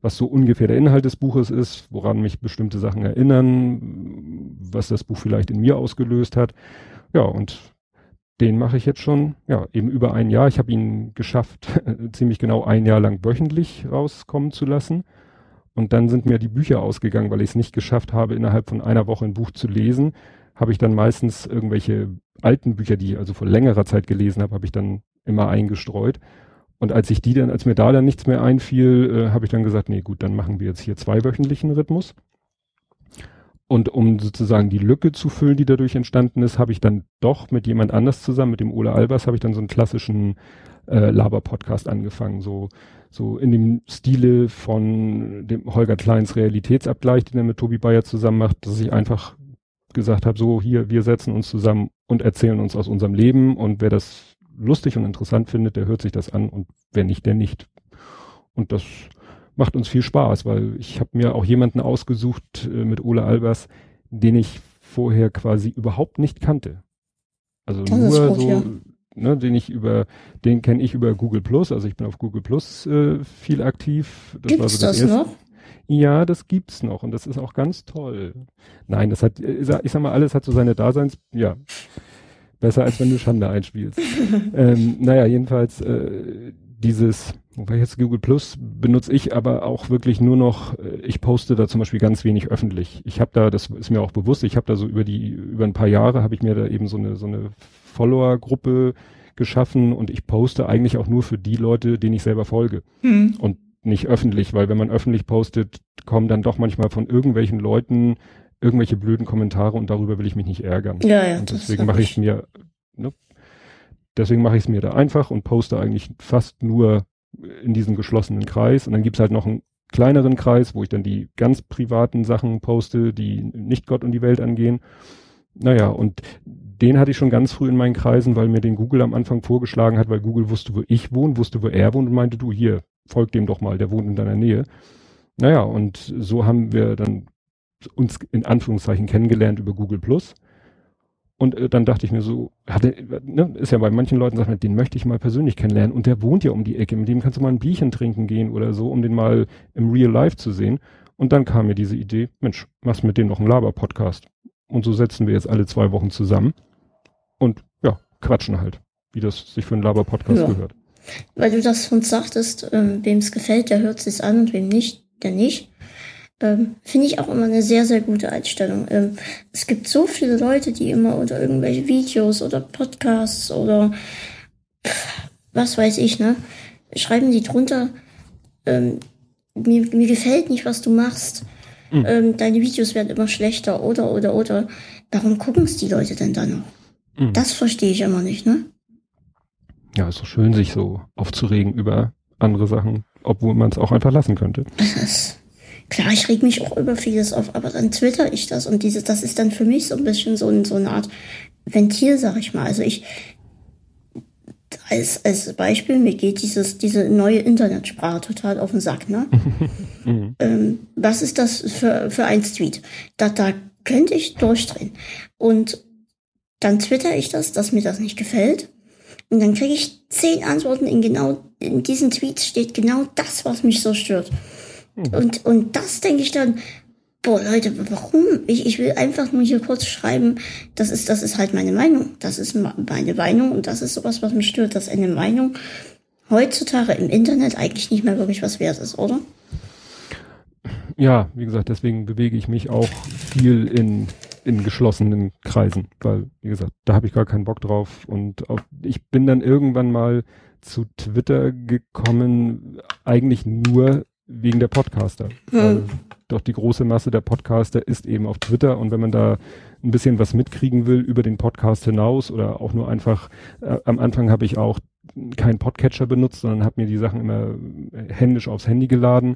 was so ungefähr der Inhalt des Buches ist, woran mich bestimmte Sachen erinnern, was das Buch vielleicht in mir ausgelöst hat. Ja, und den mache ich jetzt schon, ja, eben über ein Jahr. Ich habe ihn geschafft, ziemlich genau ein Jahr lang wöchentlich rauskommen zu lassen. Und dann sind mir die Bücher ausgegangen, weil ich es nicht geschafft habe, innerhalb von einer Woche ein Buch zu lesen. Habe ich dann meistens irgendwelche alten Bücher, die ich also vor längerer Zeit gelesen habe, habe ich dann immer eingestreut. Und als ich die dann, als mir da dann nichts mehr einfiel, äh, habe ich dann gesagt, nee, gut, dann machen wir jetzt hier zweiwöchentlichen Rhythmus. Und um sozusagen die Lücke zu füllen, die dadurch entstanden ist, habe ich dann doch mit jemand anders zusammen, mit dem Ole Albers, habe ich dann so einen klassischen äh, Laber-Podcast angefangen, so so in dem Stile von dem Holger Kleins Realitätsabgleich, den er mit Tobi Bayer zusammen macht, dass ich einfach gesagt habe, so hier, wir setzen uns zusammen und erzählen uns aus unserem Leben und wer das lustig und interessant findet, der hört sich das an und wer nicht, der nicht. Und das macht uns viel Spaß, weil ich habe mir auch jemanden ausgesucht äh, mit Ole Albers, den ich vorher quasi überhaupt nicht kannte. Also das nur gut, so, ja. ne, den ich über, den kenne ich über Google Plus, also ich bin auf Google Plus äh, viel aktiv. Das Gibt's so das, das noch? Ja, das gibt's noch und das ist auch ganz toll. Nein, das hat, ich sag mal, alles hat so seine Daseins, ja, besser als wenn du Schande einspielst. ähm, naja, jedenfalls äh, dieses, wobei jetzt Google Plus benutze ich aber auch wirklich nur noch, äh, ich poste da zum Beispiel ganz wenig öffentlich. Ich habe da, das ist mir auch bewusst, ich habe da so über die, über ein paar Jahre habe ich mir da eben so eine, so eine Follower-Gruppe geschaffen und ich poste eigentlich auch nur für die Leute, denen ich selber folge. Mhm. Und nicht öffentlich, weil wenn man öffentlich postet, kommen dann doch manchmal von irgendwelchen Leuten irgendwelche blöden Kommentare und darüber will ich mich nicht ärgern. Ja, ja. Und deswegen mache ich es mir, ne, deswegen mache ich es mir da einfach und poste eigentlich fast nur in diesem geschlossenen Kreis. Und dann gibt's halt noch einen kleineren Kreis, wo ich dann die ganz privaten Sachen poste, die nicht Gott und die Welt angehen. Naja, und den hatte ich schon ganz früh in meinen Kreisen, weil mir den Google am Anfang vorgeschlagen hat, weil Google wusste, wo ich wohne, wusste, wo er wohnt und meinte, du hier, folg dem doch mal, der wohnt in deiner Nähe. Naja, und so haben wir dann uns in Anführungszeichen kennengelernt über Google Plus. Und äh, dann dachte ich mir so, hatte, ne, ist ja bei manchen Leuten, sagt man, den möchte ich mal persönlich kennenlernen. Und der wohnt ja um die Ecke, mit dem kannst du mal ein Bierchen trinken gehen oder so, um den mal im Real Life zu sehen. Und dann kam mir diese Idee, Mensch, machst mit dem noch einen Laber-Podcast. Und so setzen wir jetzt alle zwei Wochen zusammen und ja, quatschen halt, wie das sich für einen Laber-Podcast ja. gehört. Weil du das uns sagtest, ähm, wem es gefällt, der hört es an und wem nicht, der nicht. Ähm, Finde ich auch immer eine sehr, sehr gute Einstellung. Ähm, es gibt so viele Leute, die immer unter irgendwelche Videos oder Podcasts oder was weiß ich, ne, schreiben die drunter, ähm, mir, mir gefällt nicht, was du machst. Mhm. Ähm, deine Videos werden immer schlechter oder, oder, oder. Warum gucken es die Leute denn dann noch? Mhm. Das verstehe ich immer nicht, ne? Ja, ist doch schön, sich so aufzuregen über andere Sachen, obwohl man es auch einfach lassen könnte. Klar, ich reg mich auch über vieles auf, aber dann twitter ich das und dieses, das ist dann für mich so ein bisschen so, so eine Art Ventil, sag ich mal. Also ich, als, als Beispiel, mir geht dieses, diese neue Internetsprache total auf den Sack, ne? mhm. ähm, was ist das für, für ein Tweet? Da, da könnte ich durchdrehen. Und dann twitter ich das, dass mir das nicht gefällt. Und dann kriege ich zehn Antworten in genau, in diesen Tweets steht genau das, was mich so stört. Mhm. Und, und das denke ich dann, boah, Leute, warum? Ich, ich will einfach nur hier kurz schreiben, das ist, das ist halt meine Meinung. Das ist meine Meinung und das ist sowas, was mich stört, dass eine Meinung heutzutage im Internet eigentlich nicht mehr wirklich was wert ist, oder? Ja, wie gesagt, deswegen bewege ich mich auch viel in, in geschlossenen Kreisen, weil, wie gesagt, da habe ich gar keinen Bock drauf und auch, ich bin dann irgendwann mal zu Twitter gekommen, eigentlich nur wegen der Podcaster. Hm. doch die große Masse der Podcaster ist eben auf Twitter und wenn man da ein bisschen was mitkriegen will über den Podcast hinaus oder auch nur einfach, äh, am Anfang habe ich auch keinen Podcatcher benutzt, sondern habe mir die Sachen immer händisch aufs Handy geladen,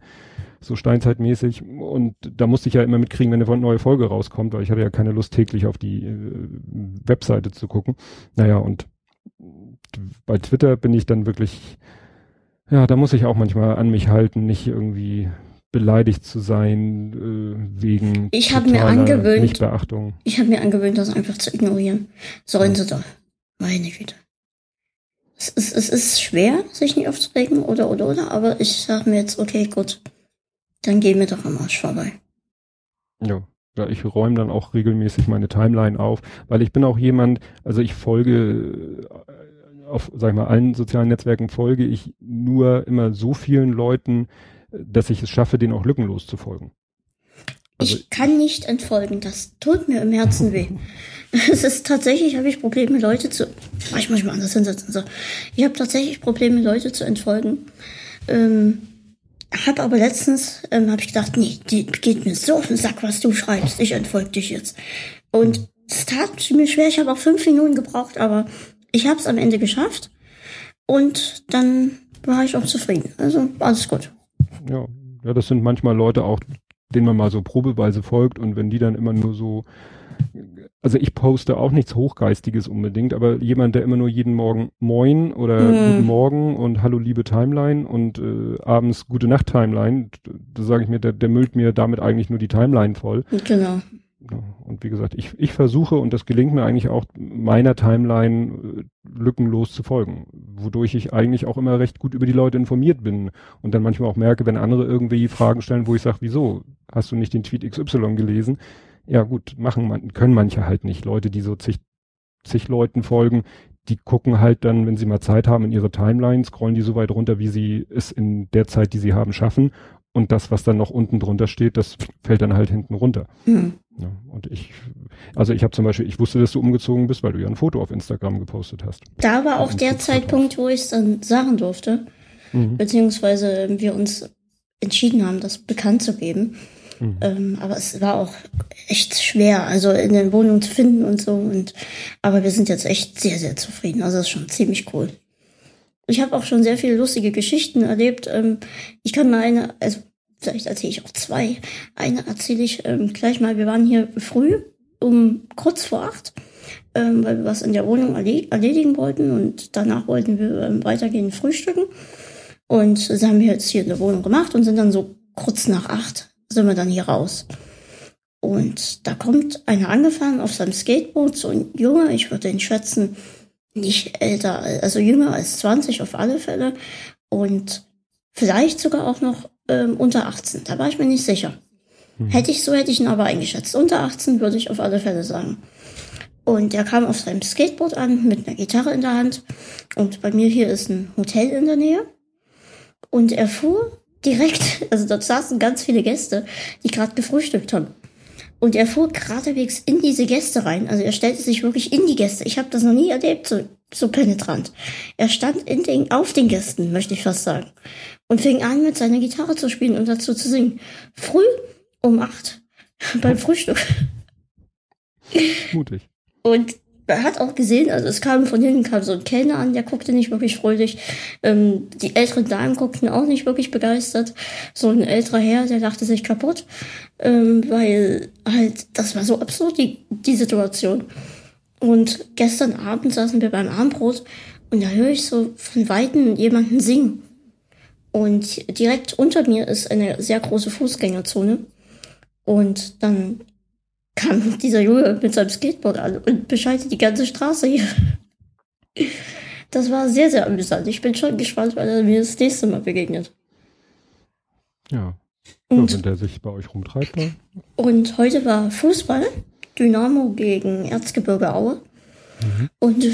so steinzeitmäßig. Und da musste ich ja immer mitkriegen, wenn eine neue Folge rauskommt, weil ich hatte ja keine Lust täglich auf die äh, Webseite zu gucken. Naja, und bei Twitter bin ich dann wirklich ja, da muss ich auch manchmal an mich halten, nicht irgendwie beleidigt zu sein äh, wegen ich habe mir angewöhnt Nichtbeachtung. Ich habe mir angewöhnt, das einfach zu ignorieren. Sollen sie doch. Meine Güte. Es ist, es ist schwer, sich nicht aufzuregen oder oder oder, aber ich sage mir jetzt, okay, gut, dann gehen wir doch am Arsch vorbei. Ja. Ja, ich räume dann auch regelmäßig meine Timeline auf, weil ich bin auch jemand, also ich folge auf, sag ich mal, allen sozialen Netzwerken folge ich nur immer so vielen Leuten, dass ich es schaffe, denen auch lückenlos zu folgen. Also ich kann nicht entfolgen, das tut mir im Herzen weh. es ist tatsächlich, habe ich Probleme, Leute zu. Ich muss mich mal anders hinsetzen. So. Ich habe tatsächlich Probleme, Leute zu entfolgen. Ähm, habe aber letztens ähm, habe ich gedacht, nee, die geht mir so auf den Sack, was du schreibst. Ich entfolge dich jetzt. Und es tat mir schwer. Ich habe auch fünf Minuten gebraucht, aber ich habe es am Ende geschafft und dann war ich auch zufrieden. Also alles gut. Ja, ja, das sind manchmal Leute auch, denen man mal so probeweise folgt und wenn die dann immer nur so, also ich poste auch nichts Hochgeistiges unbedingt, aber jemand, der immer nur jeden Morgen Moin oder mhm. Guten Morgen und Hallo liebe Timeline und äh, abends Gute Nacht Timeline, da sage ich mir, der, der müllt mir damit eigentlich nur die Timeline voll. Genau. Und wie gesagt, ich, ich versuche, und das gelingt mir eigentlich auch, meiner Timeline äh, lückenlos zu folgen. wodurch ich eigentlich auch immer recht gut über die Leute informiert bin und dann manchmal auch merke, wenn andere irgendwie Fragen stellen, wo ich sage, wieso, hast du nicht den Tweet XY gelesen? Ja gut, machen man, können manche halt nicht. Leute, die so zig, zig Leuten folgen, die gucken halt dann, wenn sie mal Zeit haben, in ihre Timeline, scrollen die so weit runter, wie sie es in der Zeit, die sie haben, schaffen. Und das, was dann noch unten drunter steht, das fällt dann halt hinten runter. Mhm. Ja, und ich, also ich habe zum Beispiel, ich wusste, dass du umgezogen bist, weil du ja ein Foto auf Instagram gepostet hast. Da war auch der Zeitpunkt, wo ich es dann sagen durfte, mhm. beziehungsweise wir uns entschieden haben, das bekannt zu geben. Mhm. Ähm, aber es war auch echt schwer, also in den Wohnungen zu finden und so. Und aber wir sind jetzt echt sehr, sehr zufrieden. Also das ist schon ziemlich cool. Ich habe auch schon sehr viele lustige Geschichten erlebt. Ähm, ich kann mal eine, also vielleicht erzähle ich auch zwei. Eine erzähle ich ähm, gleich mal. Wir waren hier früh um kurz vor acht, ähm, weil wir was in der Wohnung erledigen wollten und danach wollten wir ähm, weitergehen frühstücken. Und das haben wir jetzt hier in der Wohnung gemacht und sind dann so kurz nach acht sind wir dann hier raus. Und da kommt einer angefahren auf seinem Skateboard, so ein Junge, ich würde ihn schätzen, nicht älter, also jünger als 20 auf alle Fälle. Und vielleicht sogar auch noch ähm, unter 18. Da war ich mir nicht sicher. Mhm. Hätte ich so, hätte ich ihn aber eingeschätzt. Unter 18 würde ich auf alle Fälle sagen. Und er kam auf seinem Skateboard an mit einer Gitarre in der Hand. Und bei mir hier ist ein Hotel in der Nähe. Und er fuhr direkt, also dort saßen ganz viele Gäste, die gerade gefrühstückt haben. Und er fuhr geradewegs in diese Gäste rein. Also er stellte sich wirklich in die Gäste. Ich habe das noch nie erlebt, so, so penetrant. Er stand in den, auf den Gästen, möchte ich fast sagen. Und fing an, mit seiner Gitarre zu spielen und dazu zu singen. Früh um acht beim Frühstück. Mutig. Und er hat auch gesehen, also es kam von hinten kam so ein Kellner an, der guckte nicht wirklich fröhlich. Ähm, die älteren Damen guckten auch nicht wirklich begeistert. So ein älterer Herr, der dachte sich kaputt, ähm, weil halt das war so absurd die die Situation. Und gestern Abend saßen wir beim Abendbrot und da höre ich so von weitem jemanden singen. Und direkt unter mir ist eine sehr große Fußgängerzone. Und dann kam dieser Junge mit seinem Skateboard an und bescheidet die ganze Straße hier. Das war sehr, sehr amüsant. Ich bin schon gespannt, weil er mir das nächste Mal begegnet. Ja. Und, ja, wenn der sich bei euch rumtreibt. Dann. Und heute war Fußball. Dynamo gegen Erzgebirge Aue. Mhm. Und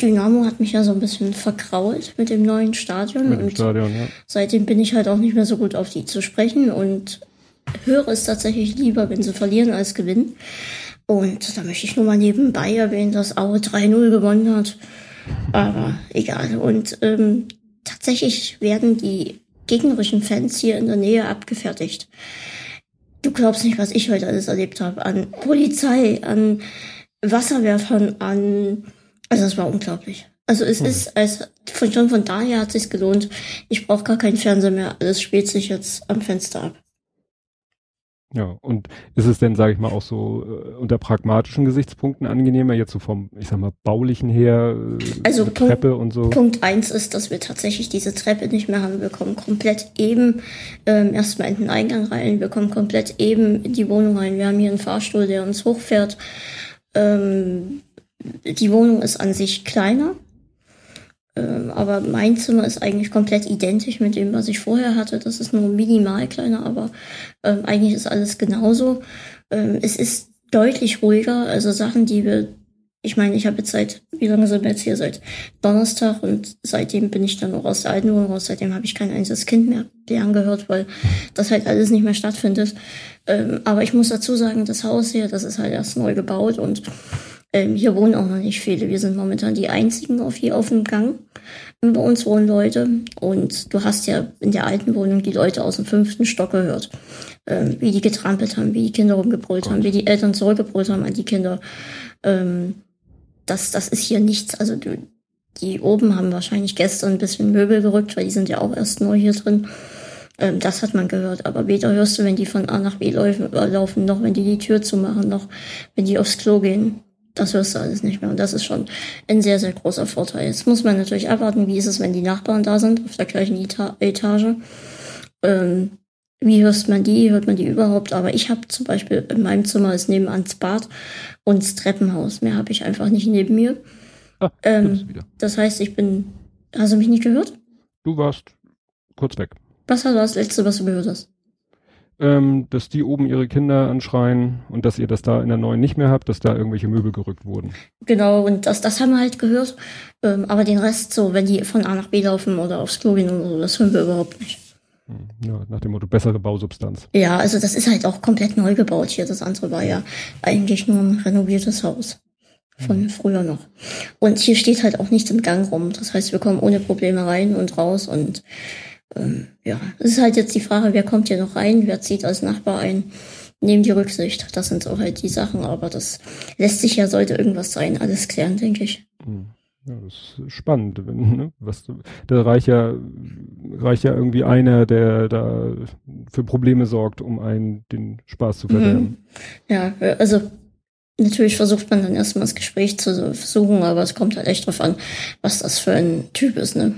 Dynamo hat mich ja so ein bisschen verkrault mit dem neuen Stadion. Mit dem Stadion, ja. Seitdem bin ich halt auch nicht mehr so gut auf die zu sprechen. Und höre es tatsächlich lieber, wenn sie verlieren als gewinnen. Und da möchte ich nur mal nebenbei erwähnen, dass Aue 3-0 gewonnen hat. Aber egal. Und ähm, tatsächlich werden die gegnerischen Fans hier in der Nähe abgefertigt. Du glaubst nicht, was ich heute alles erlebt habe. An Polizei, an Wasserwerfern, an... Also es war unglaublich. Also es hm. ist, als von, schon von daher hat sich gelohnt. Ich brauche gar keinen Fernseher mehr. Alles spielt sich jetzt am Fenster ab. Ja, und ist es denn, sage ich mal, auch so äh, unter pragmatischen Gesichtspunkten angenehmer, jetzt so vom, ich sag mal, baulichen her, äh, also Treppe Punkt, und so? Punkt eins ist, dass wir tatsächlich diese Treppe nicht mehr haben. Wir kommen komplett eben ähm, erstmal in den Eingang rein, wir kommen komplett eben in die Wohnung rein. Wir haben hier einen Fahrstuhl, der uns hochfährt. Ähm, die Wohnung ist an sich kleiner, ähm, aber mein Zimmer ist eigentlich komplett identisch mit dem, was ich vorher hatte. Das ist nur minimal kleiner, aber ähm, eigentlich ist alles genauso. Ähm, es ist deutlich ruhiger. Also Sachen, die wir, ich meine, ich habe jetzt seit, wie lange sind wir jetzt hier? Seit Donnerstag und seitdem bin ich dann auch aus der alten Wohnung raus. Seitdem habe ich kein einziges Kind mehr lernen gehört, weil das halt alles nicht mehr stattfindet. Ähm, aber ich muss dazu sagen, das Haus hier, das ist halt erst neu gebaut und ähm, hier wohnen auch noch nicht viele. Wir sind momentan die einzigen auf hier auf dem Gang. Bei uns wohnen Leute. Und du hast ja in der alten Wohnung die Leute aus dem fünften Stock gehört. Ähm, wie die getrampelt haben, wie die Kinder rumgebrüllt haben, wie die Eltern zurückgebrüllt haben an die Kinder. Ähm, das, das ist hier nichts. Also die, die oben haben wahrscheinlich gestern ein bisschen Möbel gerückt, weil die sind ja auch erst neu hier drin. Ähm, das hat man gehört. Aber weder hörst du, wenn die von A nach B äh, laufen, noch wenn die die Tür zumachen, noch wenn die aufs Klo gehen das hörst du alles nicht mehr. Und das ist schon ein sehr, sehr großer Vorteil. Jetzt muss man natürlich abwarten, wie ist es, wenn die Nachbarn da sind, auf der gleichen Eta Etage. Ähm, wie hörst man die? Hört man die überhaupt? Aber ich habe zum Beispiel in meinem Zimmer ist nebenan das Bad und das Treppenhaus. Mehr habe ich einfach nicht neben mir. Ah, ähm, das heißt, ich bin Hast du mich nicht gehört? Du warst kurz weg. Was war das Letzte, was du gehört hast? Ähm, dass die oben ihre Kinder anschreien und dass ihr das da in der neuen nicht mehr habt, dass da irgendwelche Möbel gerückt wurden. Genau, und das, das haben wir halt gehört. Ähm, aber den Rest so, wenn die von A nach B laufen oder aufs Klo gehen oder so, das hören wir überhaupt nicht. Hm, Ja, nach dem Motto bessere Bausubstanz. Ja, also das ist halt auch komplett neu gebaut hier. Das andere war ja eigentlich nur ein renoviertes Haus. Von früher noch. Und hier steht halt auch nichts im Gang rum. Das heißt, wir kommen ohne Probleme rein und raus und ähm, ja, es ist halt jetzt die Frage, wer kommt hier noch rein, wer zieht als Nachbar ein, nehmen die Rücksicht. Das sind so halt die Sachen, aber das lässt sich ja, sollte irgendwas sein, alles klären, denke ich. Hm. Ja, das ist spannend, wenn, ne? Was, da reicht ja, reicht ja irgendwie einer, der da für Probleme sorgt, um einen den Spaß zu verderben. Ja, äh, also natürlich versucht man dann erstmal das Gespräch zu suchen, aber es kommt halt echt drauf an, was das für ein Typ ist, ne?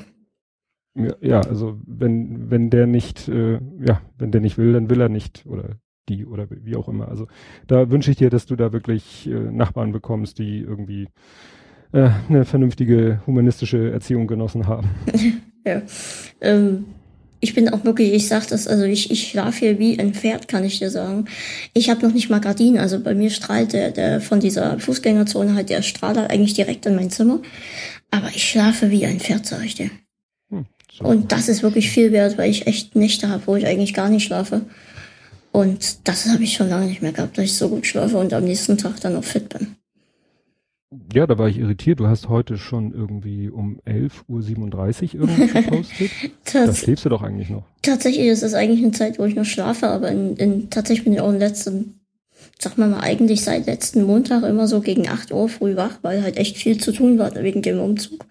Ja, also wenn, wenn der nicht, äh, ja, wenn der nicht will, dann will er nicht oder die oder wie auch immer. Also da wünsche ich dir, dass du da wirklich äh, Nachbarn bekommst, die irgendwie äh, eine vernünftige humanistische Erziehung genossen haben. Ja. Ähm, ich bin auch wirklich, ich sag das, also ich, ich schlafe hier wie ein Pferd, kann ich dir sagen. Ich habe noch nicht mal Gardinen, also bei mir strahlt der, der von dieser Fußgängerzone halt, der strahlt halt eigentlich direkt in mein Zimmer. Aber ich schlafe wie ein Pferd, sag ich dir. So. Und das ist wirklich viel wert, weil ich echt Nächte habe, wo ich eigentlich gar nicht schlafe. Und das habe ich schon lange nicht mehr gehabt, dass ich so gut schlafe und am nächsten Tag dann noch fit bin. Ja, da war ich irritiert. Du hast heute schon irgendwie um 11.37 Uhr irgendwas gepostet. Da schläfst du doch eigentlich noch. tatsächlich ist es eigentlich eine Zeit, wo ich noch schlafe, aber in, in, tatsächlich bin ich auch in letzten, sag mal mal, eigentlich seit letzten Montag immer so gegen 8 Uhr früh wach, weil halt echt viel zu tun war wegen dem Umzug.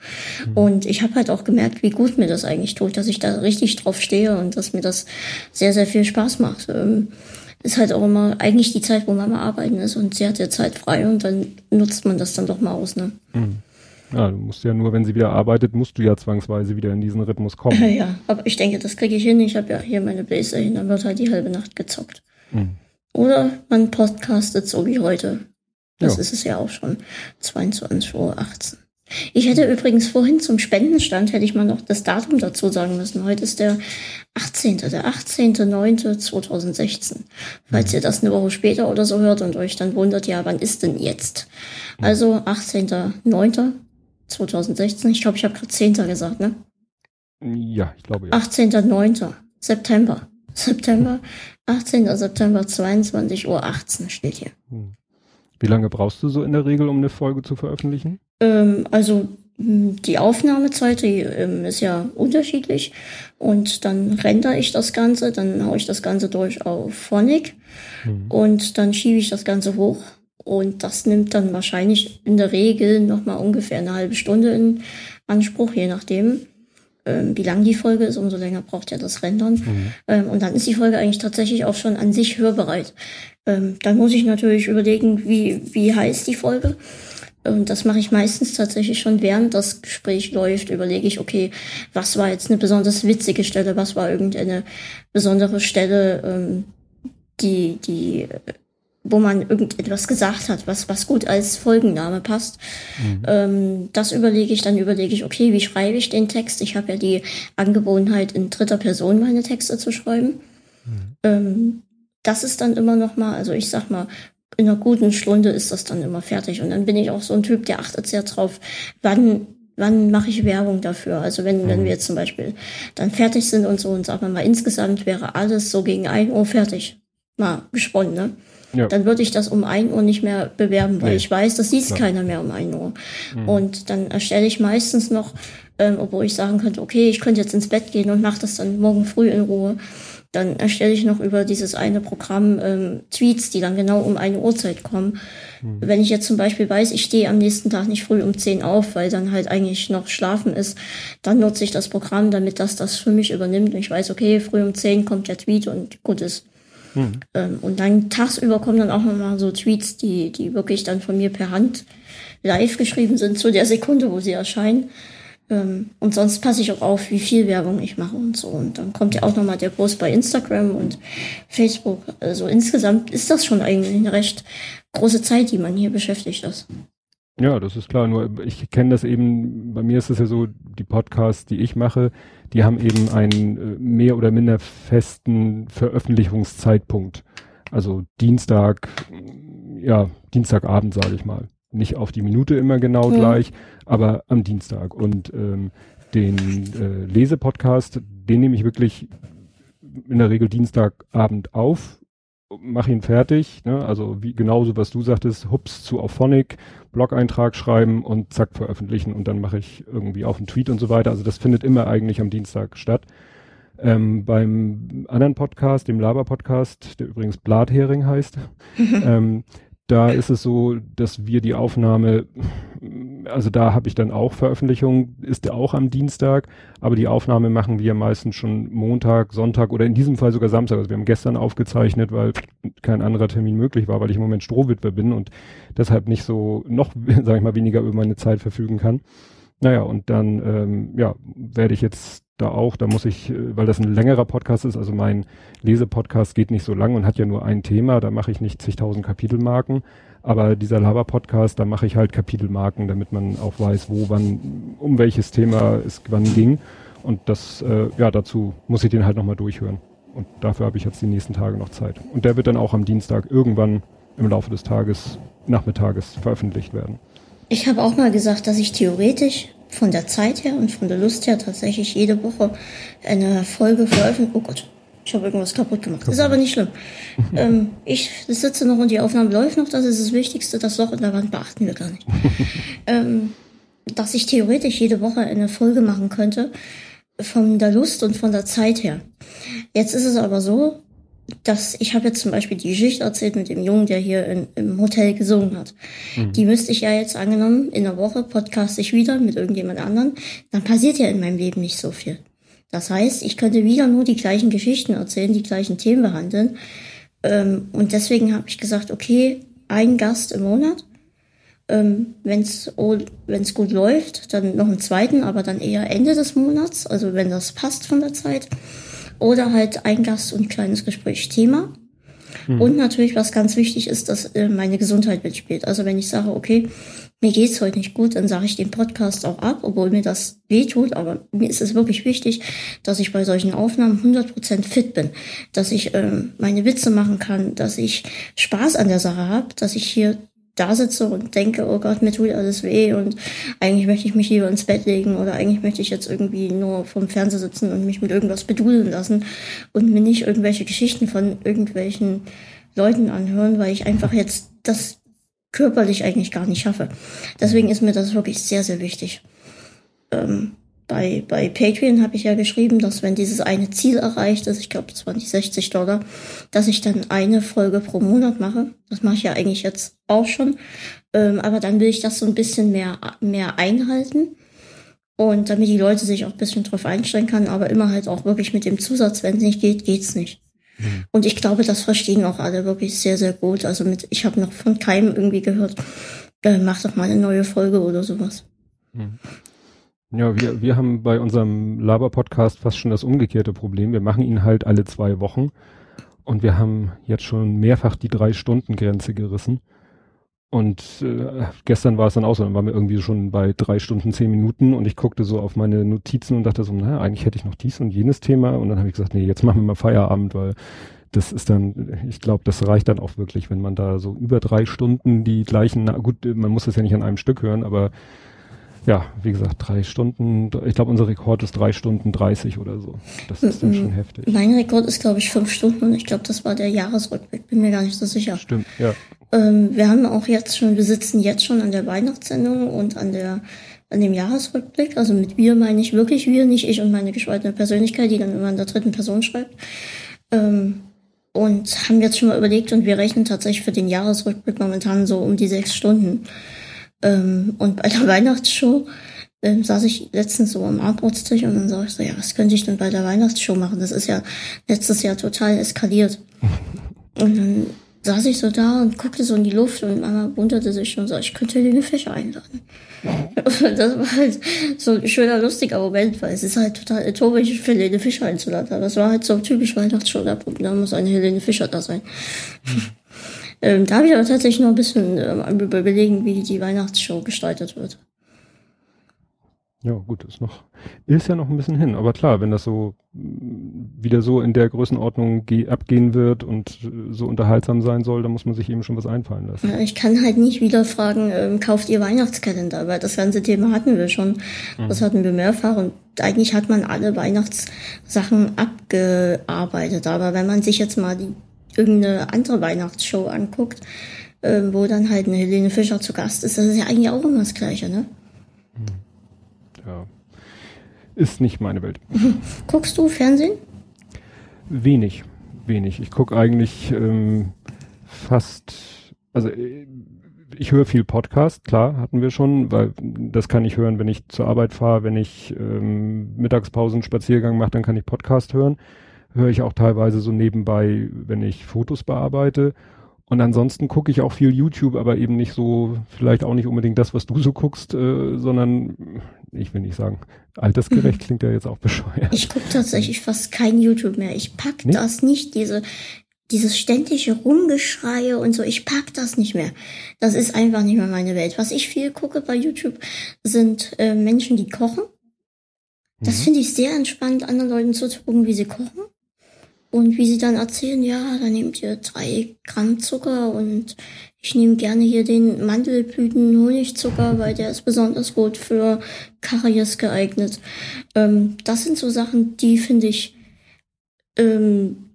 Und ich habe halt auch gemerkt, wie gut mir das eigentlich tut, dass ich da richtig drauf stehe und dass mir das sehr, sehr viel Spaß macht. Ähm, ist halt auch immer eigentlich die Zeit, wo man mal arbeiten ist und sie hat ja Zeit frei und dann nutzt man das dann doch mal aus, ne? Hm. Ja, du musst ja nur, wenn sie wieder arbeitet, musst du ja zwangsweise wieder in diesen Rhythmus kommen. Ja, aber ich denke, das kriege ich hin. Ich habe ja hier meine Bläser hin, dann wird halt die halbe Nacht gezockt. Hm. Oder man podcastet so wie heute. Das Ja. ist es ja auch schon. 22.18 Uhr. Ich hätte übrigens vorhin zum Spendenstand, hätte ich mal noch das Datum dazu sagen müssen. Heute ist der 18., der 18.09.2016. Falls ihr das eine Woche später oder so hört und euch dann wundert, ja, wann ist denn jetzt? Also 18.09.2016. Ich glaube, ich habe gerade 10. gesagt, ne? Ja, ich glaube ja. 18.09. September. September, 18. September, 22 Uhr 18 steht hier. Hm. Wie lange brauchst du so in der Regel, um eine Folge zu veröffentlichen? Ähm, also mh, die Aufnahmezeit, die ähm, ist ja unterschiedlich. Und dann rendere ich das Ganze, dann haue ich das Ganze durch auf Phonic Hm. und dann schiebe ich das Ganze hoch. Und das nimmt dann wahrscheinlich in der Regel nochmal ungefähr eine halbe Stunde in Anspruch, je nachdem, ähm, wie lang die Folge ist, umso länger braucht ja das Rendern. Mhm. Ähm, und dann ist die Folge eigentlich tatsächlich auch schon an sich hörbereit. Ähm, dann muss ich natürlich überlegen, wie, wie heißt die Folge. Und das mache ich meistens tatsächlich schon während das Gespräch läuft, überlege ich, okay, was war jetzt eine besonders witzige Stelle, was war irgendeine besondere Stelle, ähm, die, die, wo man irgendetwas gesagt hat, was, was gut als Folgenname passt. Ähm, das überlege ich, dann überlege ich, okay, wie schreibe ich den Text? Ich habe ja die Angewohnheit, in dritter Person meine Texte zu schreiben. Ähm, das ist dann immer noch mal, also ich sag mal, in einer guten Stunde ist das dann immer fertig. Und dann bin ich auch so ein Typ, der achtet sehr drauf, wann, wann mache ich Werbung dafür. Also wenn, wenn wir jetzt zum Beispiel dann fertig sind und so und sagen wir mal, insgesamt wäre alles so gegen ein Uhr fertig. Mal gesponnen, ne? Ja. Dann würde ich das um ein Uhr nicht mehr bewerben, weil Nee. ich weiß, das liest Klar. keiner mehr um ein Uhr. Und dann erstelle ich meistens noch, ähm, obwohl ich sagen könnte, okay, ich könnte jetzt ins Bett gehen und mache das dann morgen früh in Ruhe. Dann erstelle ich noch über dieses eine Programm ähm, Tweets, die dann genau um eine Uhrzeit kommen. Wenn ich jetzt zum Beispiel weiß, ich stehe am nächsten Tag nicht früh um 10 auf, weil dann halt eigentlich noch schlafen ist, dann nutze ich das Programm, damit das das für mich übernimmt. Und ich weiß, okay, früh um 10 kommt der Tweet und gut ist. Ähm, und dann tagsüber kommen dann auch nochmal so Tweets, die, die wirklich dann von mir per Hand live geschrieben sind zu der Sekunde, wo sie erscheinen. Ähm, und sonst passe ich auch auf, wie viel Werbung ich mache und so. Und dann kommt ja auch nochmal der Post bei Instagram und Facebook. Also insgesamt ist das schon eigentlich eine recht große Zeit, die man hier beschäftigt ist. Ja, das ist klar. Nur ich kenne das eben, bei mir ist es ja so, die Podcasts, die ich mache, die haben eben einen äh, mehr oder minder festen Veröffentlichungszeitpunkt. Also Dienstag, ja, Dienstagabend, sage ich mal. Nicht auf die Minute immer genau mhm. gleich, aber am Dienstag. Und ähm, den äh, Lesepodcast, den nehme ich wirklich in der Regel Dienstagabend auf, mache ihn fertig, ne? also wie genauso was du sagtest, hups zu Auphonic, Blog-Eintrag schreiben und zack veröffentlichen und dann mache ich irgendwie auch einen Tweet und so weiter. Also das findet immer eigentlich am Dienstag statt. Ähm, beim anderen Podcast, dem Laber-Podcast, der übrigens Blathering heißt, ähm, da ist es so, dass wir die Aufnahme, also da habe ich dann auch Veröffentlichung, ist auch am Dienstag, aber die Aufnahme machen wir meistens schon Montag, Sonntag oder in diesem Fall sogar Samstag. Also wir haben gestern aufgezeichnet, weil kein anderer Termin möglich war, weil ich im Moment Strohwitwer bin und deshalb nicht so noch, sage ich mal, weniger über meine Zeit verfügen kann. Naja, und dann ähm, ja, werde ich jetzt da auch, da muss ich, äh, weil das ein längerer Podcast ist, also mein Lesepodcast geht nicht so lang und hat ja nur ein Thema, da mache ich nicht zigtausend Kapitelmarken, aber dieser Laber-Podcast, da mache ich halt Kapitelmarken, damit man auch weiß, wo, wann, um welches Thema es wann ging. Und das, äh, ja, dazu muss ich den halt nochmal durchhören. Und dafür habe ich jetzt die nächsten Tage noch Zeit. Und der wird dann auch am Dienstag irgendwann im Laufe des Tages, Nachmittages veröffentlicht werden. Ich habe auch mal gesagt, dass ich theoretisch von der Zeit her und von der Lust her tatsächlich jede Woche eine Folge veröffentlichen. Oh Gott, ich habe irgendwas kaputt gemacht. Ist aber nicht schlimm. ähm, ich sitze noch und die Aufnahme läuft noch. Das ist das Wichtigste. Das Loch in der Wand beachten wir gar nicht. ähm, dass ich theoretisch jede Woche eine Folge machen könnte. Von der Lust und von der Zeit her. Jetzt ist es aber so, dass ich habe jetzt zum Beispiel die Geschichte erzählt mit dem Jungen, der hier in, im Hotel gesungen hat. Mhm. Die müsste ich ja jetzt angenommen, in der Woche podcast ich wieder mit irgendjemand anderen. Dann passiert ja in meinem Leben nicht so viel. Das heißt, ich könnte wieder nur die gleichen Geschichten erzählen, die gleichen Themen behandeln. Ähm, und deswegen habe ich gesagt, okay, ein Gast im Monat. Ähm, wenn es wenn's gut läuft, dann noch einen zweiten, aber dann eher Ende des Monats, also wenn das passt von der Zeit. Oder halt ein Gast und ein kleines Gesprächsthema. Mhm. Und natürlich, was ganz wichtig ist, dass äh, meine Gesundheit mitspielt. Also wenn ich sage, okay, mir geht's heute nicht gut, dann sage ich den Podcast auch ab, obwohl mir das weh tut. Aber mir ist es wirklich wichtig, dass ich bei solchen Aufnahmen 100% fit bin, dass ich ähm, meine Witze machen kann, dass ich Spaß an der Sache habe, dass ich hier da sitze und denke, oh Gott, mir tut alles weh und eigentlich möchte ich mich lieber ins Bett legen oder eigentlich möchte ich jetzt irgendwie nur vom Fernseher sitzen und mich mit irgendwas bedudeln lassen und mir nicht irgendwelche Geschichten von irgendwelchen Leuten anhören, weil ich einfach jetzt das körperlich eigentlich gar nicht schaffe. Deswegen ist mir das wirklich sehr, sehr wichtig. Ähm, bei, bei Patreon habe ich ja geschrieben, dass wenn dieses eine Ziel erreicht ist, ich glaube, das waren die 60 Dollar, dass ich dann eine Folge pro Monat mache. Das mache ich ja eigentlich jetzt auch schon. Ähm, aber dann will ich das so ein bisschen mehr, mehr einhalten. Und damit die Leute sich auch ein bisschen drauf einstellen kann, aber immer halt auch wirklich mit dem Zusatz, wenn es nicht geht, geht's nicht. Mhm. Und ich glaube, das verstehen auch alle wirklich sehr, sehr gut. Also mit, ich habe noch von keinem irgendwie gehört, äh, mach doch mal eine neue Folge oder sowas. Mhm. Ja, wir, wir haben bei unserem Laber-Podcast fast schon das umgekehrte Problem. Wir machen ihn halt alle zwei Wochen und wir haben jetzt schon mehrfach die Drei-Stunden-Grenze gerissen. Und äh, gestern war es dann auch so, dann waren wir irgendwie schon bei drei Stunden, zehn Minuten und ich guckte so auf meine Notizen und dachte so, naja, eigentlich hätte ich noch dies und jenes Thema und dann habe ich gesagt, nee, jetzt machen wir mal Feierabend, weil das ist dann, ich glaube, das reicht dann auch wirklich, wenn man da so über drei Stunden die gleichen, na gut, man muss das ja nicht an einem Stück hören, aber ja, wie gesagt, drei Stunden, ich glaube, unser Rekord ist drei Stunden dreißig oder so. Das ist dann schon heftig. Mein Rekord ist, glaube ich, fünf Stunden und ich glaube, das war der Jahresrückblick, bin mir gar nicht so sicher. Stimmt, ja. Ähm, wir haben auch jetzt schon, wir sitzen jetzt schon an der Weihnachtssendung und an der, an dem Jahresrückblick. Also mit wir meine ich wirklich wir, nicht ich und meine gespaltene Persönlichkeit, die dann immer in der dritten Person schreibt. Ähm, und haben jetzt schon mal überlegt und wir rechnen tatsächlich für den Jahresrückblick momentan so um die sechs Stunden. Ähm, und bei der Weihnachtsshow ähm, saß ich letztens so am Abendbrotstisch und dann sag ich so, ja, was könnte ich denn bei der Weihnachtsshow machen? Das ist ja letztes Jahr total eskaliert. und dann saß ich so da und guckte so in die Luft und Mama wunderte sich schon so, ich könnte Helene Fischer einladen. Und das war halt so ein schöner, lustiger Moment, weil es ist halt total utopisch für Helene Fischer einzuladen. Aber es war halt so typisch Weihnachtsshow, da muss eine Helene Fischer da sein. Ähm, da habe ich aber tatsächlich noch ein bisschen ähm, überlegen, wie die Weihnachtsshow gestaltet wird. Ja, gut, ist noch, ist ja noch ein bisschen hin. Aber klar, wenn das so mm, wieder so in der Größenordnung abgehen wird und äh, so unterhaltsam sein soll, dann muss man sich eben schon was einfallen lassen. Ja, ich kann halt nicht wieder fragen, ähm, kauft ihr Weihnachtskalender, weil das ganze Thema hatten wir schon. Mhm. Das hatten wir mehrfach und eigentlich hat man alle Weihnachtssachen abgearbeitet. Aber wenn man sich jetzt mal die, irgendeine andere Weihnachtsshow anguckt, äh, wo dann halt eine Helene Fischer zu Gast ist, das ist ja eigentlich auch immer das Gleiche, ne? ja, ist nicht meine Welt. Guckst du Fernsehen? Wenig, wenig. Ich gucke eigentlich ähm, fast, also äh, ich höre viel Podcast, klar, hatten wir schon, weil das kann ich hören, wenn ich zur Arbeit fahre, wenn ich ähm, Mittagspausen, Spaziergang mache, dann kann ich Podcast hören. Höre ich auch teilweise so nebenbei, wenn ich Fotos bearbeite. Und ansonsten gucke ich auch viel YouTube, aber eben nicht so, vielleicht auch nicht unbedingt das, was du so guckst, äh, sondern ich will nicht sagen, altersgerecht mhm. klingt ja jetzt auch bescheuert. Ich gucke tatsächlich fast kein YouTube mehr. Ich pack nee? das nicht, diese, dieses ständige Rumgeschreie und so, ich pack das nicht mehr. Das ist einfach nicht mehr meine Welt. Was ich viel gucke bei YouTube sind äh, Menschen, die kochen. Das mhm. finde ich sehr entspannt, anderen Leuten zuzugucken, wie sie kochen. Und wie sie dann erzählen, ja, da nehmt ihr drei Gramm Zucker und ich nehme gerne hier den Mandelblüten-Honigzucker, weil der ist besonders gut für Karies geeignet. Ähm, das sind so Sachen, die finde ich ähm,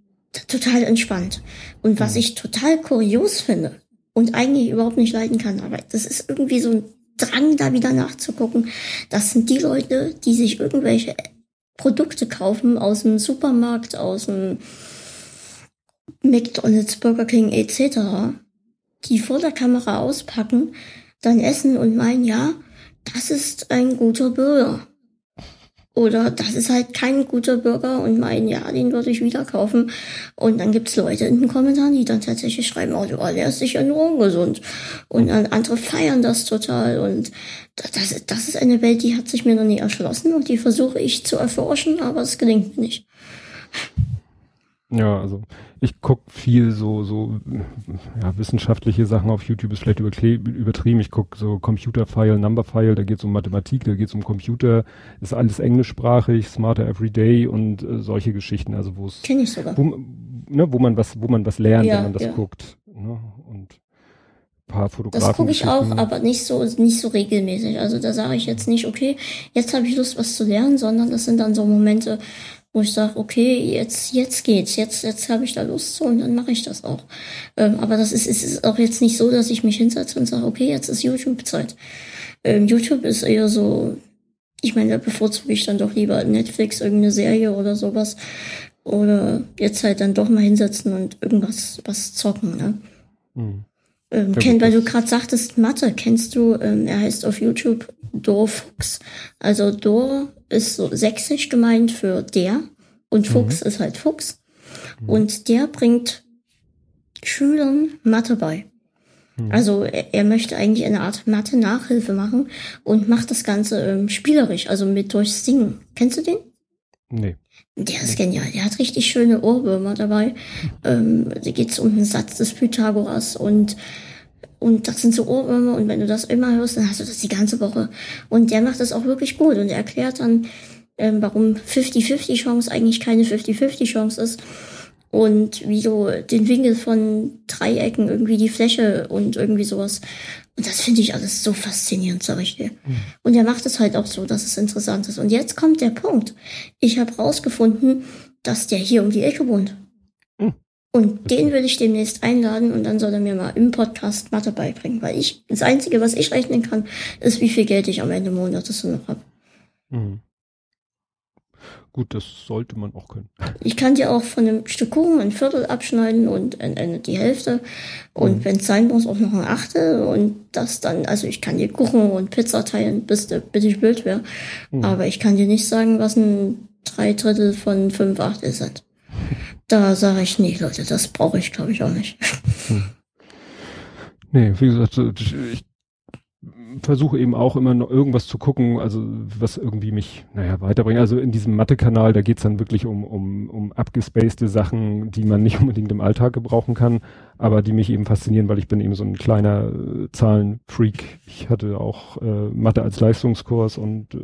total entspannt. Und was ich total kurios finde und eigentlich überhaupt nicht leiden kann, aber das ist irgendwie so ein Drang, da wieder nachzugucken. Das sind die Leute, die sich irgendwelche Produkte kaufen aus dem Supermarkt, aus dem McDonald's, Burger King etc., die vor der Kamera auspacken, dann essen und meinen, ja, das ist ein guter Burger. Oder das ist halt kein guter Burger und meinen, ja, den würde ich wieder kaufen. Und dann gibt's Leute in den Kommentaren, die dann tatsächlich schreiben, oh, der ist sicher nur ungesund. Und dann andere feiern das total. Und das, das ist eine Welt, die hat sich mir noch nie erschlossen und die versuche ich zu erforschen, aber es gelingt mir nicht. Ja, also ich guck viel so so ja, wissenschaftliche Sachen auf YouTube ist vielleicht übertrieben. Ich guck so Computer-File, Number-File, da geht es um Mathematik, da geht es um Computer, ist alles englischsprachig, Smarter Everyday und äh, solche Geschichten, also wo es Kenn ich sogar. Wo, ne, wo man was, wo man was lernt, ja, wenn man das ja. guckt. Ne? Und paar Fotografen. Das gucke ich auch, aber nicht so nicht so regelmäßig. Also da sage ich jetzt nicht, okay, jetzt habe ich Lust, was zu lernen, sondern das sind dann so Momente, wo ich sage, okay, jetzt jetzt geht's, jetzt jetzt habe ich da Lust zu und dann mache ich das auch. Ähm, aber das ist, ist, ist auch jetzt nicht so, dass ich mich hinsetze und sage, okay, jetzt ist YouTube-Zeit. Ähm, YouTube ist eher so, ich meine, da bevorzuge ich dann doch lieber Netflix, irgendeine Serie oder sowas. Oder jetzt halt dann doch mal hinsetzen und irgendwas was zocken, ne? Mhm. Ähm, kenn, weil du gerade sagtest, Mathe, kennst du, ähm, er heißt auf YouTube Dorfuchs. Also Dor ist so sächsisch gemeint für der und mhm. Fuchs mhm. ist halt Fuchs. Mhm. Und der bringt Schülern Mathe bei. Mhm. Also er, er, möchte eigentlich eine Art Mathe-Nachhilfe machen und macht das Ganze ähm, spielerisch, also mit durch Singen. Kennst du den? Nee. Der ist genial. Der hat richtig schöne Ohrwürmer dabei. Ähm, da geht's um den Satz des Pythagoras und und das sind so Ohrwürmer und wenn du das immer hörst, dann hast du das die ganze Woche. Und der macht das auch wirklich gut und er erklärt dann, ähm, warum 50-50 Chance eigentlich keine 50-50 Chance ist und wie du den Winkel von Dreiecken irgendwie die Fläche und irgendwie sowas. Und das finde ich alles so faszinierend, sag ich dir. Mhm. Und er macht es halt auch so, dass es interessant ist. Und jetzt kommt der Punkt. Ich habe rausgefunden, dass der hier um die Ecke wohnt. Und den will ich demnächst einladen und dann soll er mir mal im Podcast Mathe beibringen, weil ich, das Einzige, was ich rechnen kann, ist, wie viel Geld ich am Ende Monats noch habe. Mhm. Gut, das sollte man auch können. Ich kann dir auch von einem Stück Kuchen ein Viertel abschneiden und die Hälfte. Und mhm. wenn es sein muss, auch noch ein Achtel. Und das dann, also ich kann dir Kuchen und Pizza teilen, bis du bitte ich blöd wäre. Mhm. Aber ich kann dir nicht sagen, was ein drei Drittel von fünf Achtel sind. Da sage ich, nee, Leute, das brauche ich, glaube ich, auch nicht. Hm. Nee, wie gesagt, ich versuche eben auch immer noch irgendwas zu gucken, also was irgendwie mich, naja, weiterbringt. Also in diesem Mathe-Kanal, da geht's dann wirklich um, um, um abgespacede Sachen, die man nicht unbedingt im Alltag gebrauchen kann, aber die mich eben faszinieren, weil ich bin eben so ein kleiner äh, Zahlenfreak. Ich hatte auch äh, Mathe als Leistungskurs und äh,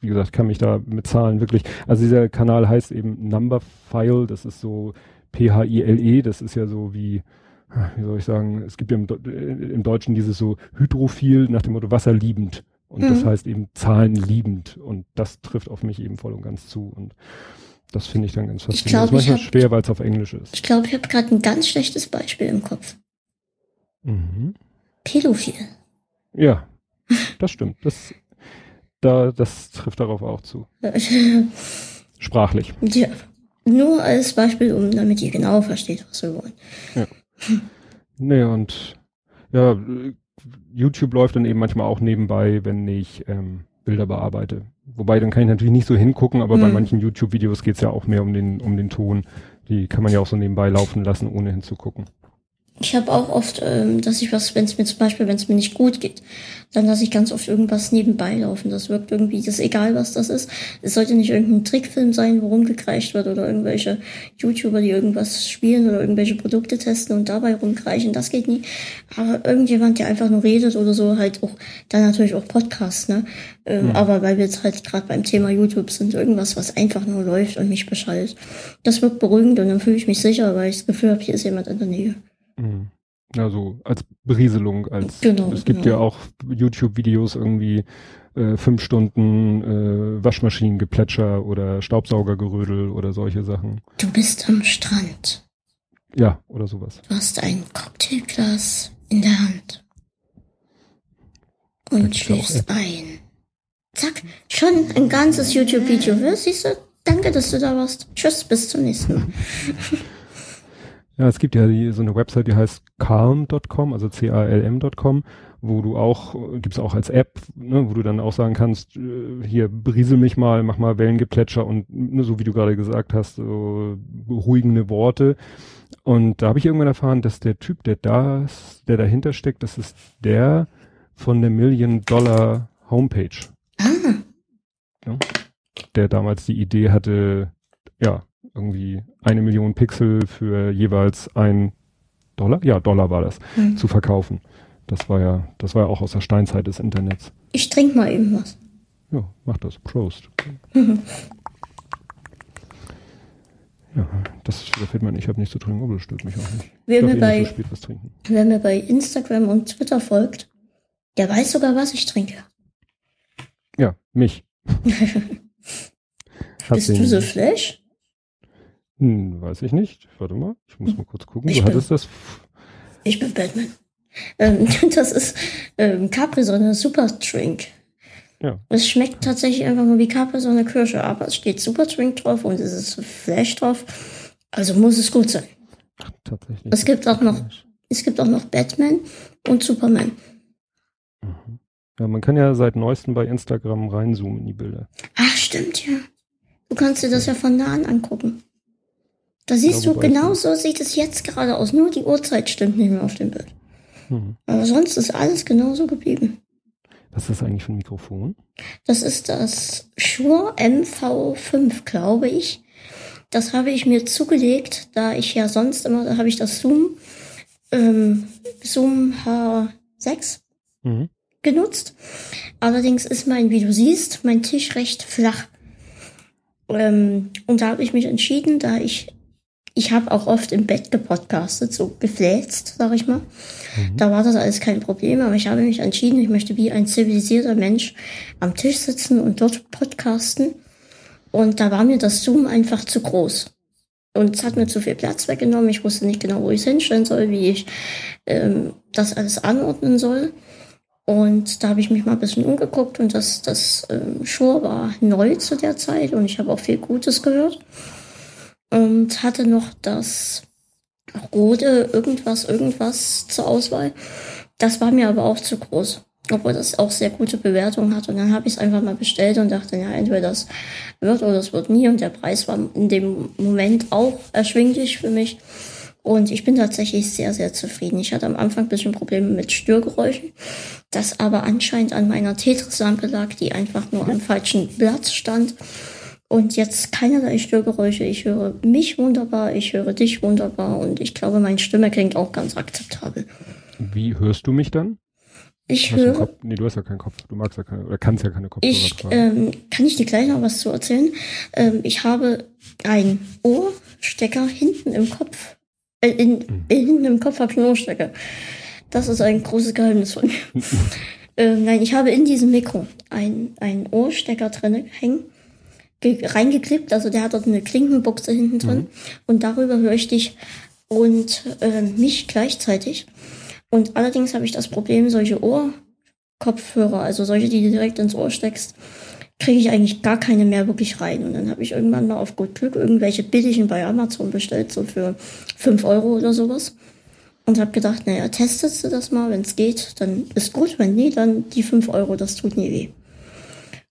wie gesagt, kann mich da mit Zahlen wirklich, also dieser Kanal heißt eben Numberphile, das ist so P-H-I-L-E, das ist ja so wie, wie soll ich sagen, es gibt ja im, im Deutschen dieses so Hydrophil nach dem Motto wasserliebend. Und mhm. das heißt eben zahlenliebend. Und das trifft auf mich eben voll und ganz zu. Und das finde ich dann ganz faszinierend. Ich glaub, das ist manchmal hab, schwer, weil es auf Englisch ist. Ich glaube, ich habe gerade ein ganz schlechtes Beispiel im Kopf. Mhm. Pädophil. Ja, das stimmt. Das, da, das trifft darauf auch zu. Sprachlich. Ja. Nur als Beispiel, um damit ihr genau versteht, was wir wollen. Ja. nee, und ja, YouTube läuft dann eben manchmal auch nebenbei, wenn ich ähm, Bilder bearbeite. Wobei, dann kann ich natürlich nicht so hingucken, aber mhm. bei manchen YouTube-Videos geht's ja auch mehr um den, um den Ton. Die kann man ja auch so nebenbei laufen lassen, ohne hinzugucken. Ich habe auch oft, ähm, dass ich was, wenn es mir zum Beispiel, wenn es mir nicht gut geht, dann lasse ich ganz oft irgendwas nebenbei laufen. Das wirkt irgendwie, das ist egal, was das ist. Es sollte nicht irgendein Trickfilm sein, wo rumgekreicht wird oder irgendwelche YouTuber, die irgendwas spielen oder irgendwelche Produkte testen und dabei rumkreichen. Das geht nie. Aber irgendjemand, der einfach nur redet oder so, halt auch, dann natürlich auch Podcasts, ne? Ähm, mhm. Aber weil wir jetzt halt gerade beim Thema YouTube sind, irgendwas, was einfach nur läuft und mich beschallt. Das wirkt beruhigend und dann fühle ich mich sicher, weil ich das Gefühl habe, hier ist jemand in der Nähe. Mhm. Also als Berieselung, als genau, es gibt genau. ja auch YouTube-Videos irgendwie äh, fünf Stunden äh, Waschmaschinengeplätscher oder Staubsaugergerödel oder solche Sachen. Du bist am Strand. Ja, oder sowas. Du hast ein Cocktailglas in der Hand. Und schläfst ein. Zack, schon ein ganzes YouTube-Video. Siehst du? Danke, dass du da warst. Tschüss, bis zum nächsten Mal. Ja, es gibt ja die, so eine Website, die heißt calm.com, also C-A-L-M.com, wo du auch, gibt's auch als App, ne, wo du dann auch sagen kannst, äh, hier beriesel mich mal, mach mal Wellengeplätscher und ne, so wie du gerade gesagt hast, so beruhigende Worte. Und da habe ich irgendwann erfahren, dass der Typ, der da, der dahinter steckt, das ist der von der Million Dollar Homepage. Ah. Ja, der damals die Idee hatte, ja, irgendwie eine Million Pixel für jeweils ein Dollar, ja, Dollar war das, mhm. zu verkaufen. Das war ja, das war ja auch aus der Steinzeit des Internets. Ich trinke mal eben was. Ja, mach das. Prost. Mhm. Ja, das, da fällt mir ich habe nichts zu trinken, aber das stört mich auch nicht. Wer mir, eh bei, so wer mir bei Instagram und Twitter folgt, der weiß sogar, was ich trinke. Ja, mich. Bist du so flash? Hm, weiß ich nicht. Warte mal, ich muss mal kurz gucken. Ich du hattest das. Ich bin Batman. Ähm, das ist ähm, Capri-Sonne Super Drink. Ja. Es schmeckt tatsächlich einfach nur wie Capri-Sonne Kirsche, aber es steht Super Drink drauf und es ist Flash drauf. Also muss es gut sein. Ach, tatsächlich. Es gibt auch noch, es gibt auch noch Batman und Superman. Mhm. Ja, man kann ja seit neuestem bei Instagram reinzoomen in die Bilder. Ach, stimmt, ja. Du kannst dir das ja von nah an angucken. Da siehst ja, du, genau so sieht es jetzt gerade aus. Nur die Uhrzeit stimmt nicht mehr auf dem Bild. Mhm. Aber sonst ist alles genauso geblieben. Was ist das eigentlich für ein Mikrofon? Das ist das Shure MV5, glaube ich. Das habe ich mir zugelegt, da ich ja sonst immer, da habe ich das Zoom, ähm, Zoom H6 mhm. genutzt. Allerdings ist mein, wie du siehst, mein Tisch recht flach. Ähm, und da habe ich mich entschieden, da ich ich habe auch oft im Bett gepodcastet, so gefläzt, sag ich mal. Mhm. Da war das alles kein Problem, aber ich habe mich entschieden, ich möchte wie ein zivilisierter Mensch am Tisch sitzen und dort podcasten. Und da war mir das Zoom einfach zu groß. Und es hat mir zu viel Platz weggenommen. Ich wusste nicht genau, wo ich es hinstellen soll, wie ich ähm, das alles anordnen soll. Und da habe ich mich mal ein bisschen umgeguckt und das, das ähm, Shure war neu zu der Zeit und ich habe auch viel Gutes gehört und hatte noch das Rode irgendwas, irgendwas zur Auswahl. Das war mir aber auch zu groß, obwohl das auch sehr gute Bewertungen hat. Und dann habe ich es einfach mal bestellt und dachte, ja, entweder das wird oder das wird nie. Und der Preis war in dem Moment auch erschwinglich für mich. Und ich bin tatsächlich sehr, sehr zufrieden. Ich hatte am Anfang ein bisschen Probleme mit Störgeräuschen, das aber anscheinend an meiner Tetris-Lampe lag, die einfach nur am falschen Platz stand. Und jetzt keinerlei Störgeräusche. Ich höre mich wunderbar, ich höre dich wunderbar und ich glaube, meine Stimme klingt auch ganz akzeptabel. Wie hörst du mich dann? Ich Hast höre. Nee, du hast ja keinen Kopf. Du magst ja keine, oder kannst ja keine Kopfhörer ich, ähm, Kann ich dir gleich noch was zu erzählen? Ähm, ich habe einen Ohrstecker hinten im Kopf. Äh, in, mhm. hinten im Kopf habe ich einen Ohrstecker. Das ist ein großes Geheimnis von mir. ähm, nein, ich habe in diesem Mikro einen, einen Ohrstecker drin hängen reingeklebt, also der hat dort eine Klinkenbuchse hinten drin mhm. und darüber höre ich dich und äh, mich gleichzeitig. Und allerdings habe ich das Problem, solche Ohrkopfhörer, also solche, die du direkt ins Ohr steckst, kriege ich eigentlich gar keine mehr wirklich rein. Und dann habe ich irgendwann mal auf gut Glück irgendwelche billigen bei Amazon bestellt, so für fünf Euro oder sowas. Und habe gedacht, naja, testest du das mal, wenn es geht, dann ist gut, wenn nie, dann die fünf Euro, das tut nie weh.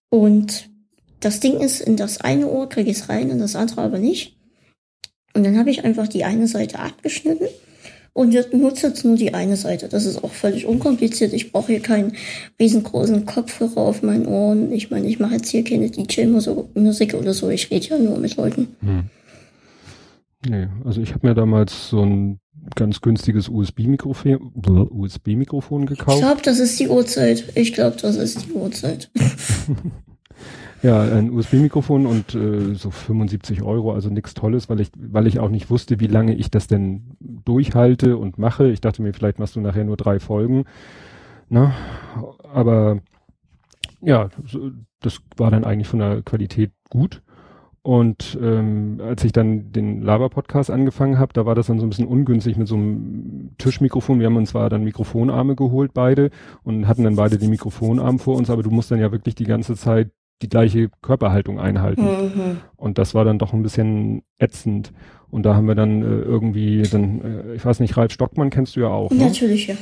Und das Ding ist, in das eine Ohr kriege ich es rein, in das andere aber nicht. Und dann habe ich einfach die eine Seite abgeschnitten und nutze jetzt nur die eine Seite. Das ist auch völlig unkompliziert. Ich brauche hier keinen riesengroßen Kopfhörer auf meinen Ohren. Ich meine, ich mache jetzt hier keine DJ-Musik oder so. Ich rede ja nur mit Leuten. Hm. Nee, also ich habe mir damals so ein ganz günstiges USB-Mikrofon USB gekauft. Ich glaube, das ist die Uhrzeit. Ich glaube, das ist die Uhrzeit. Ja, ein USB-Mikrofon und äh, so 75 Euro, also nichts Tolles, weil ich, weil ich auch nicht wusste, wie lange ich das denn durchhalte und mache. Ich dachte mir, vielleicht machst du nachher nur drei Folgen. Na, aber ja, das war dann eigentlich von der Qualität gut. Und ähm, als ich dann den Laber-Podcast angefangen habe, da war das dann so ein bisschen ungünstig mit so einem Tischmikrofon. Wir haben uns zwar dann Mikrofonarme geholt, beide, und hatten dann beide den Mikrofonarm vor uns, aber du musst dann ja wirklich die ganze Zeit die gleiche Körperhaltung einhalten. Mhm. Und das war dann doch ein bisschen ätzend. Und da haben wir dann äh, irgendwie, dann, äh, ich weiß nicht, Ralf Stockmann kennst du ja auch. Ne? Natürlich, ja.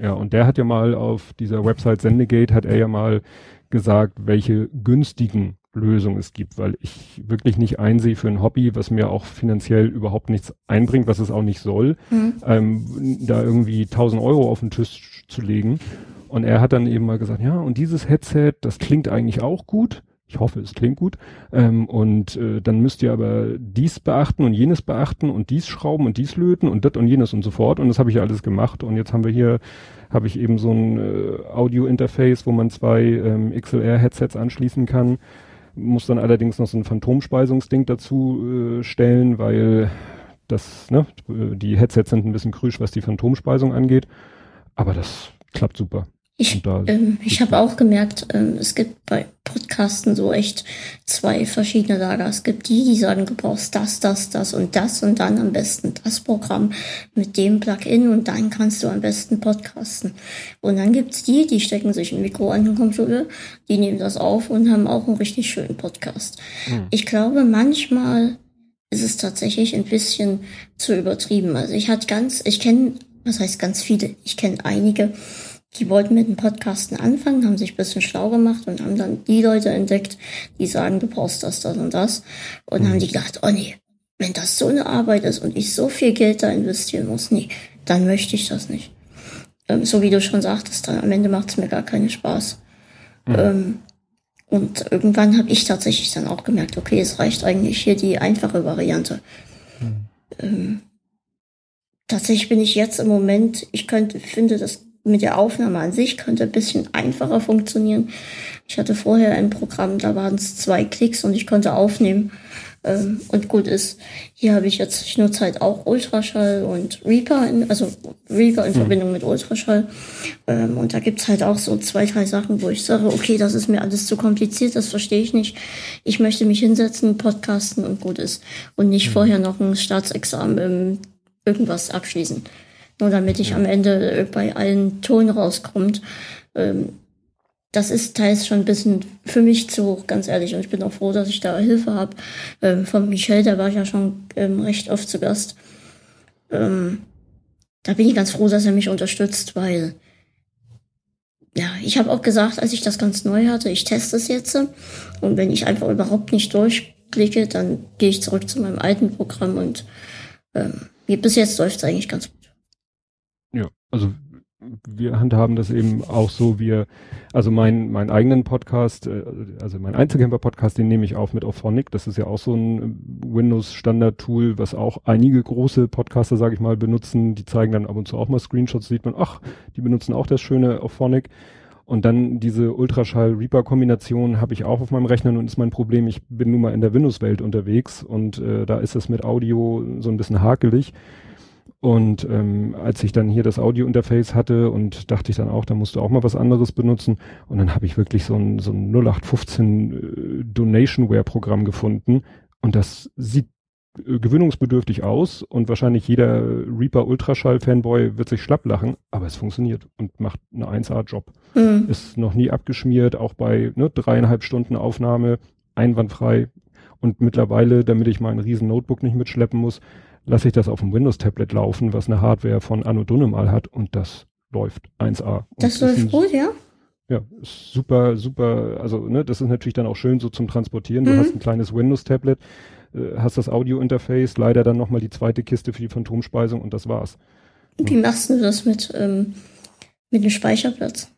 Ja, und der hat ja mal auf dieser Website Sendegate, hat er ja mal gesagt, welche günstigen Lösungen es gibt, weil ich wirklich nicht einsehe für ein Hobby, was mir auch finanziell überhaupt nichts einbringt, was es auch nicht soll, mhm. ähm, da irgendwie 1000 Euro auf den Tisch zu legen und er hat dann eben mal gesagt, ja, und dieses Headset, das klingt eigentlich auch gut. Ich hoffe, es klingt gut. Ähm, und äh, dann müsst ihr aber dies beachten und jenes beachten und dies schrauben und dies löten und das und jenes und so fort. Und das habe ich alles gemacht. Und jetzt haben wir hier, habe ich eben so ein äh, Audio-Interface, wo man zwei ähm, XLR-Headsets anschließen kann. Muss dann allerdings noch so ein Phantomspeisungsding dazu äh, stellen, weil das, ne, die Headsets sind ein bisschen krüsch, was die Phantomspeisung angeht. Aber das klappt super. Ich, ähm, ich habe auch gemerkt, ähm, es gibt bei Podcasten so echt zwei verschiedene Lager. Es gibt die, die sagen, du brauchst das, das, das und das und dann am besten das Programm mit dem Plugin und dann kannst du am besten podcasten. Und dann gibt's die, die stecken sich ein Mikro an den Computer, die nehmen das auf und haben auch einen richtig schönen Podcast. Mhm. Ich glaube, manchmal ist es tatsächlich ein bisschen zu übertrieben. Also ich hatte ganz, ich kenne, was heißt ganz viele, ich kenne einige, die wollten mit dem Podcasten anfangen, haben sich ein bisschen schlau gemacht und haben dann die Leute entdeckt, die sagen, du brauchst das, das und das. Und mhm. haben die gedacht, oh nee, wenn das so eine Arbeit ist und ich so viel Geld da investieren muss, nee, dann möchte ich das nicht. Ähm, so wie du schon sagtest, dann am Ende macht es mir gar keinen Spaß. Mhm. Ähm, und irgendwann habe ich tatsächlich dann auch gemerkt, okay, es reicht eigentlich hier die einfache Variante. Mhm. Ähm, tatsächlich bin ich jetzt im Moment, ich könnte, finde das mit der Aufnahme an sich könnte ein bisschen einfacher funktionieren. Ich hatte vorher ein Programm, da waren es zwei Klicks und ich konnte aufnehmen. Ähm, und gut ist, hier habe ich jetzt, ich nutze halt auch Ultraschall und Reaper, in, also Reaper in mhm. Verbindung mit Ultraschall. Ähm, und da gibt's halt auch so zwei, drei Sachen, wo ich sage, okay, das ist mir alles zu kompliziert, das verstehe ich nicht. Ich möchte mich hinsetzen, podcasten und gut ist. Und nicht mhm. vorher noch ein Staatsexamen im irgendwas abschließen. Nur damit ich am Ende äh, bei allen Ton rauskommt. Ähm, das ist teils schon ein bisschen für mich zu hoch, ganz ehrlich. Und ich bin auch froh, dass ich da Hilfe habe. Ähm, von Michel, der war ja schon ähm, recht oft zu Gast. Da bin ich ganz froh, dass er mich unterstützt, weil ja, ich habe auch gesagt, als ich das ganz neu hatte, ich teste es jetzt. Und wenn ich einfach überhaupt nicht durchblicke, dann gehe ich zurück zu meinem alten Programm und ähm, bis jetzt läuft es eigentlich ganz gut. Also wir handhaben das eben auch so, wir, also mein, mein eigenen Podcast, äh, also mein Einzelkämpfer-Podcast, den nehme ich auf mit Auphonic. Das ist ja auch so ein Windows-Standard-Tool, was auch einige große Podcaster, sage ich mal, benutzen. Die zeigen dann ab und zu auch mal Screenshots, sieht man, ach, die benutzen auch das schöne Auphonic. Und dann diese Ultraschall-Reaper-Kombination habe ich auch auf meinem Rechner und ist mein Problem, ich bin nun mal in der Windows-Welt unterwegs und äh, da ist es mit Audio so ein bisschen hakelig. Und ähm, als ich dann hier das Audio-Interface hatte und dachte ich dann auch, da musst du auch mal was anderes benutzen. Und dann habe ich wirklich so ein, so ein 0815 äh, Donationware-Programm gefunden. Und das sieht äh, gewöhnungsbedürftig aus und wahrscheinlich jeder Reaper Ultraschall-Fanboy wird sich schlapp lachen, aber es funktioniert und macht eine 1A-Job. Mhm. Ist noch nie abgeschmiert, auch bei ne, dreieinhalb Stunden Aufnahme, einwandfrei. Und mittlerweile, damit ich mein riesen Notebook nicht mitschleppen muss, lasse ich das auf dem Windows-Tablet laufen, was eine Hardware von Anno Dunnemal hat und das läuft 1A. Und das läuft gut, ja? Ja, super, super, also ne, das ist natürlich dann auch schön so zum Transportieren. Du mhm. hast ein kleines Windows-Tablet, äh, hast das Audio-Interface, leider dann nochmal die zweite Kiste für die Phantomspeisung und das war's. Wie machst du das mit, ähm, mit dem Speicherplatz?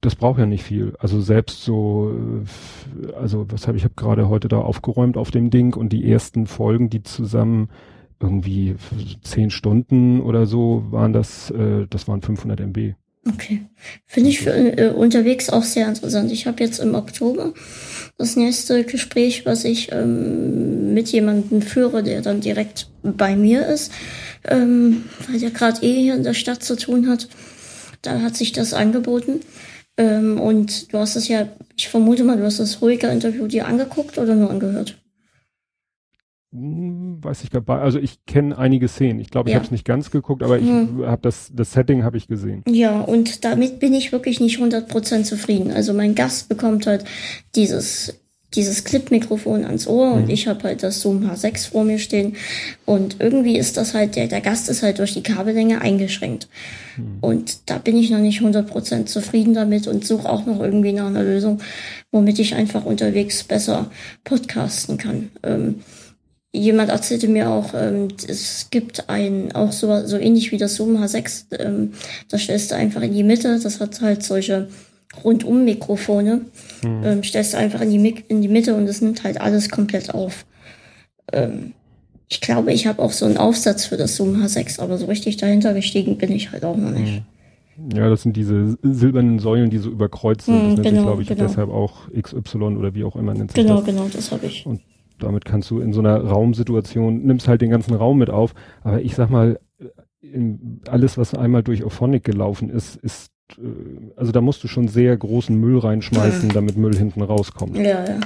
Das braucht ja nicht viel. Also selbst so, äh, also was habe ich habe gerade heute da aufgeräumt auf dem Ding und die ersten Folgen, die zusammen irgendwie zehn Stunden oder so waren das, äh, das waren 500 MB. Okay, finde ich für äh, unterwegs auch sehr interessant. Ich habe jetzt im Oktober das nächste Gespräch, was ich ähm, mit jemandem führe, der dann direkt bei mir ist, ähm, weil der gerade eh hier in der Stadt zu tun hat. Da hat sich das angeboten. Ähm, und du hast es ja, ich vermute mal, du hast das ruhiger Interview dir angeguckt oder nur angehört? Hm, weiß ich gar nicht. Also ich kenne einige Szenen. Ich glaube, ich ja. habe es nicht ganz geguckt, aber ich hm. habe das, das Setting habe ich gesehen. Ja, und damit bin ich wirklich nicht 100% zufrieden. Also mein Gast bekommt halt dieses dieses Clip-Mikrofon ans Ohr und mhm. ich habe halt das Zoom H6 vor mir stehen und irgendwie ist das halt, der, der Gast ist halt durch die Kabellänge eingeschränkt. Mhm. Und da bin ich noch nicht 100% zufrieden damit und suche auch noch irgendwie nach einer Lösung, womit ich einfach unterwegs besser podcasten kann. Ähm, jemand erzählte mir auch, ähm, es gibt ein, auch so, so ähnlich wie das Zoom H6, ähm, das stellst du einfach in die Mitte, das hat halt solche Rundum-Mikrofone. Hm. Ähm, stellst du einfach in die, in die Mitte und es nimmt halt alles komplett auf. Ähm, ich glaube, ich habe auch so einen Aufsatz für das Zoom H6, aber so richtig dahinter gestiegen bin ich halt auch noch nicht. Hm. Ja, das sind diese silbernen Säulen, die so überkreuzt sind. Hm, das nennt genau, sich, glaube ich, genau. deshalb auch XY oder wie auch immer nennt sich Genau, das. genau, das habe ich. Und damit kannst du in so einer Raumsituation, nimmst halt den ganzen Raum mit auf. Aber ich sag mal, alles, was einmal durch Ophonic gelaufen ist, ist äh, also da musst du schon sehr großen Müll reinschmeißen, mhm. damit Müll hinten rauskommt. Ja, ja.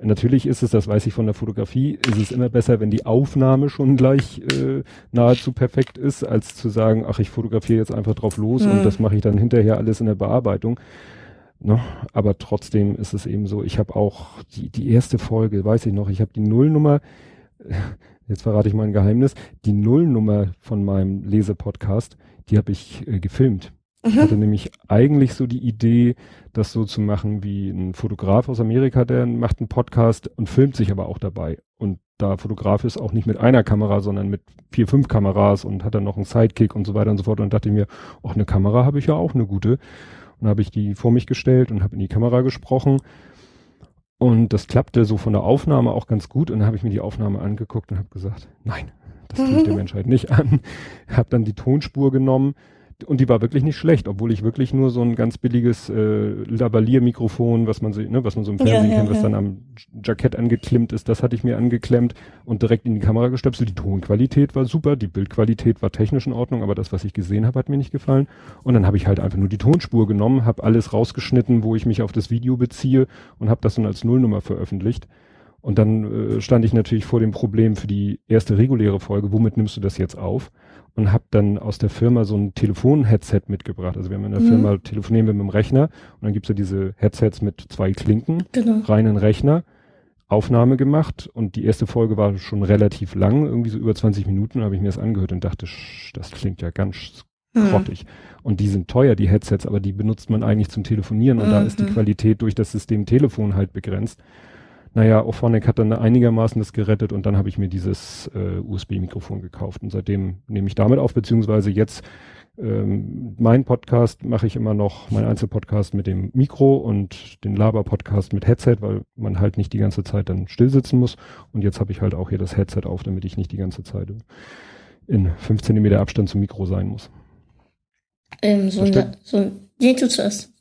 Natürlich ist es, das weiß ich von der Fotografie, ist es immer besser, wenn die Aufnahme schon gleich äh, nahezu perfekt ist, als zu sagen, ach, ich fotografiere jetzt einfach drauf los mhm. und das mache ich dann hinterher alles in der Bearbeitung. No, aber trotzdem ist es eben so, ich habe auch die, die erste Folge, weiß ich noch, ich habe die Nullnummer, jetzt verrate ich mal ein Geheimnis, die Nullnummer von meinem Lesepodcast, die habe ich äh, gefilmt. Ich mhm. hatte nämlich eigentlich so die Idee, das so zu machen wie ein Fotograf aus Amerika, der macht einen Podcast und filmt sich aber auch dabei. Und da Fotograf ist auch nicht mit einer Kamera, sondern mit vier, fünf Kameras und hat dann noch einen Sidekick und so weiter und so fort. Und dachte ich mir, auch eine Kamera habe ich ja auch eine gute. Und habe ich die vor mich gestellt und habe in die Kamera gesprochen. Und das klappte so von der Aufnahme auch ganz gut. Und dann habe ich mir die Aufnahme angeguckt und habe gesagt, nein, das tue ich der Menschheit nicht an. habe dann die Tonspur genommen und die war wirklich nicht schlecht, obwohl ich wirklich nur so ein ganz billiges äh, Lavalier-Mikrofon, was man so, ne, was man so im Fernsehen ja, kennt, ja, was ja. dann am Jackett angeklemmt ist, das hatte ich mir angeklemmt und direkt in die Kamera gestöpselt. Die Tonqualität war super, die Bildqualität war technisch in Ordnung, aber das, was ich gesehen habe, hat mir nicht gefallen. Und dann habe ich halt einfach nur die Tonspur genommen, habe alles rausgeschnitten, wo ich mich auf das Video beziehe und habe das dann als Nullnummer veröffentlicht. Und dann äh, stand ich natürlich vor dem Problem für die erste reguläre Folge, womit nimmst du das jetzt auf? Und habe dann aus der Firma so ein Telefon-Headset mitgebracht. Also wir haben in der mhm. Firma telefonieren wir mit dem Rechner und dann gibt's ja diese Headsets mit zwei Klinken, genau. reinen Rechner, Aufnahme gemacht und die erste Folge war schon relativ lang, irgendwie so über 20 Minuten, habe ich mir das angehört und dachte, das klingt ja ganz mhm. grottig. Und die sind teuer, die Headsets, aber die benutzt man eigentlich zum Telefonieren und mhm. da ist die Qualität durch das System Telefon halt begrenzt. Naja, Auphonic hat dann einigermaßen das gerettet und dann habe ich mir dieses äh, USB-Mikrofon gekauft und seitdem nehme ich damit auf, beziehungsweise jetzt ähm, mein Podcast mache ich immer noch, mein Einzelpodcast mit dem Mikro und den Laber-Podcast mit Headset, weil man halt nicht die ganze Zeit dann still sitzen muss. Und jetzt habe ich halt auch hier das Headset auf, damit ich nicht die ganze Zeit in 5 cm Abstand zum Mikro sein muss. Ähm, so, ein, so ein, nee, du zuerst.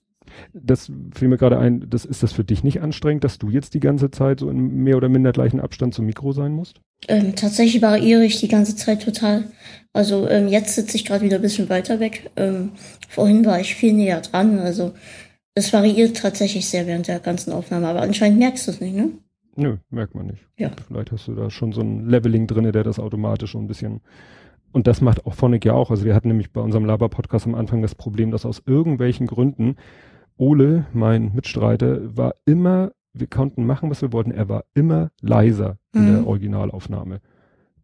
Das fiel mir gerade ein, das ist das für dich nicht anstrengend, dass du jetzt die ganze Zeit so in mehr oder minder gleichen Abstand zum Mikro sein musst? Ähm, tatsächlich variiere ich die ganze Zeit total. Also ähm, jetzt sitze ich gerade wieder ein bisschen weiter weg. Ähm, vorhin war ich viel näher dran. Also es variiert tatsächlich sehr während der ganzen Aufnahme. Aber anscheinend merkst du es nicht, ne? Nö, merkt man nicht. Ja. Vielleicht hast du da schon so ein Leveling drinne, der das automatisch so ein bisschen und das macht auch Phonic ja auch. Also wir hatten nämlich bei unserem Laber-Podcast am Anfang das Problem, dass aus irgendwelchen Gründen Ole, mein Mitstreiter, war immer, wir konnten machen, was wir wollten, er war immer leiser in mhm. der Originalaufnahme.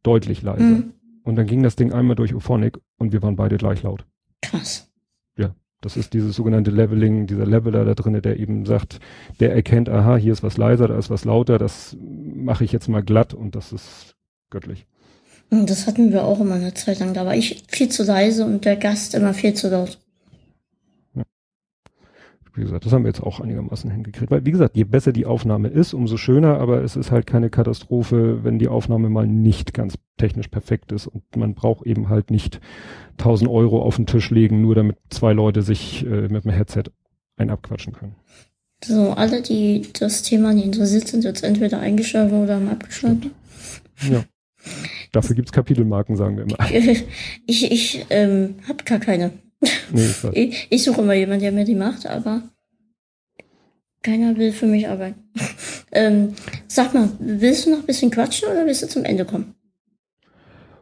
Deutlich leiser. Mhm. Und dann ging das Ding einmal durch Ophonic und wir waren beide gleich laut. Krass. Ja, das ist dieses sogenannte Leveling, dieser Leveler da drinne, der eben sagt, der erkennt, aha, hier ist was leiser, da ist was lauter, das mache ich jetzt mal glatt und das ist göttlich. Das hatten wir auch immer eine Zeit lang. Da war ich viel zu leise und der Gast immer viel zu laut wie gesagt, das haben wir jetzt auch einigermaßen hingekriegt. Weil, wie gesagt, je besser die Aufnahme ist, umso schöner, aber es ist halt keine Katastrophe, wenn die Aufnahme mal nicht ganz technisch perfekt ist und man braucht eben halt nicht 1000 Euro auf den Tisch legen, nur damit zwei Leute sich äh, mit dem Headset ein abquatschen können. So, alle, die das Thema nicht interessiert sind, jetzt entweder eingeschaltet oder haben abgeschaltet. Ja. Dafür gibt's Kapitelmarken, sagen wir immer. Ich, ich ähm, habe gar keine. Nee, ich, ich, ich suche immer jemanden, der mir die macht, aber keiner will für mich arbeiten. ähm, sag mal, willst du noch ein bisschen quatschen oder willst du zum Ende kommen?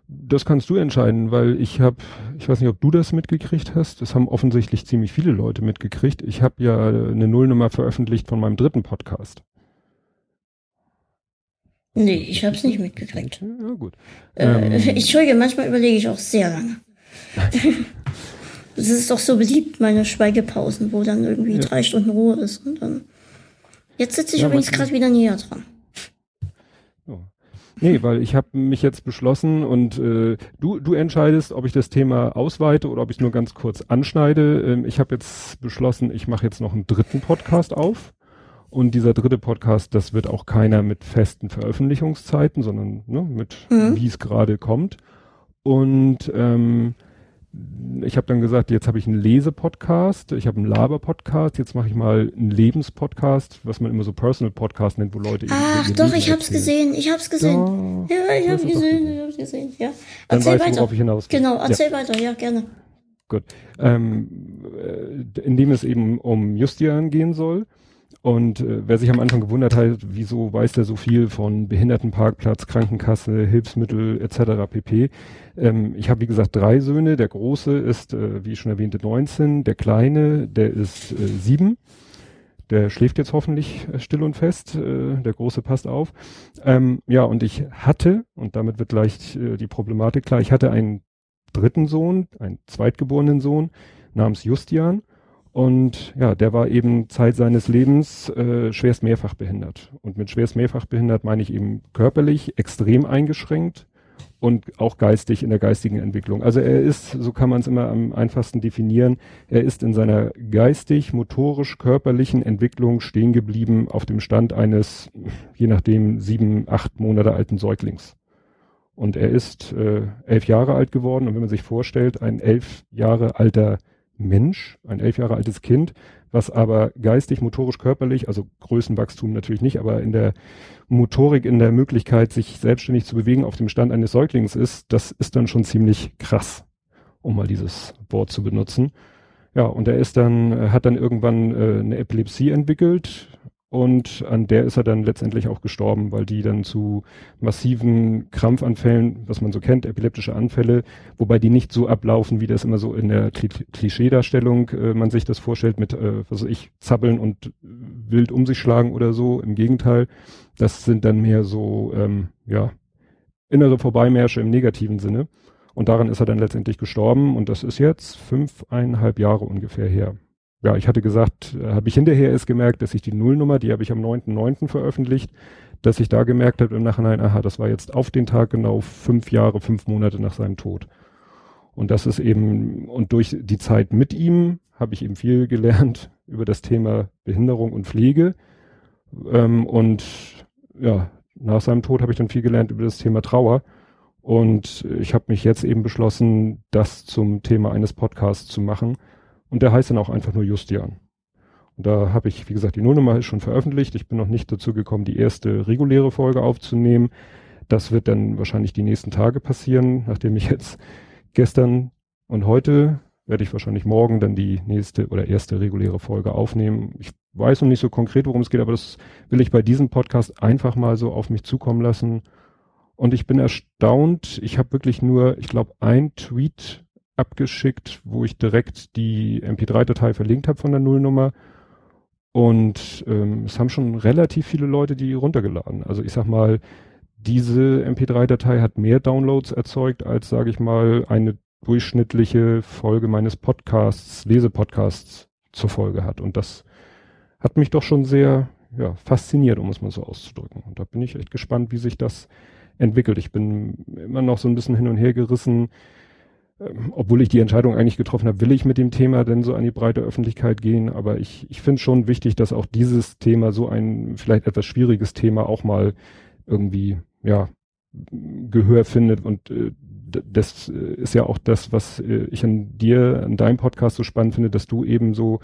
Das kannst du entscheiden, weil ich habe, ich weiß nicht, ob du das mitgekriegt hast. Das haben offensichtlich ziemlich viele Leute mitgekriegt. Ich habe ja eine Nullnummer veröffentlicht von meinem dritten Podcast. Nee, ich habe es nicht mitgekriegt. Ja, gut. Äh, ähm, Entschuldige, manchmal überlege ich auch sehr lange. Es ist doch so beliebt, meine Schweigepausen, wo dann irgendwie ja. drei Stunden Ruhe ist. Und dann. Jetzt sitze ich ja, übrigens gerade wieder näher dran. Nee, weil ich habe mich jetzt beschlossen und äh, du, du entscheidest, ob ich das Thema ausweite oder ob ich nur ganz kurz anschneide. Ähm, ich habe jetzt beschlossen, ich mache jetzt noch einen dritten Podcast auf. Und dieser dritte Podcast, das wird auch keiner mit festen Veröffentlichungszeiten, sondern ne, mit mhm. wie es gerade kommt. Und ähm, ich habe dann gesagt, jetzt habe ich einen Lesepodcast, ich habe einen Laber-Podcast, jetzt mache ich mal einen Lebenspodcast, was man immer so Personal-Podcast nennt, wo Leute Ach doch, Leben ich habe es gesehen, ich habe es gesehen. Ja, ja ich habe gesehen, ich habe gesehen, ja. Erzähl dann weißt, weiter. ich hinaus Genau, erzähl ja. weiter, ja, gerne. Gut. Ähm, äh, in dem es eben um Justian gehen soll. Und äh, wer sich am Anfang gewundert hat, wieso weiß der so viel von Behindertenparkplatz, Krankenkasse, Hilfsmittel etc. pp. Ähm, ich habe wie gesagt drei Söhne. Der große ist, äh, wie ich schon erwähnte, 19. Der kleine, der ist äh, sieben. Der schläft jetzt hoffentlich äh, still und fest. Äh, der große passt auf. Ähm, ja, und ich hatte, und damit wird gleich äh, die Problematik klar, ich hatte einen dritten Sohn, einen zweitgeborenen Sohn namens Justian. Und ja, der war eben Zeit seines Lebens äh, schwerst mehrfach behindert. Und mit schwerst mehrfach behindert meine ich eben körperlich extrem eingeschränkt und auch geistig in der geistigen Entwicklung. Also er ist, so kann man es immer am einfachsten definieren, er ist in seiner geistig, motorisch, körperlichen Entwicklung stehen geblieben auf dem Stand eines, je nachdem, sieben, acht Monate alten Säuglings. Und er ist äh, elf Jahre alt geworden und wenn man sich vorstellt, ein elf Jahre alter Mensch, ein elf Jahre altes Kind, was aber geistig, motorisch, körperlich, also Größenwachstum natürlich nicht, aber in der Motorik, in der Möglichkeit, sich selbstständig zu bewegen auf dem Stand eines Säuglings ist, das ist dann schon ziemlich krass, um mal dieses Wort zu benutzen. Ja, und er ist dann, hat dann irgendwann äh, eine Epilepsie entwickelt, und an der ist er dann letztendlich auch gestorben, weil die dann zu massiven Krampfanfällen, was man so kennt, epileptische Anfälle, wobei die nicht so ablaufen, wie das immer so in der Klischeedarstellung äh, man sich das vorstellt mit, äh, was weiß ich, zappeln und wild um sich schlagen oder so. Im Gegenteil, das sind dann mehr so, ähm, ja, innere Vorbeimärsche im negativen Sinne. Und daran ist er dann letztendlich gestorben und das ist jetzt fünfeinhalb Jahre ungefähr her. Ja, ich hatte gesagt, äh, habe ich hinterher erst gemerkt, dass ich die Nullnummer, die habe ich am 9.9. veröffentlicht, dass ich da gemerkt habe im Nachhinein, aha, das war jetzt auf den Tag genau fünf Jahre, fünf Monate nach seinem Tod. Und das ist eben, und durch die Zeit mit ihm habe ich eben viel gelernt über das Thema Behinderung und Pflege. Ähm, und ja, nach seinem Tod habe ich dann viel gelernt über das Thema Trauer. Und ich habe mich jetzt eben beschlossen, das zum Thema eines Podcasts zu machen. Und der heißt dann auch einfach nur Justian. Und da habe ich, wie gesagt, die Nullnummer ist schon veröffentlicht. Ich bin noch nicht dazu gekommen, die erste reguläre Folge aufzunehmen. Das wird dann wahrscheinlich die nächsten Tage passieren, nachdem ich jetzt gestern und heute werde ich wahrscheinlich morgen dann die nächste oder erste reguläre Folge aufnehmen. Ich weiß noch nicht so konkret, worum es geht, aber das will ich bei diesem Podcast einfach mal so auf mich zukommen lassen und ich bin erstaunt, ich habe wirklich nur, ich glaube, ein Tweet abgeschickt, wo ich direkt die MP3-Datei verlinkt habe von der Nullnummer. Und ähm, es haben schon relativ viele Leute die runtergeladen. Also ich sag mal, diese MP3-Datei hat mehr Downloads erzeugt, als, sage ich mal, eine durchschnittliche Folge meines Podcasts, Lesepodcasts zur Folge hat. Und das hat mich doch schon sehr ja, fasziniert, um es mal so auszudrücken. Und da bin ich echt gespannt, wie sich das entwickelt. Ich bin immer noch so ein bisschen hin und her gerissen, ähm, obwohl ich die Entscheidung eigentlich getroffen habe, will ich mit dem Thema denn so an die breite Öffentlichkeit gehen. Aber ich, ich finde schon wichtig, dass auch dieses Thema, so ein vielleicht etwas schwieriges Thema, auch mal irgendwie, ja, Gehör findet. Und äh, das ist ja auch das, was äh, ich an dir, an deinem Podcast so spannend finde, dass du eben so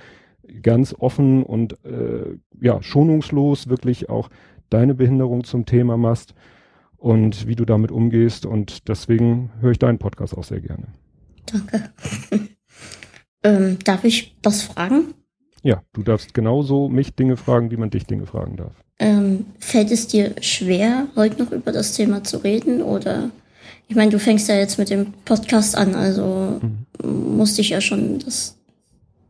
ganz offen und äh, ja, schonungslos wirklich auch deine Behinderung zum Thema machst und wie du damit umgehst. Und deswegen höre ich deinen Podcast auch sehr gerne. Danke. ähm, darf ich was fragen? Ja, du darfst genauso mich Dinge fragen, wie man dich Dinge fragen darf. Ähm, fällt es dir schwer, heute noch über das Thema zu reden? Oder ich meine, du fängst ja jetzt mit dem Podcast an, also mhm. musste ich ja schon das,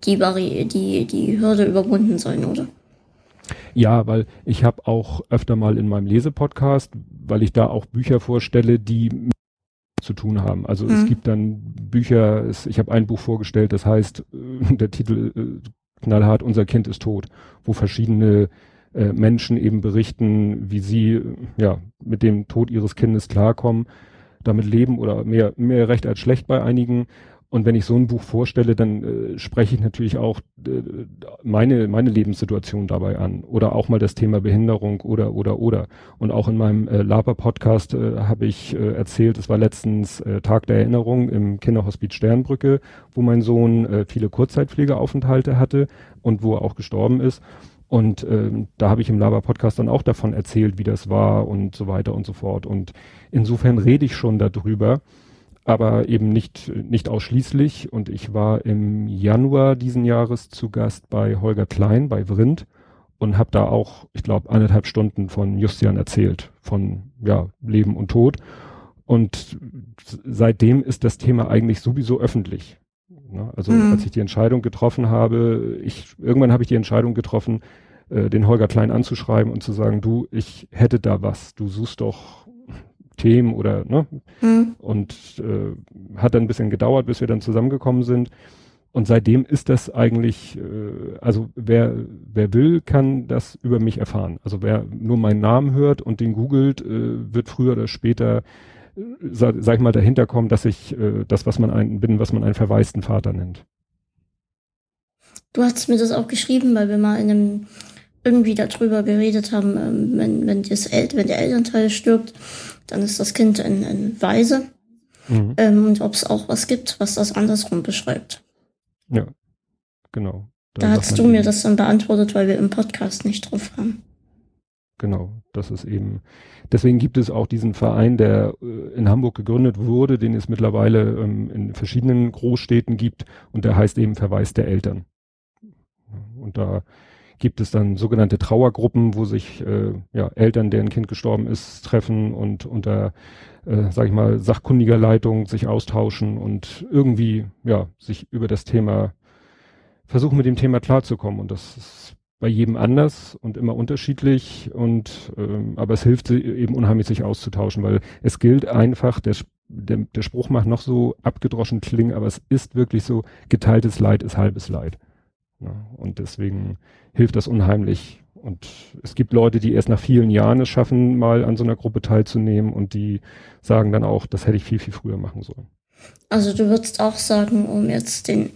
die, Barri die, die Hürde überwunden sein, oder? Ja, weil ich habe auch öfter mal in meinem Lesepodcast, weil ich da auch Bücher vorstelle, die zu tun haben. Also mhm. es gibt dann Bücher, es, ich habe ein Buch vorgestellt, das heißt, äh, der Titel äh, knallhart, unser Kind ist tot, wo verschiedene äh, Menschen eben berichten, wie sie äh, ja mit dem Tod ihres Kindes klarkommen, damit leben oder mehr, mehr recht als schlecht bei einigen und wenn ich so ein Buch vorstelle, dann äh, spreche ich natürlich auch äh, meine, meine Lebenssituation dabei an. Oder auch mal das Thema Behinderung oder, oder, oder. Und auch in meinem äh, Laber-Podcast äh, habe ich äh, erzählt, es war letztens äh, Tag der Erinnerung im Kinderhospiz Sternbrücke, wo mein Sohn äh, viele Kurzzeitpflegeaufenthalte hatte und wo er auch gestorben ist. Und äh, da habe ich im Laber-Podcast dann auch davon erzählt, wie das war und so weiter und so fort. Und insofern rede ich schon darüber aber eben nicht, nicht ausschließlich. Und ich war im Januar diesen Jahres zu Gast bei Holger Klein, bei Vrindt und habe da auch, ich glaube, eineinhalb Stunden von Justian erzählt, von ja, Leben und Tod. Und seitdem ist das Thema eigentlich sowieso öffentlich. Ne? Also mhm. als ich die Entscheidung getroffen habe, ich irgendwann habe ich die Entscheidung getroffen, äh, den Holger Klein anzuschreiben und zu sagen, du, ich hätte da was, du suchst doch Themen oder ne? Mhm. Und äh, hat dann ein bisschen gedauert, bis wir dann zusammengekommen sind. Und seitdem ist das eigentlich, äh, also wer, wer will, kann das über mich erfahren. Also wer nur meinen Namen hört und den googelt, äh, wird früher oder später, äh, sag, sag ich mal, dahinter kommen, dass ich äh, das, was man einen bin, was man einen verwaisten Vater nennt. Du hast mir das auch geschrieben, weil wir mal in einem irgendwie darüber geredet haben, ähm, wenn, wenn, das El wenn der Elternteil stirbt, dann ist das Kind ein, ein Weise. Mhm. Ähm, und ob es auch was gibt, was das andersrum beschreibt. Ja, genau. Da, da hast du mir das dann beantwortet, weil wir im Podcast nicht drauf haben. Genau, das ist eben. Deswegen gibt es auch diesen Verein, der äh, in Hamburg gegründet wurde, den es mittlerweile ähm, in verschiedenen Großstädten gibt und der heißt eben Verweis der Eltern. Und da gibt es dann sogenannte Trauergruppen, wo sich äh, ja, Eltern, deren Kind gestorben ist, treffen und unter, äh, sag ich mal, sachkundiger Leitung sich austauschen und irgendwie ja sich über das Thema versuchen mit dem Thema klarzukommen. Und das ist bei jedem anders und immer unterschiedlich und ähm, aber es hilft eben unheimlich sich auszutauschen, weil es gilt einfach, der, der, der Spruch macht noch so abgedroschen klingen, aber es ist wirklich so, geteiltes Leid ist halbes Leid. Ja, und deswegen hilft das unheimlich. Und es gibt Leute, die erst nach vielen Jahren es schaffen, mal an so einer Gruppe teilzunehmen und die sagen dann auch, das hätte ich viel, viel früher machen sollen. Also du würdest auch sagen, um jetzt den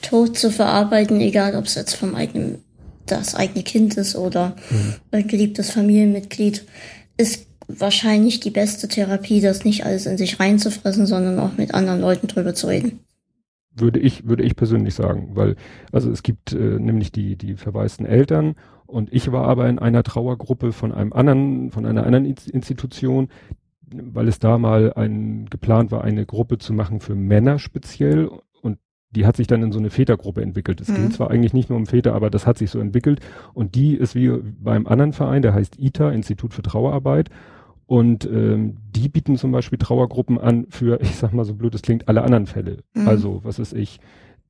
Tod zu verarbeiten, egal ob es jetzt vom eigenen, das eigene Kind ist oder mhm. ein geliebtes Familienmitglied, ist wahrscheinlich die beste Therapie, das nicht alles in sich reinzufressen, sondern auch mit anderen Leuten drüber zu reden. Würde ich, würde ich persönlich sagen, weil, also es gibt äh, nämlich die, die verwaisten Eltern und ich war aber in einer Trauergruppe von einem anderen, von einer anderen Institution, weil es da mal ein, geplant war, eine Gruppe zu machen für Männer speziell und die hat sich dann in so eine Vätergruppe entwickelt. Es mhm. ging zwar eigentlich nicht nur um Väter, aber das hat sich so entwickelt und die ist wie beim anderen Verein, der heißt ITA, Institut für Trauerarbeit und ähm, die bieten zum Beispiel Trauergruppen an für, ich sag mal so blöd es klingt, alle anderen Fälle. Mhm. Also, was ist ich,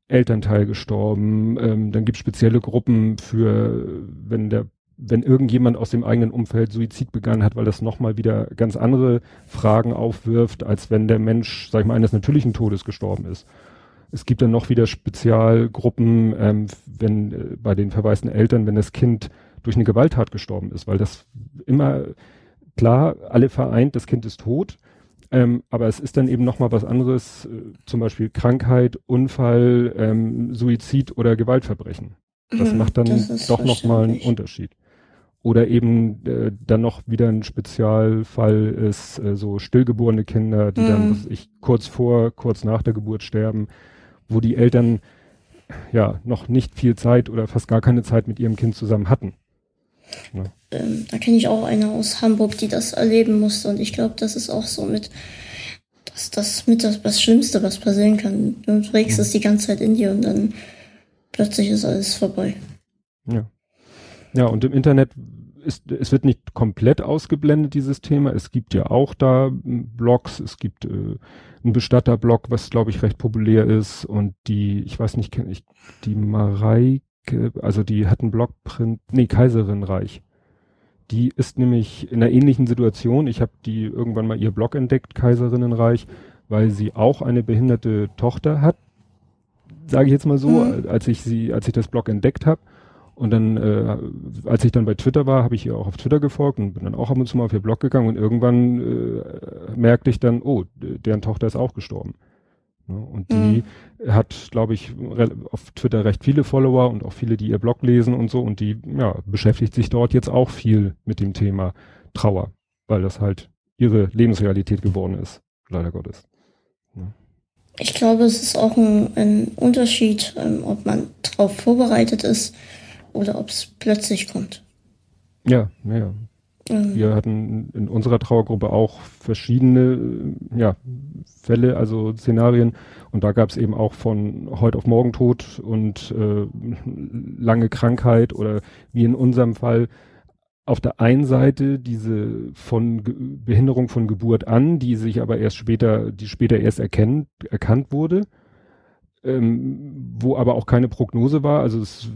Elternteil gestorben, ähm, dann gibt spezielle Gruppen für, wenn der wenn irgendjemand aus dem eigenen Umfeld Suizid begangen hat, weil das nochmal wieder ganz andere Fragen aufwirft, als wenn der Mensch, sag ich mal, eines natürlichen Todes gestorben ist. Es gibt dann noch wieder Spezialgruppen, ähm, wenn äh, bei den verwaisten Eltern, wenn das Kind durch eine Gewalttat gestorben ist, weil das immer klar, alle vereint, das Kind ist tot, ähm, aber es ist dann eben nochmal was anderes, äh, zum Beispiel Krankheit, Unfall, ähm, Suizid oder Gewaltverbrechen. Das mhm, macht dann das doch nochmal einen Unterschied. Oder eben äh, dann noch wieder ein Spezialfall ist äh, so stillgeborene Kinder, die mhm. dann, was ich, kurz vor, kurz nach der Geburt sterben, wo die Eltern ja noch nicht viel Zeit oder fast gar keine Zeit mit ihrem Kind zusammen hatten. Ja. Ähm, da kenne ich auch eine aus Hamburg, die das erleben musste und ich glaube, das ist auch so mit das, das mit das, das Schlimmste, was passieren kann. Du trägst es die ganze Zeit in dir und dann plötzlich ist alles vorbei. Ja. Ja, und im Internet ist, es wird nicht komplett ausgeblendet, dieses Thema. Es gibt ja auch da hm, Blogs, es gibt äh, einen Bestatterblog, was glaube ich recht populär ist und die, ich weiß nicht, kenne ich, die Mareike, also die hat einen Blogprint, nee, Kaiserinreich. Die ist nämlich in einer ähnlichen Situation. Ich habe die irgendwann mal ihr Blog entdeckt, Kaiserinnenreich, weil sie auch eine behinderte Tochter hat, sage ich jetzt mal so, mhm. als ich sie, als ich das Blog entdeckt habe und dann, äh, als ich dann bei Twitter war, habe ich ihr auch auf Twitter gefolgt und bin dann auch ab und zu mal auf ihr Blog gegangen und irgendwann äh, merkte ich dann, oh, deren Tochter ist auch gestorben. Ja, und die mhm. hat, glaube ich, auf Twitter recht viele Follower und auch viele, die ihr Blog lesen und so. Und die ja, beschäftigt sich dort jetzt auch viel mit dem Thema Trauer, weil das halt ihre Lebensrealität geworden ist, leider Gottes. Ja. Ich glaube, es ist auch ein, ein Unterschied, ähm, ob man darauf vorbereitet ist oder ob es plötzlich kommt. Ja, ja. Mhm. Wir hatten in unserer Trauergruppe auch verschiedene ja, Fälle, also Szenarien. Und da gab es eben auch von heute auf morgen Tod und äh, lange Krankheit oder wie in unserem Fall auf der einen Seite diese von Ge Behinderung von Geburt an, die sich aber erst später, die später erst erkennt, erkannt wurde ähm, wo aber auch keine Prognose war. Also es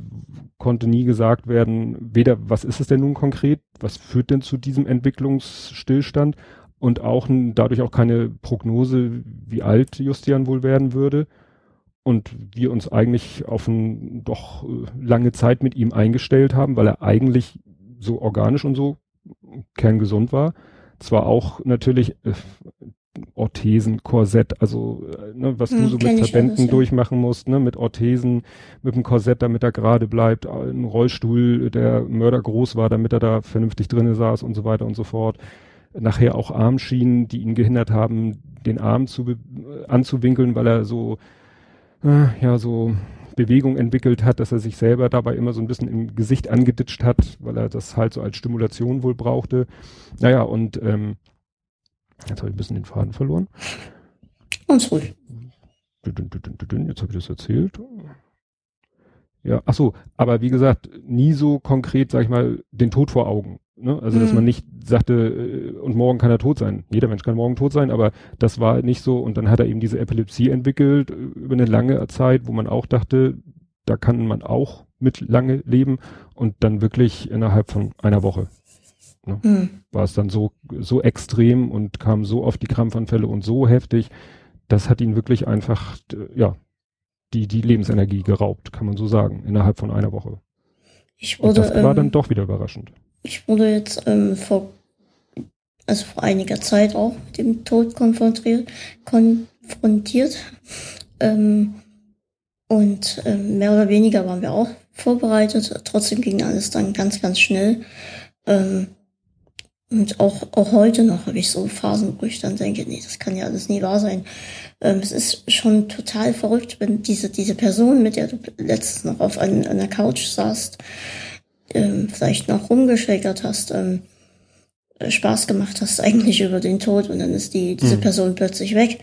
konnte nie gesagt werden, weder was ist es denn nun konkret, was führt denn zu diesem Entwicklungsstillstand und auch dadurch auch keine Prognose, wie alt Justian wohl werden würde. Und wir uns eigentlich auf ein, doch äh, lange Zeit mit ihm eingestellt haben, weil er eigentlich so organisch und so kerngesund war. Zwar auch natürlich äh, Orthesen, Korsett, also äh, ne, was hm, du so mit Verbänden alles, ja. durchmachen musst, ne, mit Orthesen, mit dem Korsett, damit er gerade bleibt, ein Rollstuhl, der Mörder groß war, damit er da vernünftig drinnen saß und so weiter und so fort. Nachher auch Armschienen, die ihn gehindert haben, den Arm zu anzuwinkeln, weil er so äh, ja so Bewegung entwickelt hat, dass er sich selber dabei immer so ein bisschen im Gesicht angeditscht hat, weil er das halt so als Stimulation wohl brauchte. Naja, und ähm, Jetzt habe ich ein bisschen den Faden verloren. Ganz ruhig. Jetzt habe ich das erzählt. Ja, ach so, aber wie gesagt, nie so konkret, sag ich mal, den Tod vor Augen. Ne? Also, dass mhm. man nicht sagte, äh, und morgen kann er tot sein. Jeder Mensch kann morgen tot sein, aber das war nicht so. Und dann hat er eben diese Epilepsie entwickelt äh, über eine lange Zeit, wo man auch dachte, da kann man auch mit lange leben und dann wirklich innerhalb von einer Woche. Ne? Mhm. War es dann so, so extrem und kam so oft die Krampfanfälle und so heftig, das hat ihn wirklich einfach, ja, die, die Lebensenergie geraubt, kann man so sagen, innerhalb von einer Woche. Ich wurde, Und das war dann ähm, doch wieder überraschend. Ich wurde jetzt ähm, vor, also vor einiger Zeit auch mit dem Tod konfrontiert, konfrontiert. Ähm, und ähm, mehr oder weniger waren wir auch vorbereitet. Trotzdem ging alles dann ganz, ganz schnell. Ähm, und auch, auch heute noch habe ich so Phasen, wo ich dann denke, nee, das kann ja alles nie wahr sein. Ähm, es ist schon total verrückt, wenn diese, diese Person, mit der du letztens noch auf ein, einer Couch saßt, ähm, vielleicht noch rumgeschäkert hast, ähm, Spaß gemacht hast eigentlich über den Tod und dann ist die, diese mhm. Person plötzlich weg.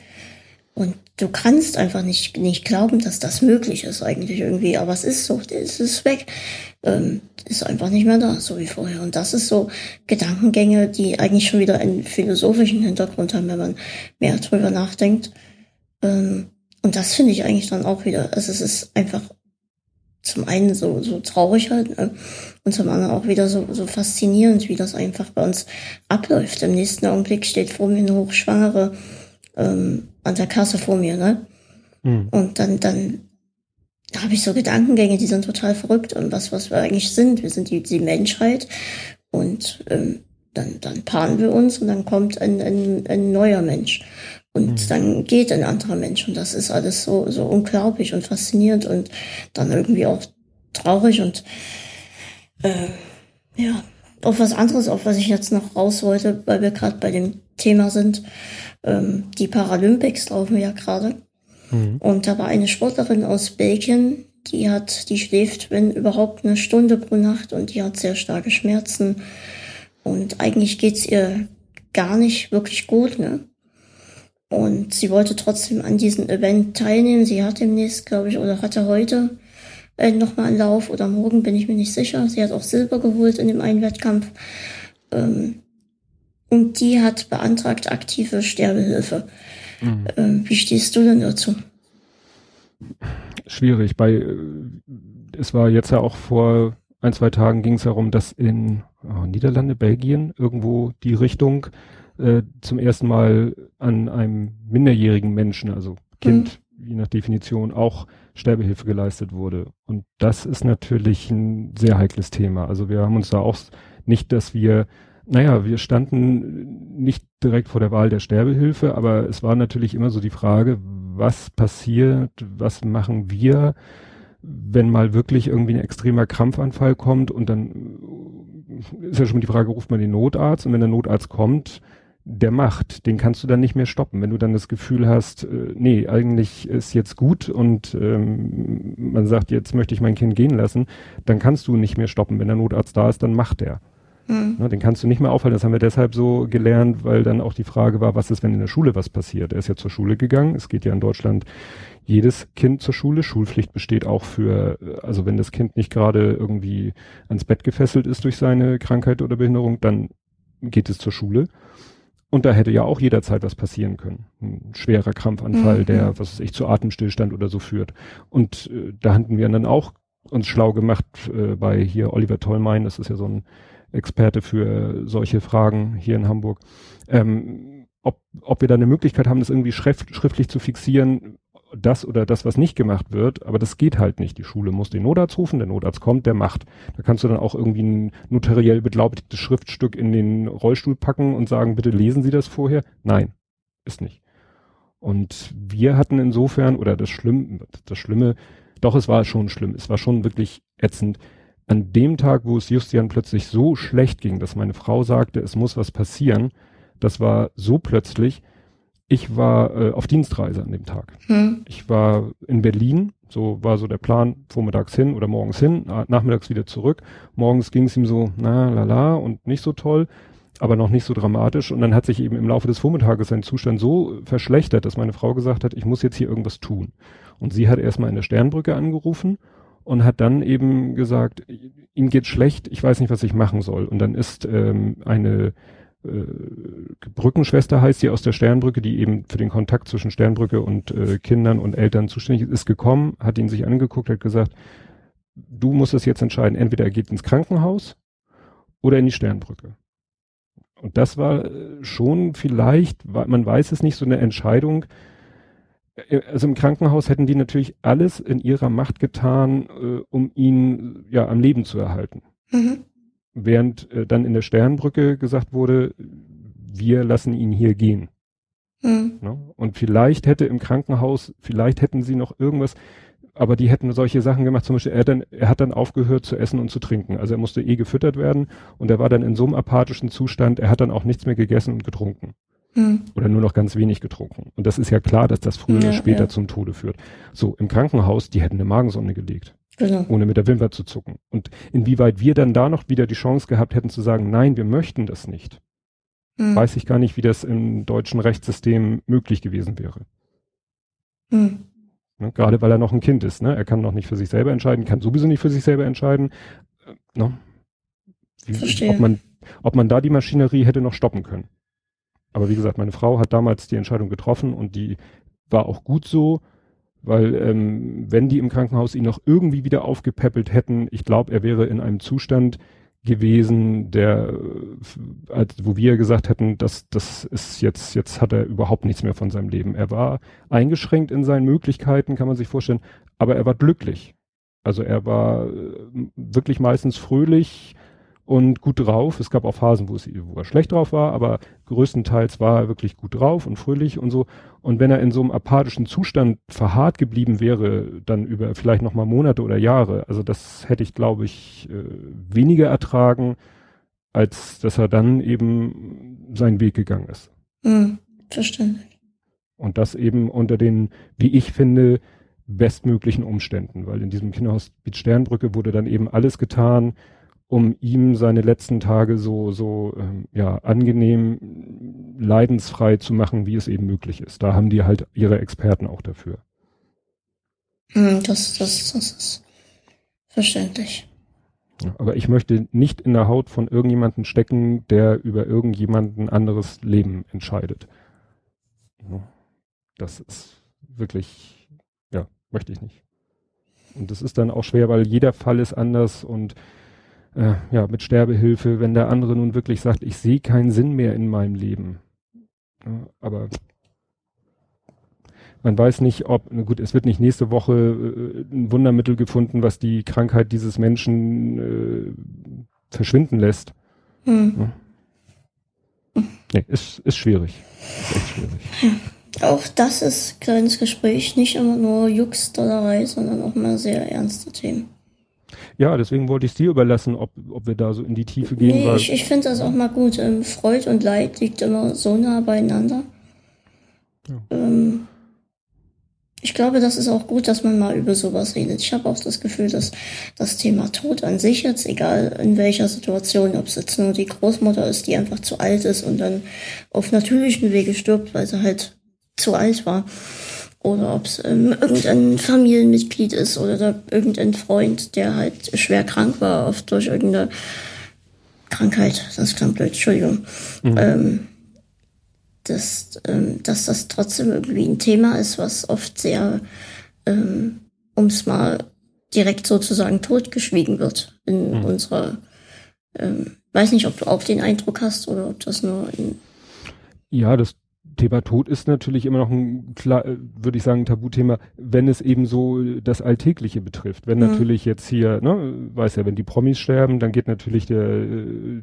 Und du kannst einfach nicht, nicht glauben, dass das möglich ist eigentlich irgendwie. Aber es ist so, es ist weg. Ähm, ist einfach nicht mehr da, so wie vorher. Und das ist so Gedankengänge, die eigentlich schon wieder einen philosophischen Hintergrund haben, wenn man mehr drüber nachdenkt. Ähm, und das finde ich eigentlich dann auch wieder, also es ist einfach zum einen so, so traurig halt ne? und zum anderen auch wieder so, so faszinierend, wie das einfach bei uns abläuft. Im nächsten Augenblick steht vor mir eine Hochschwangere ähm, an der Kasse vor mir, ne? Mhm. Und dann, dann habe ich so Gedankengänge, die sind total verrückt und was, was wir eigentlich sind. Wir sind die, die Menschheit und ähm, dann, dann paaren wir uns und dann kommt ein, ein, ein neuer Mensch. Und mhm. dann geht ein anderer Mensch. Und das ist alles so, so unglaublich und faszinierend und dann irgendwie auch traurig und äh, ja, auch was anderes, auf was ich jetzt noch raus wollte, weil wir gerade bei dem Thema sind. Ähm, die Paralympics laufen ja gerade. Mhm. Und da war eine Sportlerin aus Belgien, die hat, die schläft, wenn überhaupt, eine Stunde pro Nacht und die hat sehr starke Schmerzen. Und eigentlich geht's ihr gar nicht wirklich gut, ne? Und sie wollte trotzdem an diesem Event teilnehmen. Sie hat demnächst, glaube ich, oder hatte heute äh, nochmal einen Lauf oder morgen, bin ich mir nicht sicher. Sie hat auch Silber geholt in dem einen Wettkampf. Ähm, und die hat beantragt aktive Sterbehilfe. Mhm. Ähm, wie stehst du denn dazu? Schwierig. Bei äh, es war jetzt ja auch vor ein, zwei Tagen ging es darum, dass in oh, Niederlande, Belgien, irgendwo die Richtung äh, zum ersten Mal an einem minderjährigen Menschen, also Kind, mhm. je nach Definition, auch Sterbehilfe geleistet wurde. Und das ist natürlich ein sehr heikles Thema. Also wir haben uns da auch nicht, dass wir naja, wir standen nicht direkt vor der Wahl der Sterbehilfe, aber es war natürlich immer so die Frage, was passiert, was machen wir, wenn mal wirklich irgendwie ein extremer Krampfanfall kommt und dann ist ja schon die Frage, ruft man den Notarzt und wenn der Notarzt kommt, der macht, den kannst du dann nicht mehr stoppen. Wenn du dann das Gefühl hast, äh, nee, eigentlich ist jetzt gut und ähm, man sagt, jetzt möchte ich mein Kind gehen lassen, dann kannst du nicht mehr stoppen. Wenn der Notarzt da ist, dann macht er. Mhm. Den kannst du nicht mehr aufhalten. Das haben wir deshalb so gelernt, weil dann auch die Frage war, was ist, wenn in der Schule was passiert? Er ist ja zur Schule gegangen. Es geht ja in Deutschland jedes Kind zur Schule. Schulpflicht besteht auch für, also wenn das Kind nicht gerade irgendwie ans Bett gefesselt ist durch seine Krankheit oder Behinderung, dann geht es zur Schule. Und da hätte ja auch jederzeit was passieren können. Ein schwerer Krampfanfall, mhm. der, was weiß ich, zu Atemstillstand oder so führt. Und äh, da hatten wir dann auch uns schlau gemacht äh, bei hier Oliver Tollmein, das ist ja so ein Experte für solche Fragen hier in Hamburg, ähm, ob, ob wir da eine Möglichkeit haben, das irgendwie schrift, schriftlich zu fixieren, das oder das, was nicht gemacht wird, aber das geht halt nicht. Die Schule muss den Notarzt rufen, der Notarzt kommt, der macht. Da kannst du dann auch irgendwie ein notariell beglaubigtes Schriftstück in den Rollstuhl packen und sagen, bitte lesen Sie das vorher. Nein, ist nicht. Und wir hatten insofern, oder das Schlimme, das Schlimme, doch es war schon schlimm, es war schon wirklich ätzend an dem Tag, wo es Justian plötzlich so schlecht ging, dass meine Frau sagte, es muss was passieren, das war so plötzlich. Ich war äh, auf Dienstreise an dem Tag. Hm. Ich war in Berlin, so war so der Plan, vormittags hin oder morgens hin, nachmittags wieder zurück. Morgens ging es ihm so, na, lala und nicht so toll, aber noch nicht so dramatisch. Und dann hat sich eben im Laufe des Vormittages sein Zustand so verschlechtert, dass meine Frau gesagt hat, ich muss jetzt hier irgendwas tun. Und sie hat erstmal in der Sternbrücke angerufen und hat dann eben gesagt, ihm geht schlecht, ich weiß nicht, was ich machen soll. Und dann ist ähm, eine äh, Brückenschwester heißt sie aus der Sternbrücke, die eben für den Kontakt zwischen Sternbrücke und äh, Kindern und Eltern zuständig ist, ist gekommen, hat ihn sich angeguckt, hat gesagt, du musst es jetzt entscheiden, entweder er geht ins Krankenhaus oder in die Sternbrücke. Und das war äh, schon vielleicht, man weiß es nicht, so eine Entscheidung, also im Krankenhaus hätten die natürlich alles in ihrer Macht getan, äh, um ihn ja am Leben zu erhalten. Mhm. Während äh, dann in der Sternbrücke gesagt wurde, wir lassen ihn hier gehen. Mhm. Ne? Und vielleicht hätte im Krankenhaus, vielleicht hätten sie noch irgendwas, aber die hätten solche Sachen gemacht, zum Beispiel er, dann, er hat dann aufgehört zu essen und zu trinken. Also er musste eh gefüttert werden und er war dann in so einem apathischen Zustand, er hat dann auch nichts mehr gegessen und getrunken. Hm. Oder nur noch ganz wenig getrunken. Und das ist ja klar, dass das früher ja, oder später ja. zum Tode führt. So, im Krankenhaus, die hätten eine Magensonde gelegt. Genau. Ohne mit der Wimper zu zucken. Und inwieweit wir dann da noch wieder die Chance gehabt hätten zu sagen, nein, wir möchten das nicht. Hm. Weiß ich gar nicht, wie das im deutschen Rechtssystem möglich gewesen wäre. Hm. Ne, gerade weil er noch ein Kind ist. Ne? Er kann noch nicht für sich selber entscheiden, kann sowieso nicht für sich selber entscheiden. Äh, ne? Wie. Ob man, ob man da die Maschinerie hätte noch stoppen können. Aber wie gesagt, meine Frau hat damals die Entscheidung getroffen und die war auch gut so, weil ähm, wenn die im Krankenhaus ihn noch irgendwie wieder aufgepäppelt hätten, ich glaube, er wäre in einem Zustand gewesen, der, äh, als, wo wir gesagt hätten, dass das ist jetzt, jetzt hat er überhaupt nichts mehr von seinem Leben. Er war eingeschränkt in seinen Möglichkeiten, kann man sich vorstellen, aber er war glücklich. Also er war äh, wirklich meistens fröhlich, und gut drauf. Es gab auch Phasen, wo, es, wo er schlecht drauf war, aber größtenteils war er wirklich gut drauf und fröhlich und so. Und wenn er in so einem apathischen Zustand verharrt geblieben wäre, dann über vielleicht noch mal Monate oder Jahre, also das hätte ich, glaube ich, äh, weniger ertragen, als dass er dann eben seinen Weg gegangen ist. Mhm, verständlich. Und das eben unter den, wie ich finde, bestmöglichen Umständen, weil in diesem Kinderhospiz Sternbrücke wurde dann eben alles getan, um ihm seine letzten Tage so, so ähm, ja, angenehm, leidensfrei zu machen, wie es eben möglich ist. Da haben die halt ihre Experten auch dafür. Hm, das, das, das ist verständlich. Aber ich möchte nicht in der Haut von irgendjemanden stecken, der über irgendjemanden anderes Leben entscheidet. Das ist wirklich, ja, möchte ich nicht. Und das ist dann auch schwer, weil jeder Fall ist anders und äh, ja, mit Sterbehilfe, wenn der andere nun wirklich sagt, ich sehe keinen Sinn mehr in meinem Leben. Ja, aber man weiß nicht, ob, gut, es wird nicht nächste Woche äh, ein Wundermittel gefunden, was die Krankheit dieses Menschen äh, verschwinden lässt. Hm. Ja. Nee, ist, ist schwierig. Ist echt schwierig. Auch das ist kleines Gespräch, nicht immer nur Juxdollerei, sondern auch mal sehr ernste Themen. Ja, deswegen wollte ich es dir überlassen, ob, ob wir da so in die Tiefe gehen. Nee, ich, ich finde das auch mal gut. Ähm, Freud und Leid liegt immer so nah beieinander. Ja. Ähm, ich glaube, das ist auch gut, dass man mal über sowas redet. Ich habe auch das Gefühl, dass das Thema Tod an sich jetzt, egal in welcher Situation, ob es jetzt nur die Großmutter ist, die einfach zu alt ist und dann auf natürlichen Wege stirbt, weil sie halt zu alt war, oder ob es ähm, irgendein Familienmitglied ist oder irgendein Freund, der halt schwer krank war, oft durch irgendeine Krankheit. Das klang blöd, Entschuldigung. Mhm. Ähm, dass, ähm, dass das trotzdem irgendwie ein Thema ist, was oft sehr, ähm, um es mal direkt sozusagen totgeschwiegen wird in mhm. unserer, ähm, weiß nicht, ob du auch den Eindruck hast oder ob das nur in ja, das Thema Tod ist natürlich immer noch ein, äh, würde ich sagen, Tabuthema, wenn es eben so das Alltägliche betrifft. Wenn mhm. natürlich jetzt hier, ne, weiß ja, wenn die Promis sterben, dann geht natürlich der, äh,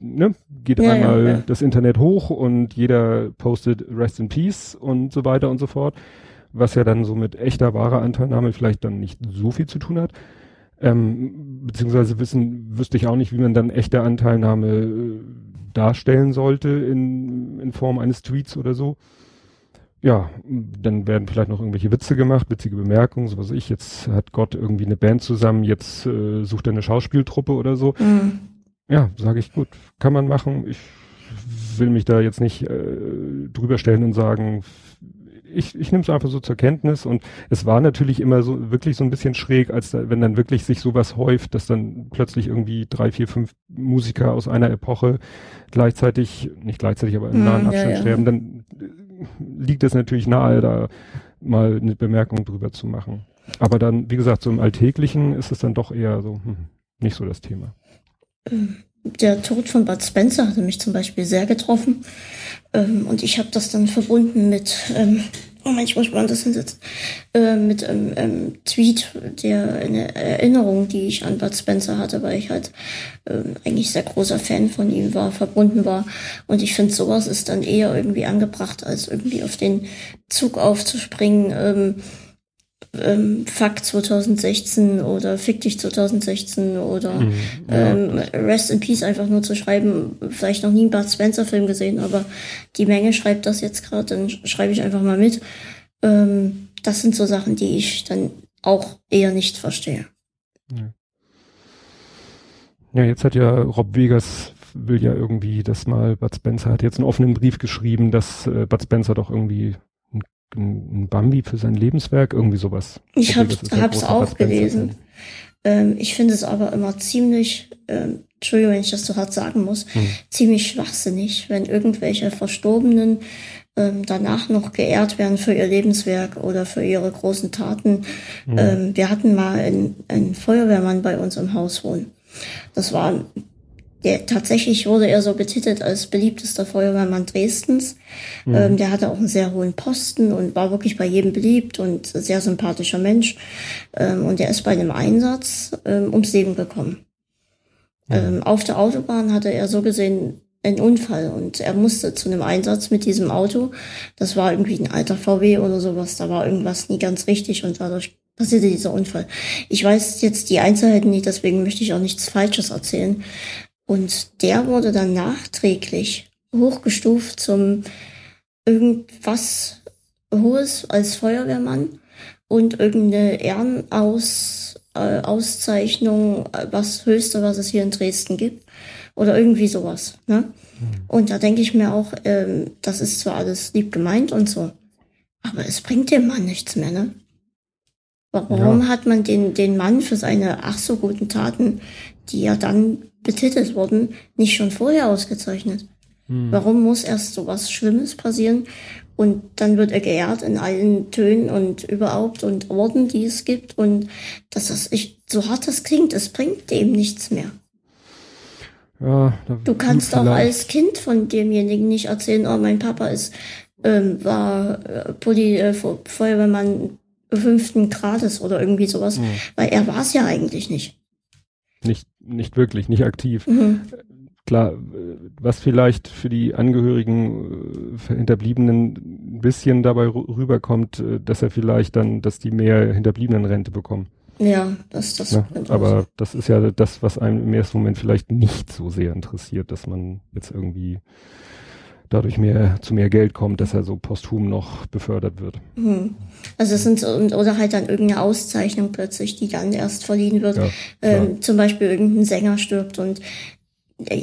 ne, geht ja, einmal ja, ja. das Internet hoch und jeder postet Rest in Peace und so weiter und so fort, was ja dann so mit echter, wahrer Anteilnahme vielleicht dann nicht so viel zu tun hat. Ähm, beziehungsweise wissen, wüsste ich auch nicht, wie man dann echte Anteilnahme äh, darstellen sollte in, in Form eines Tweets oder so. Ja, dann werden vielleicht noch irgendwelche Witze gemacht, witzige Bemerkungen, so was ich. Jetzt hat Gott irgendwie eine Band zusammen, jetzt äh, sucht er eine Schauspieltruppe oder so. Mhm. Ja, sage ich, gut, kann man machen. Ich will mich da jetzt nicht äh, drüber stellen und sagen, ich, ich nehme es einfach so zur Kenntnis und es war natürlich immer so wirklich so ein bisschen schräg, als da, wenn dann wirklich sich sowas häuft, dass dann plötzlich irgendwie drei, vier, fünf Musiker aus einer Epoche gleichzeitig, nicht gleichzeitig, aber im hm, nahen Abstand ja, ja. sterben, dann liegt es natürlich nahe, da mal eine Bemerkung drüber zu machen. Aber dann, wie gesagt, so im Alltäglichen ist es dann doch eher so, hm, nicht so das Thema. Der Tod von Bud Spencer hatte mich zum Beispiel sehr getroffen. Ähm, und ich habe das dann verbunden mit ähm, Moment, ich muss mal das hinsetzen, äh, mit einem ähm, Tweet, der eine Erinnerung, die ich an Bud Spencer hatte, weil ich halt ähm, eigentlich sehr großer Fan von ihm war, verbunden war. Und ich finde, sowas ist dann eher irgendwie angebracht, als irgendwie auf den Zug aufzuspringen. Ähm, Fuck 2016 oder Fick dich 2016 oder mhm, ja. ähm, Rest in Peace einfach nur zu schreiben. Vielleicht noch nie einen Bud Spencer Film gesehen, aber die Menge schreibt das jetzt gerade, dann schreibe ich einfach mal mit. Ähm, das sind so Sachen, die ich dann auch eher nicht verstehe. Ja. ja, jetzt hat ja Rob Vegas will ja irgendwie, dass mal Bud Spencer hat jetzt einen offenen Brief geschrieben, dass äh, Bud Spencer doch irgendwie ein Bambi für sein Lebenswerk, irgendwie sowas. Ich habe es auch gelesen. Ähm, ich finde es aber immer ziemlich, ähm, Entschuldigung, wenn ich das so hart sagen muss, hm. ziemlich schwachsinnig, wenn irgendwelche Verstorbenen ähm, danach noch geehrt werden für ihr Lebenswerk oder für ihre großen Taten. Hm. Ähm, wir hatten mal einen, einen Feuerwehrmann bei uns im Haus wohnen. Das war der, tatsächlich wurde er so betitelt als beliebtester Feuerwehrmann Dresdens. Mhm. Ähm, der hatte auch einen sehr hohen Posten und war wirklich bei jedem beliebt und sehr sympathischer Mensch. Ähm, und er ist bei einem Einsatz ähm, ums Leben gekommen. Mhm. auf der Autobahn hatte er so gesehen einen Unfall und er musste zu einem Einsatz mit diesem Auto. Das war irgendwie ein alter VW oder sowas. Da war irgendwas nie ganz richtig und dadurch passierte dieser Unfall. Ich weiß jetzt die Einzelheiten nicht, deswegen möchte ich auch nichts Falsches erzählen. Und der wurde dann nachträglich hochgestuft zum irgendwas Hohes als Feuerwehrmann und irgendeine Ehrenaus, äh, Auszeichnung, was Höchste, was es hier in Dresden gibt. Oder irgendwie sowas. Ne? Mhm. Und da denke ich mir auch, ähm, das ist zwar alles lieb gemeint und so, aber es bringt dem Mann nichts mehr, ne? Warum ja. hat man den, den Mann für seine ach so guten Taten, die ja dann betitelt wurden, nicht schon vorher ausgezeichnet? Hm. Warum muss erst so was Schlimmes passieren und dann wird er geehrt in allen Tönen und überhaupt und Orden, die es gibt und dass das ich, so hart das klingt, es bringt dem nichts mehr. Ja, du kannst auch als Kind von demjenigen nicht erzählen, oh, mein Papa ist, ähm, war äh, Poli, äh, Feuerwehrmann fünften Grades oder irgendwie sowas, mhm. weil er war es ja eigentlich nicht. Nicht, nicht wirklich, nicht aktiv. Mhm. Klar, was vielleicht für die Angehörigen, für äh, Hinterbliebenen ein bisschen dabei rüberkommt, äh, dass er vielleicht dann, dass die mehr Hinterbliebenenrente bekommen. Ja, das, das. Ja, aber das ist ja das, was einem im ersten Moment vielleicht nicht so sehr interessiert, dass man jetzt irgendwie dadurch mehr zu mehr Geld kommt, dass er so posthum noch befördert wird. Mhm. Also es sind so, oder halt dann irgendeine Auszeichnung plötzlich, die dann erst verliehen wird. Ja, ähm, zum Beispiel irgendein Sänger stirbt und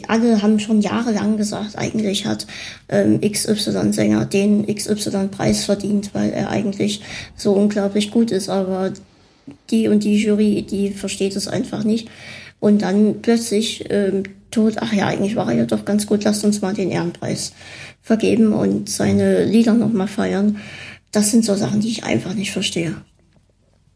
alle haben schon jahrelang gesagt, eigentlich hat ähm, XY-Sänger den XY-Preis verdient, weil er eigentlich so unglaublich gut ist, aber die und die Jury, die versteht es einfach nicht. Und dann plötzlich ähm, tot, ach ja, eigentlich war er ja doch ganz gut, lasst uns mal den Ehrenpreis vergeben und seine Lieder nochmal feiern. Das sind so Sachen, die ich einfach nicht verstehe.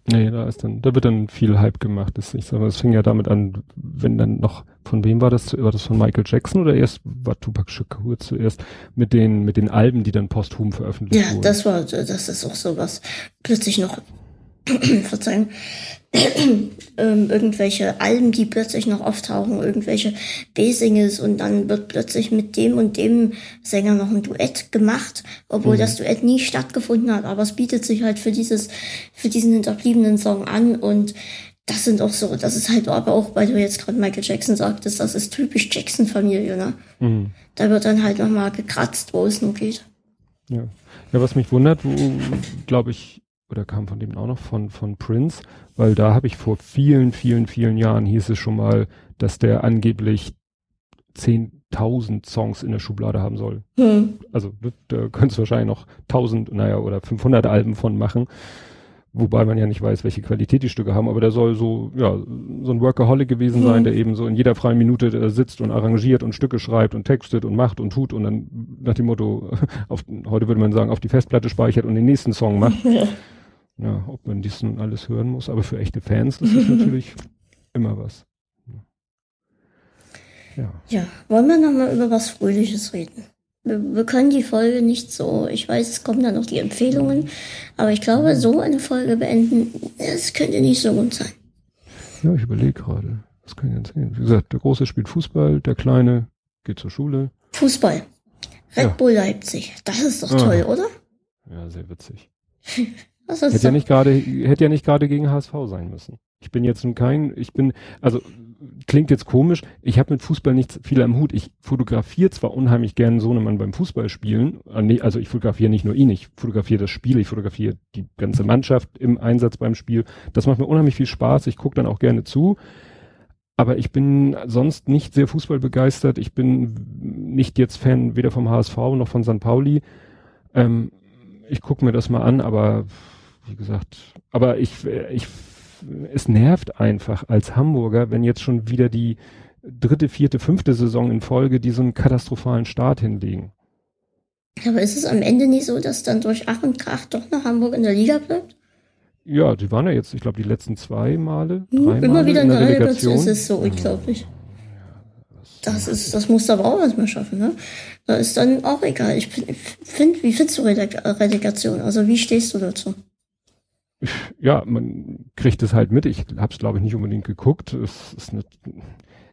Nee, da ist dann, da wird dann viel Hype gemacht. Das, ich sage, es fing ja damit an, wenn dann noch, von wem war das? War das von Michael Jackson oder erst war Tupac Shakur zuerst mit den, mit den Alben, die dann posthum veröffentlicht ja, wurden? Ja, das war, das ist auch sowas. Plötzlich noch Verzeihung, ähm, irgendwelche Alben, die plötzlich noch auftauchen, irgendwelche B-Singles und dann wird plötzlich mit dem und dem Sänger noch ein Duett gemacht, obwohl mhm. das Duett nie stattgefunden hat, aber es bietet sich halt für dieses, für diesen hinterbliebenen Song an und das sind auch so, das ist halt aber auch, weil du jetzt gerade Michael Jackson sagtest, das ist typisch Jackson-Familie, ne? Mhm. Da wird dann halt nochmal gekratzt, wo es nur geht. Ja. Ja, was mich wundert, wo, glaube ich, oder kam von dem auch noch von, von Prince, weil da habe ich vor vielen, vielen, vielen Jahren hieß es schon mal, dass der angeblich 10.000 Songs in der Schublade haben soll. Hm. Also da könntest du wahrscheinlich noch 1000, naja, oder 500 Alben von machen. Wobei man ja nicht weiß, welche Qualität die Stücke haben, aber der soll so, ja, so ein Workaholic gewesen hm. sein, der eben so in jeder freien Minute äh, sitzt und arrangiert und Stücke schreibt und textet und macht und tut und dann nach dem Motto, auf, heute würde man sagen, auf die Festplatte speichert und den nächsten Song macht. Ja. Ob man dies nun alles hören muss, aber für echte Fans ist es natürlich immer was. Ja. ja, wollen wir nochmal über was Fröhliches reden? wir, wir können die Folge nicht so, ich weiß, es kommen dann noch die Empfehlungen, aber ich glaube, so eine Folge beenden, das könnte nicht so gut sein. Ja, ich überlege gerade. Was kann ich denn sehen? Wie gesagt, der Große spielt Fußball, der Kleine geht zur Schule. Fußball. Red Ja. Bull Leipzig. Das ist doch Ah. toll, oder? Ja, sehr witzig. Das ist Hätte ja nicht gerade, hätte ja nicht gerade gegen HSV sein müssen. Ich bin jetzt nun kein, ich bin, also klingt jetzt komisch, ich habe mit Fußball nichts viel am Hut. Ich fotografiere zwar unheimlich gern Sohnemann beim Fußballspielen, äh, also ich fotografiere nicht nur ihn, ich fotografiere das Spiel, ich fotografiere die ganze Mannschaft im Einsatz beim Spiel. Das macht mir unheimlich viel Spaß, ich gucke dann auch gerne zu. Aber ich bin sonst nicht sehr Fußball begeistert. Ich bin nicht jetzt Fan weder vom HSV noch von St. Pauli. Ähm, ich gucke mir das mal an, aber wie gesagt, aber ich, ich, es nervt einfach als Hamburger, wenn jetzt schon wieder die dritte, vierte, fünfte Saison in Folge diesen katastrophalen Start hinlegen. aber ist es am Ende nicht so, dass dann durch Ach und Krach doch noch Hamburg in der Liga bleibt? Ja, die waren ja jetzt, ich glaube, die letzten zwei Male, Hm, drei Immer Male wieder in in der der Relegation. Relegation. Es ist so unglaublich. Das ist, das muss aber auch erstmal schaffen, ne? Da ist dann auch egal. Ich ich find, wie findest du Releg Relegation? Also wie stehst du dazu? Ja, man kriegt es halt mit. Ich habe es, glaube ich, nicht unbedingt geguckt. Es, ist nicht,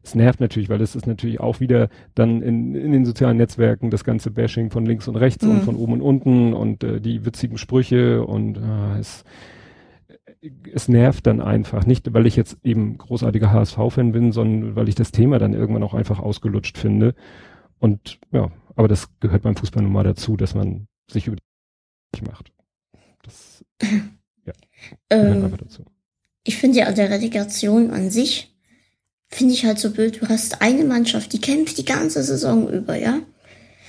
es nervt natürlich, weil es ist natürlich auch wieder dann in, in den sozialen Netzwerken das ganze Bashing von links und rechts Mhm. und von oben und unten und äh, die witzigen Sprüche und äh, es, es nervt dann einfach. Nicht, weil ich jetzt eben großartiger HSV-Fan bin, sondern weil ich das Thema dann irgendwann auch einfach ausgelutscht finde. Und ja, aber das gehört beim Fußball nun mal dazu, dass man sich über die macht. Das Ähm, ich finde ja an der Relegation an sich, finde ich halt so blöd, du hast eine Mannschaft, die kämpft die ganze Saison über, ja?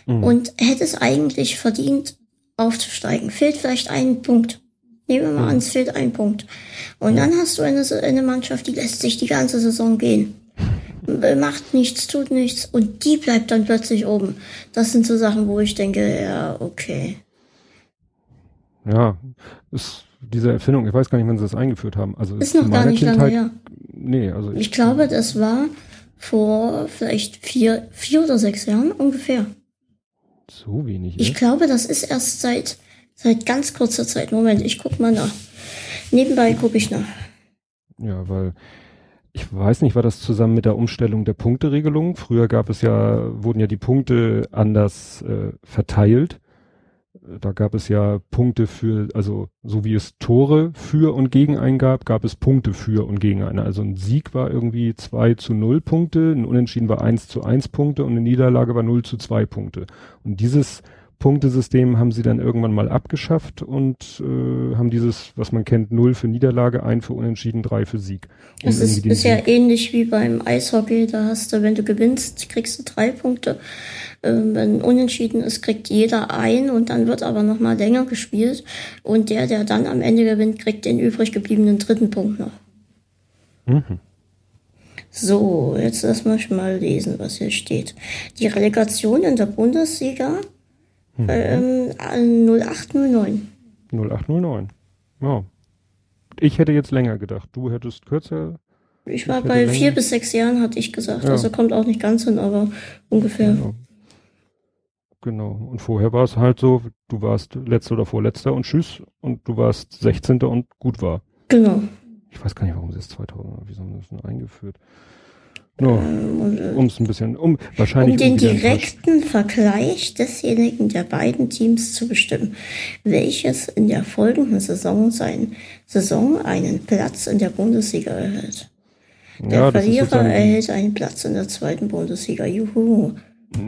Mhm. Und hätte es eigentlich verdient, aufzusteigen. Fehlt vielleicht ein Punkt. Nehmen wir mal Mhm. an, es fehlt ein Punkt. Und Ja. dann hast du eine, eine Mannschaft, die lässt sich die ganze Saison gehen. Macht nichts, tut nichts und die bleibt dann plötzlich oben. Das sind so Sachen, wo ich denke, ja, okay. Ja, ist diese Erfindung, ich weiß gar nicht, wann sie das eingeführt haben. Also Ist noch gar nicht lange Kindheit- her. Nee, also Ich glaube, das war vor vielleicht vier, vier oder sechs Jahren ungefähr. so wenig. Ich ja? glaube, das ist erst seit, seit ganz kurzer Zeit. Moment, ich guck mal nach. Nebenbei gucke ich nach. Ja, weil ich weiß nicht, war das zusammen mit der Umstellung der Punkteregelung? Früher gab es ja, wurden ja die Punkte anders äh, verteilt. Da gab es ja Punkte für, also so wie es Tore für und gegen eingab, gab es Punkte für und gegen eine. Also ein Sieg war irgendwie 2 zu 0 Punkte, ein Unentschieden war 1 zu 1 Punkte und eine Niederlage war 0 zu 2 Punkte. Und dieses Punktesystem haben sie dann irgendwann mal abgeschafft und äh, haben dieses, was man kennt, 0 für Niederlage, 1 für Unentschieden, 3 für Sieg. Um Das ist, ist ja ähnlich wie beim Eishockey. Da hast du, wenn du gewinnst, kriegst du drei Punkte. Ähm, wenn unentschieden ist, kriegt jeder ein und dann wird aber noch mal länger gespielt. Und der, der dann am Ende gewinnt, kriegt den übrig gebliebenen dritten Punkt noch. Mhm. So, jetzt lass schon mal lesen, was hier steht. Die Relegation in der Bundesliga Mhm. ähm, 0809. 0809. Ja. Ich hätte jetzt länger gedacht. Du hättest kürzer. Ich war Ich bei länger- vier bis sechs Jahren, hatte ich gesagt. Ja. Also kommt auch nicht ganz hin, aber ungefähr. Genau. genau. Und vorher war es halt so, du warst letzter oder vorletzter und tschüss. Und du warst 16. und gut war. Genau. Ich weiß gar nicht, warum sie es 2000, wieso haben sie das eingeführt? No, um es ein bisschen, um wahrscheinlich um den direkten Vergleich desjenigen der beiden Teams zu bestimmen, welches in der folgenden Saison sein Saison einen Platz in der Bundesliga erhält. Der ja, Verlierer erhält einen Platz in der zweiten Bundesliga. Juhu.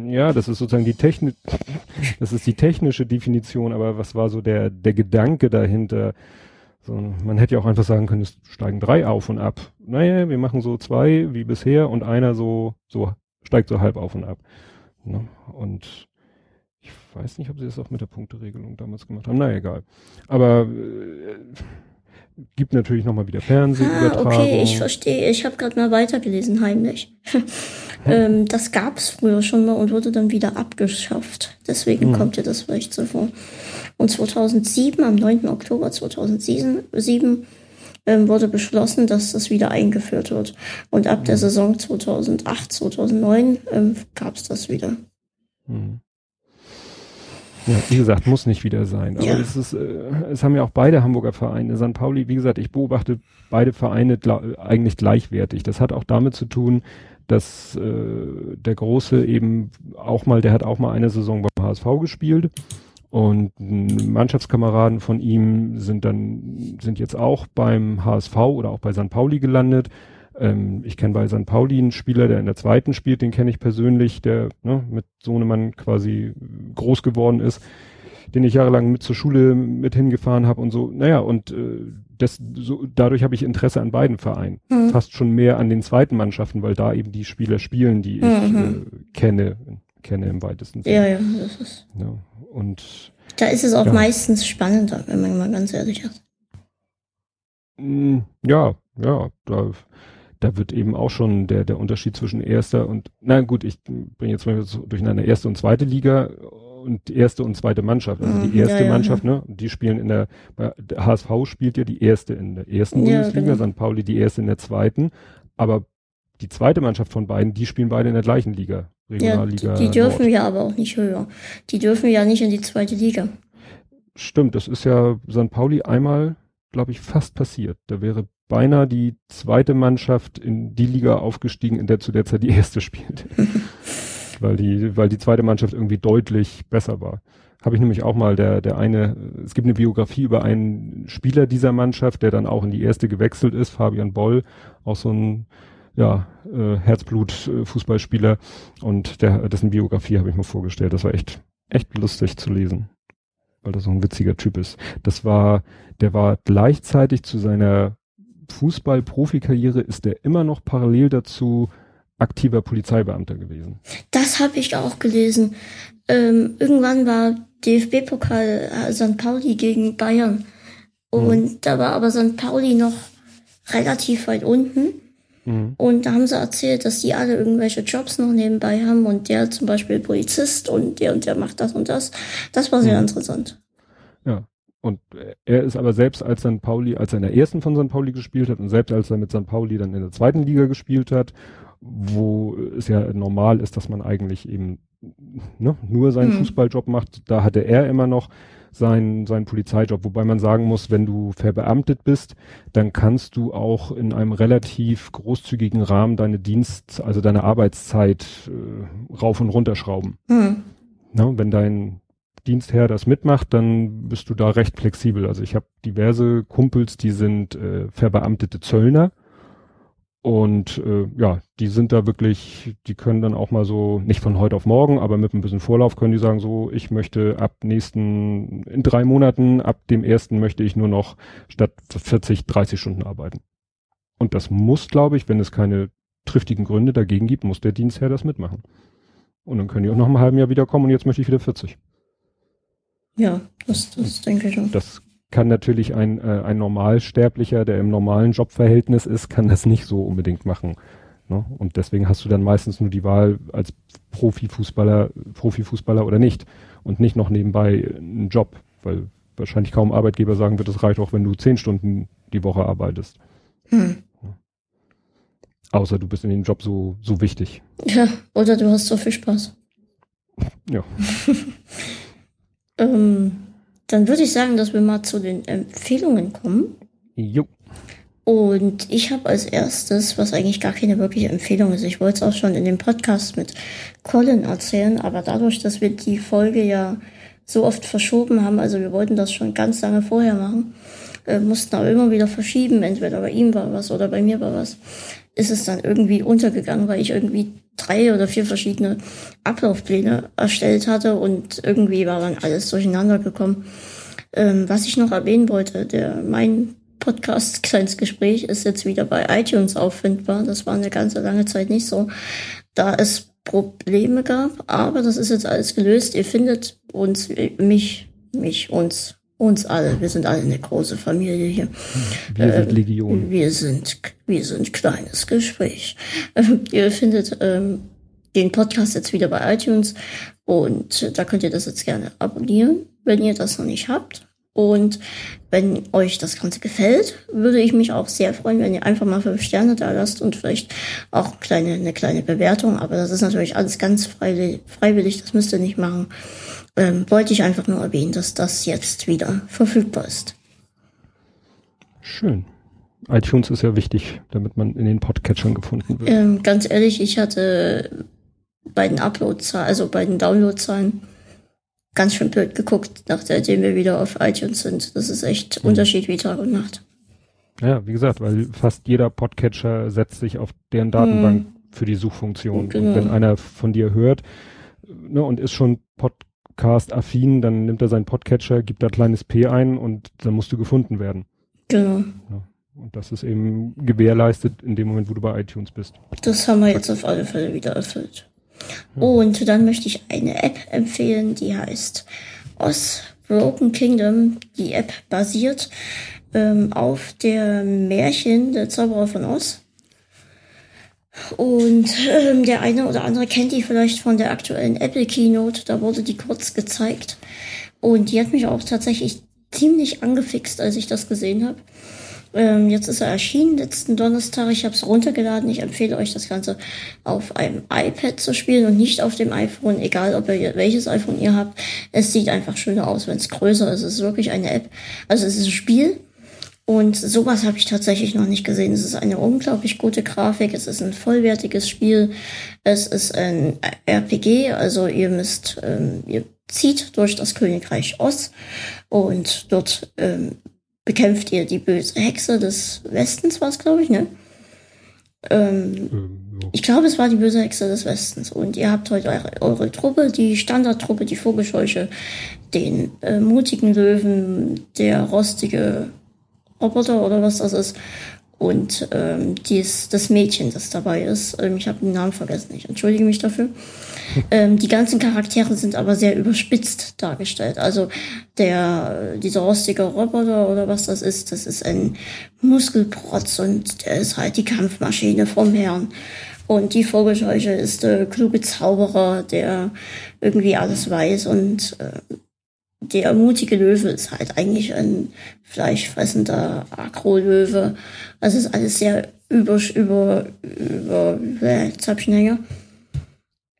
Ja, das ist sozusagen die Technik, das ist die technische Definition, aber was war so der, der Gedanke dahinter? So, man hätte ja auch einfach sagen können, es steigen drei auf und ab. Naja, wir machen so zwei wie bisher und einer so, so steigt so halb auf und ab. Ne? Und ich weiß nicht, ob sie das auch mit der Punkteregelung damals gemacht haben. Na egal. Aber äh, gibt natürlich nochmal wieder Ah, Fernsehübertragung. okay, ich verstehe. Ich habe gerade mal weitergelesen, heimlich. ähm, das gab's früher schon mal und wurde dann wieder abgeschafft. Deswegen Hm. kommt dir das vielleicht so vor. Und 2007, am 9. Oktober 2007, ähm, wurde beschlossen, dass das wieder eingeführt wird. Und ab Hm. der Saison 2008, 2009 ähm, gab's das wieder. Hm. Ja, wie gesagt, muss nicht wieder sein. Aber Ja. es ist, äh, es haben ja auch beide Hamburger Vereine. St. Pauli, wie gesagt, ich beobachte beide Vereine eigentlich gleichwertig. Das hat auch damit zu tun, dass äh, der Große eben auch mal, der hat auch mal eine Saison beim HSV gespielt. Und Mannschaftskameraden von ihm sind dann, sind jetzt auch beim HSV oder auch bei St. Pauli gelandet. Ähm, ich kenne bei St. Pauli einen Spieler, der in der zweiten spielt, den kenne ich persönlich, der ne, mit Sohnemann quasi groß geworden ist, den ich jahrelang mit zur Schule mit hingefahren habe und so. Naja, und äh, das, so, dadurch habe ich Interesse an beiden Vereinen. Mhm. Fast schon mehr an den zweiten Mannschaften, weil da eben die Spieler spielen, die ich Mhm. äh, kenne, kenne im weitesten Sinne. Ja, ja, das ist. Ja, und Da ist es auch Ja. meistens spannender, wenn man mal ganz ehrlich ist. mh, ja, ja, da, da wird eben auch schon der, der Unterschied zwischen erster und, na gut, ich bringe jetzt mal durcheinander erste und zweite Liga und erste und zweite Mannschaft. Also Mhm, die erste ja, ja, Mannschaft, ne, die spielen in der, der HSV spielt ja die erste in der ersten Bundesliga, genau. St. Pauli die erste in der zweiten, aber die zweite Mannschaft von beiden, die spielen beide in der gleichen Liga, Regionalliga. die, die dürfen Nord. ja aber auch nicht höher. Die dürfen ja nicht in die zweite Liga. Stimmt, das ist ja St. Pauli einmal, glaube ich, fast passiert. Da wäre beinahe die zweite Mannschaft in die Liga aufgestiegen, in der zu der Zeit die erste spielte. weil die, weil die zweite Mannschaft irgendwie deutlich besser war. Habe ich nämlich auch mal der, der eine, es gibt eine Biografie über einen Spieler dieser Mannschaft, der dann auch in die erste gewechselt ist, Fabian Boll, auch so ein, ja, äh, Herzblut-Fußballspieler und der, dessen Biografie habe ich mir vorgestellt. Das war echt, echt lustig zu lesen weil das so ein witziger Typ ist. Das war, der war gleichzeitig zu seiner Fußball-Profikarriere ist der immer noch parallel dazu aktiver Polizeibeamter gewesen. Das habe ich auch gelesen. Ähm, irgendwann war DFB-Pokal äh, St. Pauli gegen Bayern. Und da war aber St. Pauli noch relativ weit unten. Mhm. Und da haben sie erzählt, dass die alle irgendwelche Jobs noch nebenbei haben und der zum Beispiel Polizist und der und der macht das und das. Das war sehr Mhm. interessant. Ja. Und äh, er ist aber selbst als St. Pauli, als er in der ersten von St. Pauli gespielt hat und selbst als er mit St. Pauli dann in der zweiten Liga gespielt hat, wo es ja normal ist, dass man eigentlich eben ne, nur seinen Mhm. Fußballjob macht, da hatte er immer noch seinen, seinen Polizeijob, wobei man sagen muss, wenn du verbeamtet bist, dann kannst du auch in einem relativ großzügigen Rahmen deine Dienst, also deine Arbeitszeit äh, rauf und runter schrauben. Hm. Ne, wenn dein Dienstherr das mitmacht, dann bist du da recht flexibel. Also ich habe diverse Kumpels, die sind äh, verbeamtete Zöllner und äh, ja, die sind da wirklich, die können dann auch mal so, nicht von heute auf morgen, aber mit ein bisschen Vorlauf können die sagen so, ich möchte ab nächsten, in drei Monaten, ab dem ersten möchte ich nur noch statt 40, 30 Stunden arbeiten. Und das muss, glaube ich, wenn es keine triftigen Gründe dagegen gibt, muss der Dienstherr das mitmachen. Und dann können die auch noch im halben Jahr wiederkommen und jetzt möchte ich wieder 40. Ja, das, das denke ich schon. Das kann natürlich ein, äh, ein Normalsterblicher, der im normalen Jobverhältnis ist, kann das nicht so unbedingt machen. Ne? Und deswegen hast du dann meistens nur die Wahl als Profifußballer, Profifußballer oder nicht. Und nicht noch nebenbei einen Job, weil wahrscheinlich kaum Arbeitgeber sagen wird, es reicht auch, wenn du zehn Stunden die Woche arbeitest. Hm. Außer du bist in dem Job so, so wichtig. Ja, oder du hast so viel Spaß. Ja. Ähm, dann würde ich sagen, dass wir mal zu den Empfehlungen kommen. Jo. Und ich habe als erstes, was eigentlich gar keine wirkliche Empfehlung ist, ich wollte es auch schon in dem Podcast mit Colin erzählen, aber dadurch, dass wir die Folge ja so oft verschoben haben, also wir wollten das schon ganz lange vorher machen, äh, mussten aber immer wieder verschieben, entweder bei ihm war was oder bei mir war was, ist es dann irgendwie untergegangen, weil ich irgendwie drei oder vier verschiedene Ablaufpläne erstellt hatte und irgendwie war dann alles durcheinander gekommen. Ähm, was ich noch erwähnen wollte, der mein Podcast Kleines Gespräch ist jetzt wieder bei iTunes auffindbar. Das war eine ganze lange Zeit nicht so, da es Probleme gab, aber das ist jetzt alles gelöst. Ihr findet uns, mich, mich, uns, uns alle. Wir sind alle eine große Familie hier. Wir sind Legion. Wir sind, wir sind kleines Gespräch. Ähm, ihr findet ähm, den Podcast jetzt wieder bei iTunes und da könnt ihr das jetzt gerne abonnieren, wenn ihr das noch nicht habt. Und wenn euch das Ganze gefällt, würde ich mich auch sehr freuen, wenn ihr einfach mal fünf Sterne da lasst und vielleicht auch kleine, eine kleine Bewertung. Aber das ist natürlich alles ganz freiwillig, das müsst ihr nicht machen. Ähm, wollte ich einfach nur erwähnen, dass das jetzt wieder verfügbar ist. Schön. iTunes ist ja wichtig, damit man in den Podcatchern gefunden wird. Ähm, ganz ehrlich, ich hatte bei den Uploadzahlen, also bei den Downloadzahlen, ganz schön blöd geguckt, nachdem wir wieder auf iTunes sind. Das ist echt mhm. Unterschied wie Tag und Nacht. Ja, wie gesagt, weil fast jeder Podcatcher setzt sich auf deren Datenbank mhm. für die Suchfunktion. Genau. Und wenn einer von dir hört ne, und ist schon Podcast-affin, dann nimmt er seinen Podcatcher, gibt da kleines P ein und dann musst du gefunden werden. Genau. Ja. Und das ist eben gewährleistet in dem Moment, wo du bei iTunes bist. Das haben wir jetzt auf alle Fälle wieder erfüllt. Und dann möchte ich eine App empfehlen, die heißt Oz Broken Kingdom. Die App basiert ähm, auf der Märchen Der Zauberer von Oz. Und ähm, der eine oder andere kennt die vielleicht von der aktuellen Apple Keynote. Da wurde die kurz gezeigt. Und die hat mich auch tatsächlich ziemlich angefixt, als ich das gesehen habe. Ähm, jetzt ist er erschienen, letzten Donnerstag. Ich habe es runtergeladen. Ich empfehle euch, das Ganze auf einem iPad zu spielen und nicht auf dem iPhone, egal ob ihr welches iPhone ihr habt. Es sieht einfach schöner aus, wenn es größer ist. Es ist wirklich eine App. Also es ist ein Spiel. Und sowas habe ich tatsächlich noch nicht gesehen. Es ist eine unglaublich gute Grafik. Es ist ein vollwertiges Spiel. Es ist ein RPG. Also ihr müsst, ähm, ihr zieht durch das Königreich Oz und dort ähm, bekämpft ihr die böse Hexe des Westens, war es, glaube ich, ne? Ähm, ähm, Ich glaube, es war die böse Hexe des Westens. Und ihr habt heute eure, eure Truppe, die Standardtruppe, die Vogelscheuche, den äh, mutigen Löwen, der rostige Roboter oder was das ist. Und ähm, dies, das Mädchen, das dabei ist. Ähm, ich habe den Namen vergessen, ich entschuldige mich dafür. Ähm, die ganzen Charaktere sind aber sehr überspitzt dargestellt. Also der, dieser rostige Roboter oder was das ist, das ist ein Muskelprotz und der ist halt die Kampfmaschine vom Herrn. Und die Vogelscheuche ist der kluge Zauberer, der irgendwie alles weiß und äh, der mutige Löwe ist halt eigentlich ein fleischfressender Agro-Löwe. Also ist alles sehr über, über, über, jetzt hab ich länger.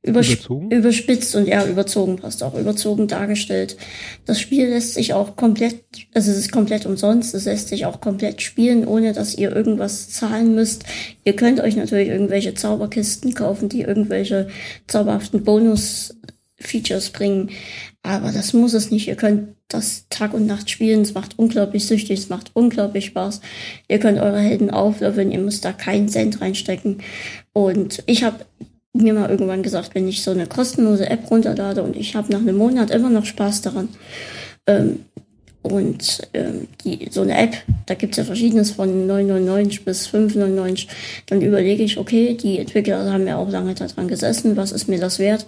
Überzogen? Überspitzt und ja, überzogen passt auch, überzogen dargestellt. Das Spiel lässt sich auch komplett, also es ist komplett umsonst, es lässt sich auch komplett spielen, ohne dass ihr irgendwas zahlen müsst. Ihr könnt euch natürlich irgendwelche Zauberkisten kaufen, die irgendwelche zauberhaften Bonus-Features bringen. Aber das muss es nicht. Ihr könnt das Tag und Nacht spielen. Es macht unglaublich süchtig. Es macht unglaublich Spaß. Ihr könnt eure Helden auflöffeln. Ihr müsst da keinen Cent reinstecken. Und ich habe mir mal irgendwann gesagt, wenn ich so eine kostenlose App runterlade und ich habe nach einem Monat immer noch Spaß daran. Ähm, und ähm, die, so eine App, da gibt's ja verschiedenes von 9,99 bis 5,99. Dann überlege ich, okay, die Entwickler haben ja auch lange daran gesessen, was ist mir das wert?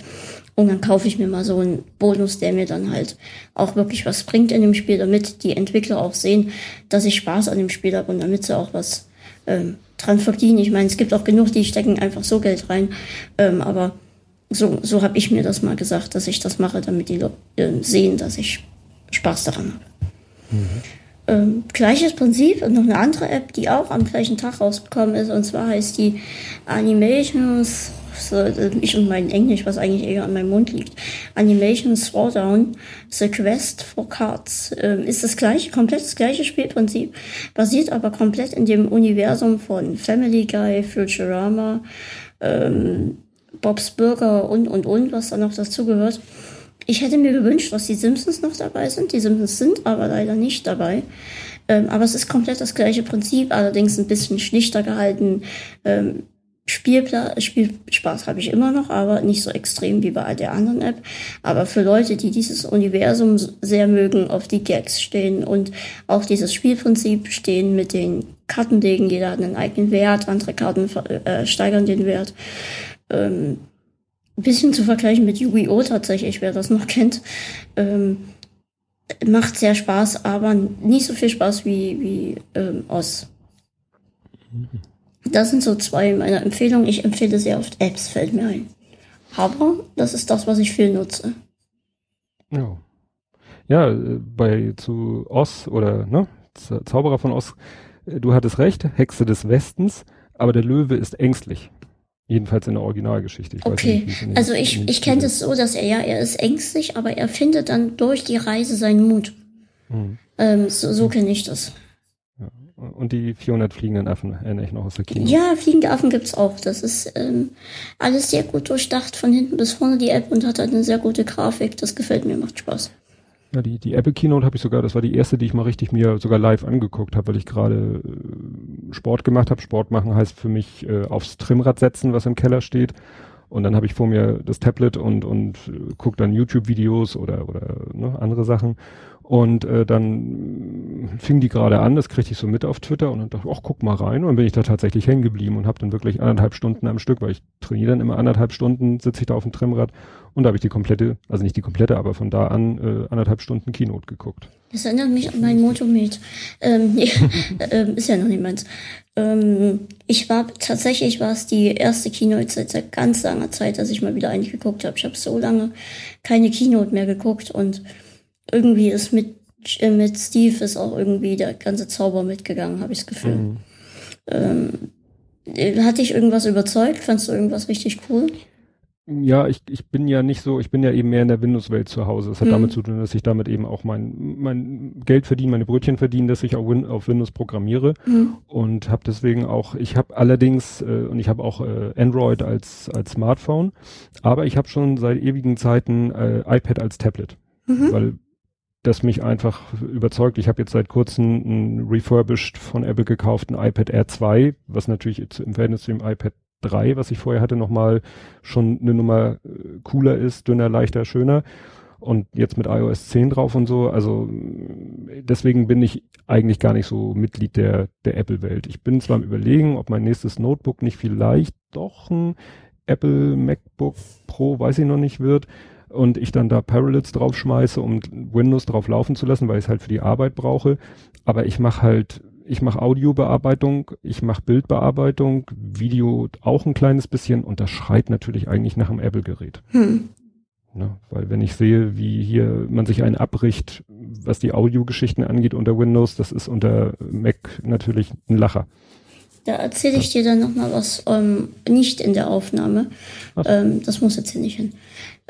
Und dann kaufe ich mir mal so einen Bonus, der mir dann halt auch wirklich was bringt in dem Spiel, damit die Entwickler auch sehen, dass ich Spaß an dem Spiel habe und damit sie auch was ähm, dran verdienen. Ich meine, es gibt auch genug, die stecken einfach so Geld rein. Ähm, aber so, so habe ich mir das mal gesagt, dass ich das mache, damit die Leute äh, sehen, dass ich Spaß daran habe. Mhm. Ähm, gleiches Prinzip und noch eine andere App, die auch am gleichen Tag rausgekommen ist, und zwar heißt die Animations ich und mein Englisch, was eigentlich eher an meinem Mund liegt. Animation Throwdown, The Quest for Cards, ähm, ist das gleiche, komplett das gleiche Spielprinzip, basiert aber komplett in dem Universum von Family Guy, Futurama, ähm, Bob's Burger und, und, und, was da noch dazugehört. Ich hätte mir gewünscht, dass die Simpsons noch dabei sind. Die Simpsons sind aber leider nicht dabei. Ähm, aber es ist komplett das gleiche Prinzip, allerdings ein bisschen schlichter gehalten. Ähm, Spielpla Spielspaß habe ich immer noch, aber nicht so extrem wie bei der anderen App. Aber für Leute, die dieses Universum sehr mögen, auf die Gags stehen und auch dieses Spielprinzip stehen mit den Kartenlegen, jeder hat einen eigenen Wert, andere Karten äh, steigern den Wert. Ähm, bisschen zu vergleichen mit Yu-Gi-Oh! tatsächlich, wer das noch kennt. Ähm, macht sehr Spaß, aber nicht so viel Spaß wie, wie ähm, Oz. Mhm. Das sind so zwei meiner Empfehlungen. Ich empfehle sehr oft Apps, fällt mir ein. Aber das ist das, was ich viel nutze. Ja. Ja, äh, bei zu Oz oder ne, Zauberer von Oz, äh, du hattest recht, Hexe des Westens, aber der Löwe ist ängstlich. Jedenfalls in der Originalgeschichte. Ich okay, nicht, also ich, ich kenne das so, dass er ja, er ist ängstlich, aber er findet dann durch die Reise seinen Mut. Mhm. Ähm, so so kenne ich das. Und die 400 fliegenden Affen erinnere ich noch aus der Kino. Ja, fliegende Affen gibt's auch. Das ist ähm, alles sehr gut durchdacht von hinten bis vorne die App und hat halt eine sehr gute Grafik. Das gefällt mir, macht Spaß. Ja, die, die Apple Keynote habe ich sogar, das war die erste, die ich mal richtig mir sogar live angeguckt habe, weil ich gerade äh, Sport gemacht habe. Sport machen heißt für mich äh, aufs Trimrad setzen, was im Keller steht. Und dann habe ich vor mir das Tablet und, und äh, gucke dann YouTube-Videos oder, oder ne, andere Sachen. Und äh, dann fing die gerade an, das kriegte ich so mit auf Twitter und dann dachte ich, ach, guck mal rein. Und dann bin ich da tatsächlich hängen geblieben und habe dann wirklich anderthalb Stunden am Stück, weil ich trainiere dann immer anderthalb Stunden, sitze ich da auf dem Trimrad und da habe ich die komplette, also nicht die komplette, aber von da an äh, anderthalb Stunden Keynote geguckt. Das erinnert mich an mein Motomed. Ähm, äh, ist ja noch meins. Ähm, ich war tatsächlich war es die erste Keynote seit, seit ganz langer Zeit, dass ich mal wieder eigentlich geguckt habe. Ich habe so lange keine Keynote mehr geguckt und irgendwie ist mit, äh, mit Steve ist auch irgendwie der ganze Zauber mitgegangen, habe ich das Gefühl. Mhm. Ähm, hat dich irgendwas überzeugt? Fandst du irgendwas richtig cool? Ja, ich, ich bin ja nicht so, ich bin ja eben mehr in der Windows-Welt zu Hause. Es hat mhm. damit zu tun, dass ich damit eben auch mein, mein Geld verdiene, meine Brötchen verdiene, dass ich auch Win auf Windows programmiere mhm. und habe deswegen auch, ich habe allerdings äh, und ich habe auch äh, Android als als Smartphone, aber ich habe schon seit ewigen Zeiten äh, iPad als Tablet, mhm. weil das mich einfach überzeugt. Ich habe jetzt seit kurzem ein refurbished von Apple gekauften iPad Air 2, was natürlich im Verhältnis zu dem iPad 3, was ich vorher hatte, nochmal schon eine Nummer äh, cooler ist, dünner, leichter, schöner. Und jetzt mit iOS 10 drauf und so. Also deswegen bin ich eigentlich gar nicht so Mitglied der, der Apple-Welt. Ich bin zwar am überlegen, ob mein nächstes Notebook nicht vielleicht doch ein Apple MacBook Pro, weiß ich noch nicht wird und ich dann da Parallels draufschmeiße, um Windows drauf laufen zu lassen, weil ich es halt für die Arbeit brauche. Aber ich mache halt, ich mache Audiobearbeitung, ich mache Bildbearbeitung, Video auch ein kleines bisschen und das schreit natürlich eigentlich nach einem Apple-Gerät. Hm. Ne, weil wenn ich sehe, wie hier man sich einen abbricht, was die Audiogeschichten angeht unter Windows, das ist unter Mac natürlich ein Lacher. Da erzähle ich dir dann nochmal was, ähm, nicht in der Aufnahme. Ähm, das muss jetzt hier nicht hin.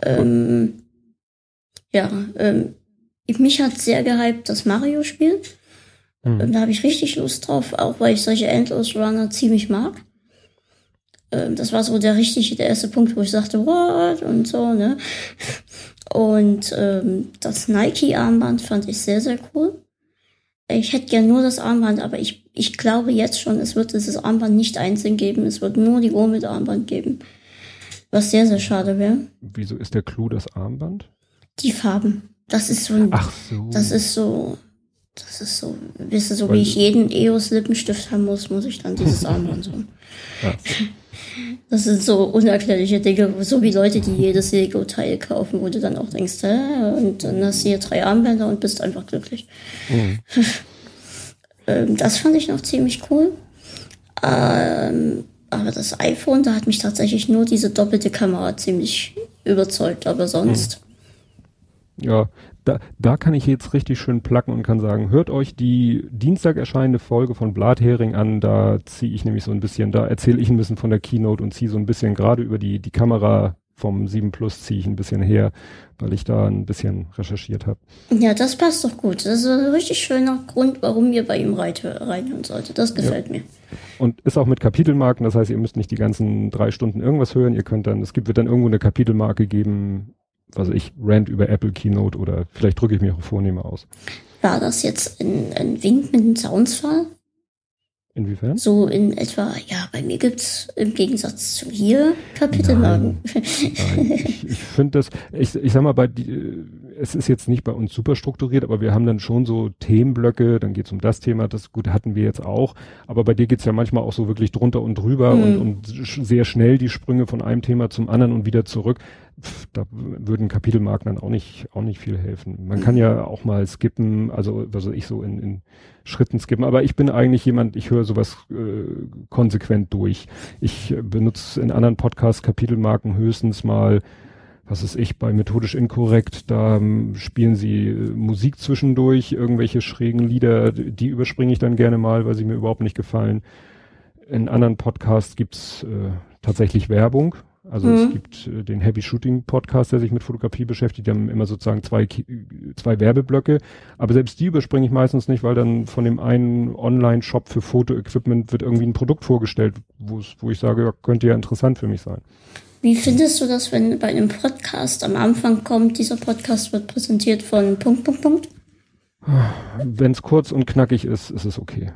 Ähm, ja, ähm, mich hat sehr gehypt das Mario-Spiel. Mhm. Da habe ich richtig Lust drauf, auch weil ich solche Endless Runner ziemlich mag. Ähm, das war so der richtige, der erste Punkt, wo ich sagte, what? Und so, ne? Und ähm, das Nike-Armband fand ich sehr, sehr cool. Ich hätte gern nur das Armband, aber ich, ich glaube jetzt schon, es wird dieses Armband nicht einzeln geben. Es wird nur die Uhr mit Armband geben. Was sehr, sehr schade wäre. Wieso ist der Clou das Armband? Die Farben. Das ist so ein, Ach so. Das ist so, das ist so, wisst ihr, so Weil wie ich jeden EOS Lippenstift haben muss, muss ich dann dieses Armband haben. Das sind so unerklärliche Dinge, so wie Leute, die jedes Lego-Teil kaufen, wo du dann auch denkst, hä? und dann hast du hier drei Armbänder und bist einfach glücklich. Mhm. Ähm, das fand ich noch ziemlich cool. Ähm, aber das iPhone, da hat mich tatsächlich nur diese doppelte Kamera ziemlich überzeugt, aber sonst. Hm. Ja, da, da kann ich jetzt richtig schön placken und kann sagen, hört euch die Dienstag erscheinende Folge von Blathering an, da ziehe ich nämlich so ein bisschen, da erzähle ich ein bisschen von der Keynote und ziehe so ein bisschen gerade über die, die Kamera vom 7 Plus ziehe ich ein bisschen her, weil ich da ein bisschen recherchiert habe. Ja, das passt doch gut. Das ist ein richtig schöner Grund, warum ihr bei ihm reinhören solltet. Das gefällt ja. mir. Und ist auch mit Kapitelmarken, das heißt, ihr müsst nicht die ganzen drei Stunden irgendwas hören. Ihr könnt dann, es gibt, wird dann irgendwo eine Kapitelmarke geben, was ich, Rant über Apple Keynote oder vielleicht drücke ich mich auch vornehmer aus. War das jetzt ein, ein Wink mit einem Soundsfall? Inwiefern? So in etwa, ja, bei mir gibt's im Gegensatz zu hier Kapitelmarken. Nein, nein. Ich, ich finde das, ich, ich sag mal, bei die, es ist jetzt nicht bei uns super strukturiert, aber wir haben dann schon so Themenblöcke, dann geht's um das Thema, das gut hatten wir jetzt auch. Aber bei dir geht's ja manchmal auch so wirklich drunter und drüber mhm. und, und sehr schnell die Sprünge von einem Thema zum anderen und wieder zurück. Pff, da würden Kapitelmarken dann auch nicht, auch nicht viel helfen. Man kann ja auch mal skippen, also, also ich so in, in Schritten skippen. Aber ich bin eigentlich jemand, ich höre sowas äh, konsequent durch. Ich äh, benutze in anderen Podcasts Kapitelmarken höchstens mal was ist ich, bei methodisch inkorrekt, da ähm, spielen sie äh, Musik zwischendurch, irgendwelche schrägen Lieder, die überspringe ich dann gerne mal, weil sie mir überhaupt nicht gefallen. In anderen Podcasts gibt's äh, tatsächlich Werbung. Also mhm. es gibt äh, den Heavy Shooting Podcast, der sich mit Fotografie beschäftigt, die haben immer sozusagen zwei, zwei Werbeblöcke. Aber selbst die überspringe ich meistens nicht, weil dann von dem einen Online-Shop für Fotoequipment wird irgendwie ein Produkt vorgestellt, wo ich sage, ja, könnte ja interessant für mich sein. Wie findest du das, wenn bei einem Podcast am Anfang kommt, dieser Podcast wird präsentiert von Punkt, Punkt, Punkt? Wenn es kurz und knackig ist, ist es okay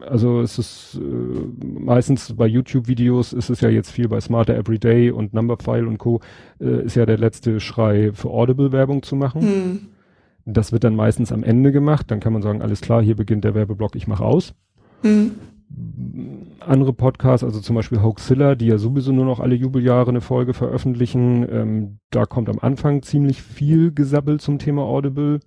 also es ist äh, meistens bei YouTube-Videos ist es ja jetzt viel bei Smarter Everyday und Numberphile und Co. Äh, ist ja der letzte Schrei für Audible-Werbung zu machen. Hm. Das wird dann meistens am Ende gemacht. Dann kann man sagen, alles klar, hier beginnt der Werbeblock, ich mache aus. Hm. Andere Podcasts, also zum Beispiel Hoaxilla, die ja sowieso nur noch alle Jubeljahre eine Folge veröffentlichen, ähm, da kommt am Anfang ziemlich viel Gesabbel zum Thema Audible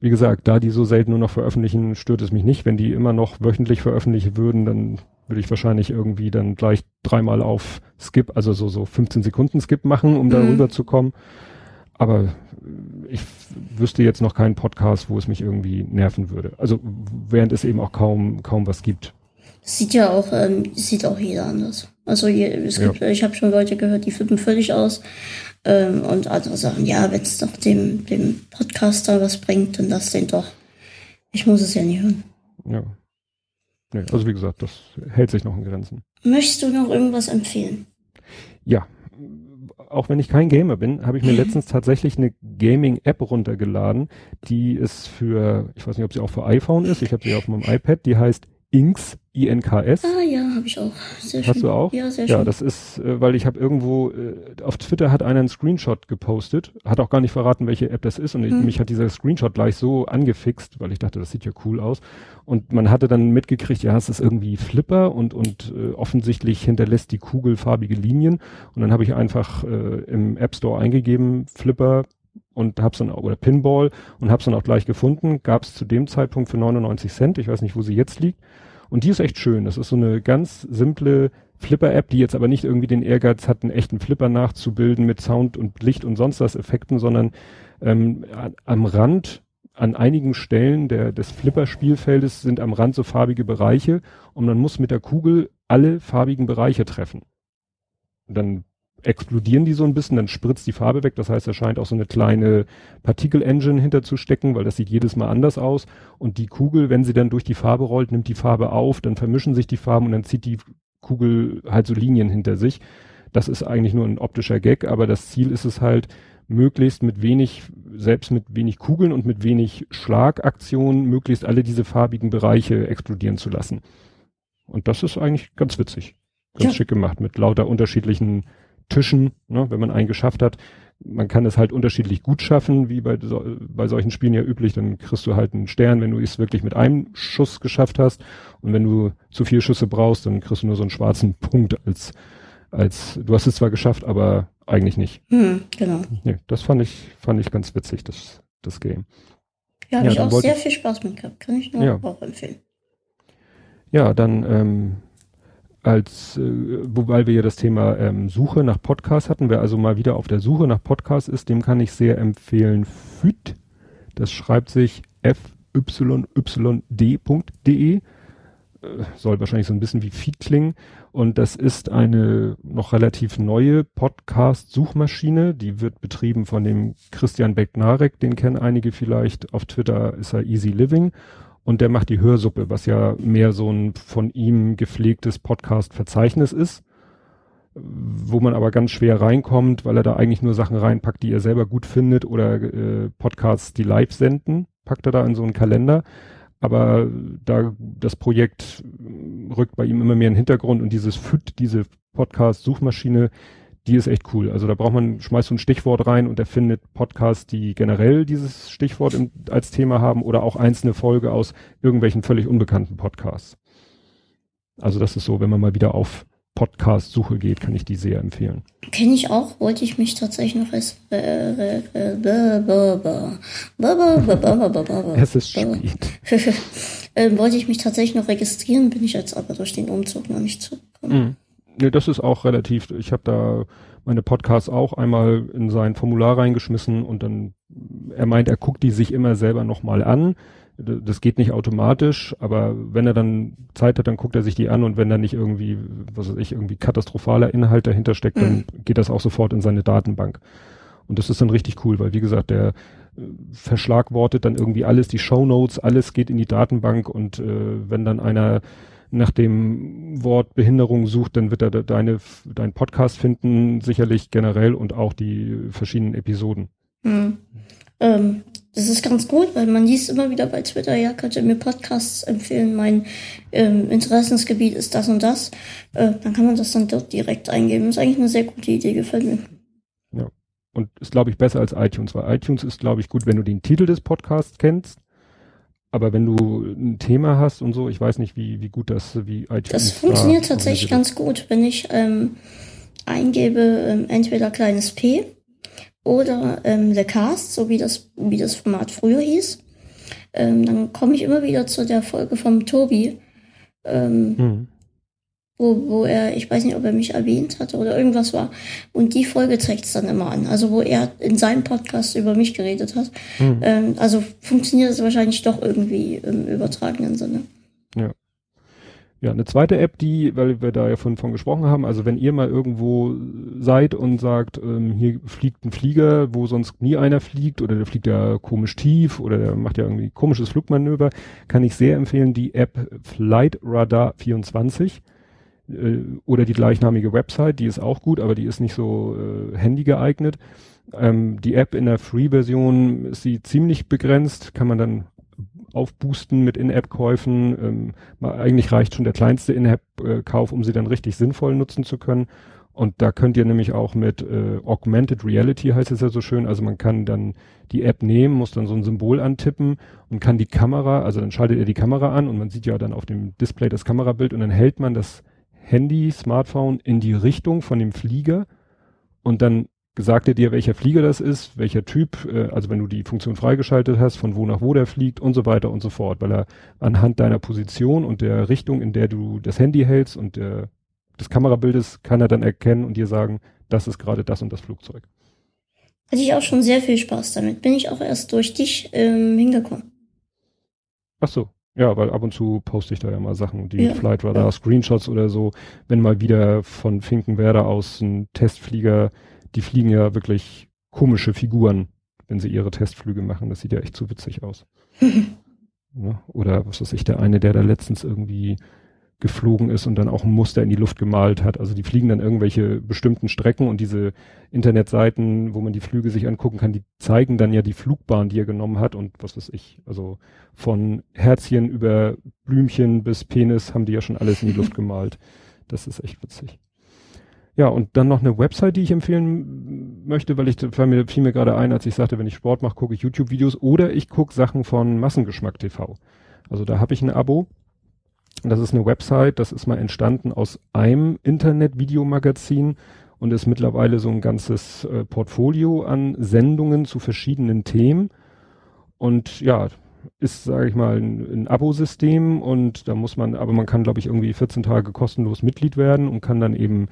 wie gesagt, da die so selten nur noch veröffentlichen, stört es mich nicht. Wenn die immer noch wöchentlich veröffentlichen würden, dann würde ich wahrscheinlich irgendwie dann gleich dreimal auf Skip, also so, so 15 Sekunden Skip machen, um mhm. darüber zu kommen. Aber wüsste jetzt noch keinen Podcast, wo es mich irgendwie nerven würde. Also während es eben auch kaum, kaum was gibt. Sieht ja auch, ähm, sieht auch jeder anders. Also je, es gibt, ja. ich habe schon Leute gehört, die flippen völlig aus. Ähm, und andere sagen, ja, wenn es doch dem, dem Podcaster was bringt, dann lass den doch. Ich muss es ja nie hören. Ja. Nee, also wie gesagt, das hält sich noch in Grenzen. Möchtest du noch irgendwas empfehlen? Ja. Auch wenn ich kein Gamer bin, habe ich mir letztens tatsächlich eine Gaming-App runtergeladen, die ist für, ich weiß nicht, ob sie auch für iPhone ist, ich habe sie auf meinem iPad, die heißt Inks, I-N-K-S. Ah ja, habe ich auch. Sehr Hast schön. du auch? Ja, sehr schön. Ja, das ist, äh, weil ich habe irgendwo, äh, auf Twitter hat einer einen Screenshot gepostet, hat auch gar nicht verraten, welche App das ist und ich, hm. mich hat dieser Screenshot gleich so angefixt, weil ich dachte, das sieht ja cool aus. Und man hatte dann mitgekriegt, ja, es ist irgendwie Flipper und, und äh, offensichtlich hinterlässt die Kugel farbige Linien. Und dann habe ich einfach äh, im App Store eingegeben, Flipper und hab's dann oder Pinball und hab's dann auch gleich gefunden. Gab es zu dem Zeitpunkt für 99 Cent. Ich weiß nicht, wo sie jetzt liegt. Und die ist echt schön. Das ist so eine ganz simple Flipper-App, die jetzt aber nicht irgendwie den Ehrgeiz hat, einen echten Flipper nachzubilden mit Sound und Licht und sonst was Effekten, sondern ähm, am Rand an einigen Stellen der, des Flipper-Spielfeldes sind am Rand so farbige Bereiche und man muss mit der Kugel alle farbigen Bereiche treffen. Und dann explodieren die so ein bisschen, dann spritzt die Farbe weg. Das heißt, da scheint auch so eine kleine Partikel-Engine hinterzustecken, weil das sieht jedes Mal anders aus. Und die Kugel, wenn sie dann durch die Farbe rollt, nimmt die Farbe auf, dann vermischen sich die Farben und dann zieht die Kugel halt so Linien hinter sich. Das ist eigentlich nur ein optischer Gag, aber das Ziel ist es halt, möglichst mit wenig, selbst mit wenig Kugeln und mit wenig Schlagaktionen, möglichst alle diese farbigen Bereiche explodieren zu lassen. Und das ist eigentlich ganz witzig. Ganz ja. schick gemacht mit lauter unterschiedlichen Tischen, ne, wenn man einen geschafft hat. Man kann es halt unterschiedlich gut schaffen, wie bei, so, bei solchen Spielen ja üblich. Dann kriegst du halt einen Stern, wenn du es wirklich mit einem Schuss geschafft hast. Und wenn du zu vier Schüsse brauchst, dann kriegst du nur so einen schwarzen Punkt als, als, du hast es zwar geschafft, aber eigentlich nicht. Hm, genau. Nee, das fand ich, fand ich ganz witzig, das, das Game. Ja, habe ja, ich auch sehr viel Spaß mit gehabt. Kann ich nur ja. auch empfehlen. Ja, dann ähm, als, äh, wobei wir ja das Thema ähm, Suche nach Podcasts hatten, wer also mal wieder auf der Suche nach Podcasts ist, dem kann ich sehr empfehlen FYD. Das schreibt sich fyyd.de. Äh, soll wahrscheinlich so ein bisschen wie Feed klingen. Und das ist eine noch relativ neue Podcast-Suchmaschine. Die wird betrieben von dem Christian Beck-Narek, den kennen einige vielleicht. Auf Twitter ist er Easy Living und der macht die Hörsuppe, was ja mehr so ein von ihm gepflegtes Podcast-Verzeichnis ist, wo man aber ganz schwer reinkommt, weil er da eigentlich nur Sachen reinpackt, die er selber gut findet oder äh, Podcasts, die live senden, packt er da in so einen Kalender. Aber da das Projekt rückt bei ihm immer mehr in den Hintergrund und dieses FÜD, diese Podcast-Suchmaschine, die ist echt cool. Also da braucht man, schmeißt so ein Stichwort rein und er findet Podcasts, die generell dieses Stichwort im, als Thema haben oder auch einzelne Folge aus irgendwelchen völlig unbekannten Podcasts. Also das ist so, wenn man mal wieder auf Podcast-Suche geht, kann ich die sehr empfehlen. Kenne ich auch, wollte ich mich tatsächlich noch als Es ist spät. wollte ich mich tatsächlich noch registrieren, bin ich jetzt aber durch den Umzug noch nicht zugekommen. Ne, das ist auch relativ, ich habe da meine Podcasts auch einmal in sein Formular reingeschmissen und dann, er meint, er guckt die sich immer selber nochmal an. Das geht nicht automatisch, aber wenn er dann Zeit hat, dann guckt er sich die an und wenn da nicht irgendwie, was weiß ich, irgendwie katastrophaler Inhalt dahinter steckt, mhm. dann geht das auch sofort in seine Datenbank. Und das ist dann richtig cool, weil wie gesagt, der äh, verschlagwortet dann irgendwie alles, die Show Notes, alles geht in die Datenbank und äh, wenn dann einer nach dem Wort Behinderung sucht, dann wird er deine, dein Podcast finden, sicherlich generell und auch die verschiedenen Episoden. Hm. Ähm, das ist ganz gut, weil man liest immer wieder bei Twitter, ja, könnt ihr mir Podcasts empfehlen, mein ähm, Interessensgebiet ist das und das. Äh, dann kann man das dann dort direkt eingeben. Das ist eigentlich eine sehr gute Idee, gefällt mir. Ja. Und ist, glaube ich, besser als iTunes, weil iTunes ist, glaube ich, gut, wenn du den Titel des Podcasts kennst aber wenn du ein Thema hast und so, ich weiß nicht, wie, wie gut das, wie iTunes Das funktioniert da tatsächlich ganz gut, wenn ich ähm, eingebe, ähm, entweder kleines P oder ähm, The Cast, so wie das, wie das Format früher hieß. Ähm, dann komme ich immer wieder zu der Folge vom Tobi. Ähm, hm wo, wo er, ich weiß nicht, ob er mich erwähnt hatte oder irgendwas war. Und die Folge zeigt es dann immer an. Also wo er in seinem Podcast über mich geredet hat. Mhm. Ähm, also funktioniert es wahrscheinlich doch irgendwie im übertragenen Sinne. Ja. Ja, eine zweite App, die, weil wir da ja von, von gesprochen haben, also wenn ihr mal irgendwo seid und sagt, ähm, hier fliegt ein Flieger, wo sonst nie einer fliegt, oder der fliegt ja komisch tief, oder der macht ja irgendwie komisches Flugmanöver, kann ich sehr empfehlen, die App Flight Radar 24 äh, oder die gleichnamige Website, die ist auch gut, aber die ist nicht so äh, handy geeignet. Ähm, die App in der Free-Version ist sie ziemlich begrenzt, kann man dann aufboosten mit In-App-Käufen. Ähm, eigentlich reicht schon der kleinste In-App-Kauf, um sie dann richtig sinnvoll nutzen zu können. Und da könnt ihr nämlich auch mit äh, Augmented Reality heißt es ja so schön, also man kann dann die App nehmen, muss dann so ein Symbol antippen und kann die Kamera, also dann schaltet ihr die Kamera an und man sieht ja dann auf dem Display das Kamerabild und dann hält man das Handy, Smartphone in die Richtung von dem Flieger und dann sagt er dir, welcher Flieger das ist, welcher Typ, äh, also wenn du die Funktion freigeschaltet hast, von wo nach wo der fliegt und so weiter und so fort, weil er anhand deiner Position und der Richtung, in der du das Handy hältst und der, des Kamerabildes, kann er dann erkennen und dir sagen, das ist gerade das und das Flugzeug. Hatte ich auch schon sehr viel Spaß damit. Bin ich auch erst durch dich ähm, hingekommen. Ach so. Ja, weil ab und zu poste ich da ja mal Sachen, die ja. Flight Radar ja. Screenshots oder so. Wenn mal wieder von Finkenwerder aus ein Testflieger, die fliegen ja wirklich komische Figuren, wenn sie ihre Testflüge machen. Das sieht ja echt zu witzig aus. ja, oder was weiß ich, der eine, der da letztens irgendwie geflogen ist und dann auch ein Muster in die Luft gemalt hat. Also die fliegen dann irgendwelche bestimmten Strecken und diese Internetseiten, wo man die Flüge sich angucken kann, die zeigen dann ja die Flugbahn, die er genommen hat und was weiß ich. Also von Herzchen über Blümchen bis Penis haben die ja schon alles in die Luft gemalt. Das ist echt witzig. Ja, und dann noch eine Website, die ich empfehlen möchte, weil ich, fiel mir, fiel mir gerade ein, als ich sagte, wenn ich Sport mache, gucke ich YouTube-Videos oder ich gucke Sachen von Massengeschmack TV. Also da habe ich ein Abo das ist eine Website, das ist mal entstanden aus einem Internet-Videomagazin und ist mittlerweile so ein ganzes äh, Portfolio an Sendungen zu verschiedenen Themen. Und ja, ist, sage ich mal, ein, ein Abo-System und da muss man, aber man kann, glaube ich, irgendwie 14 Tage kostenlos Mitglied werden und kann dann eben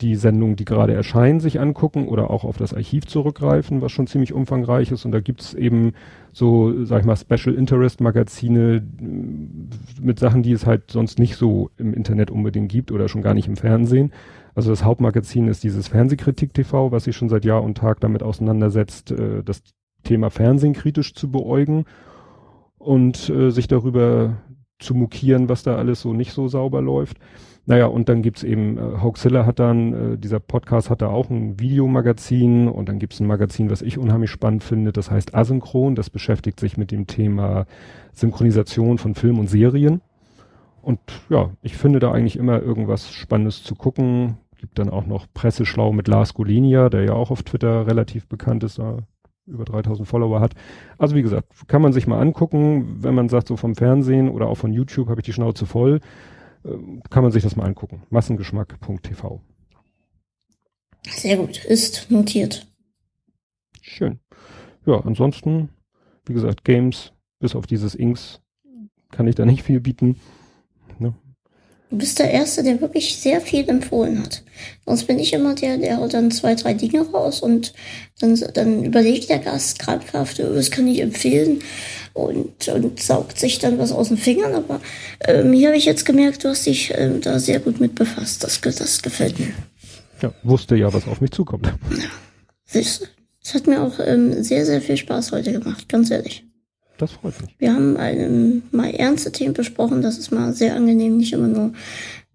die Sendungen, die gerade erscheinen, sich angucken oder auch auf das Archiv zurückgreifen, was schon ziemlich umfangreich ist. Und da gibt's eben so, sag ich mal, Special Interest Magazine äh, mit Sachen, die es halt sonst nicht so im Internet unbedingt gibt oder schon gar nicht im Fernsehen. Also das Hauptmagazin ist dieses Fernsehkritik TV, was sich schon seit Jahr und Tag damit auseinandersetzt, äh, das Thema Fernsehen kritisch zu beäugen und äh, sich darüber zu mokieren, was da alles so nicht so sauber läuft. Naja, und dann gibt's eben, äh, Hoaxilla hat dann, äh, dieser Podcast hat da auch ein Videomagazin und dann gibt's ein Magazin, was ich unheimlich spannend finde, das heißt Asynchron, das beschäftigt sich mit dem Thema Synchronisation von Film und Serien. Und ja, ich finde da eigentlich immer irgendwas Spannendes zu gucken. Gibt dann auch noch Presseschlau mit Lars Golinia, der ja auch auf Twitter relativ bekannt ist, da über 3000 Follower hat. Also wie gesagt, kann man sich mal angucken, wenn man sagt, so vom Fernsehen oder auch von YouTube habe ich die Schnauze voll kann man sich das mal angucken. Massengeschmack.tv. Sehr gut, ist notiert. Schön. Ja, ansonsten, wie gesagt, Games, bis auf dieses Inks, kann ich da nicht viel bieten. Du bist der Erste, der wirklich sehr viel empfohlen hat. Sonst bin ich immer der, der haut dann zwei, drei Dinge raus und dann, dann überlegt der Gast krampfhaft, oh, das kann ich empfehlen und, und saugt sich dann was aus den Fingern. Aber ähm, hier habe ich jetzt gemerkt, du hast dich ähm, da sehr gut mit befasst. Das, das gefällt mir. Ja, wusste ja, was auf mich zukommt. Ja, es hat mir auch ähm, sehr, sehr viel Spaß heute gemacht, ganz ehrlich. Das freut mich. Wir haben ähm, mal ernste Themen besprochen. Das ist mal sehr angenehm, nicht immer nur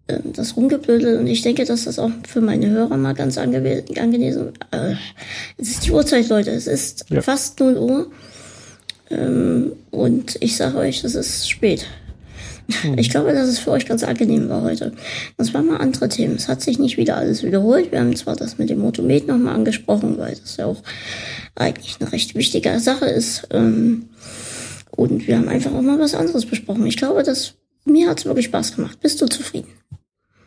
äh, das Rumgeblödel. Und ich denke, dass das auch für meine Hörer mal ganz angenehm ist. Äh, es ist die Uhrzeit, Leute. Es ist ja. fast 0 Uhr. Ähm, und ich sage euch, es ist spät. Hm. Ich glaube, dass es für euch ganz angenehm war heute. Das waren mal andere Themen. Es hat sich nicht wieder alles wiederholt. Wir haben zwar das mit dem Motomet nochmal angesprochen, weil das ja auch eigentlich eine recht wichtige Sache ist. Ähm, und wir haben einfach auch mal was anderes besprochen. Ich glaube, dass mir hat es wirklich Spaß gemacht. Bist du zufrieden?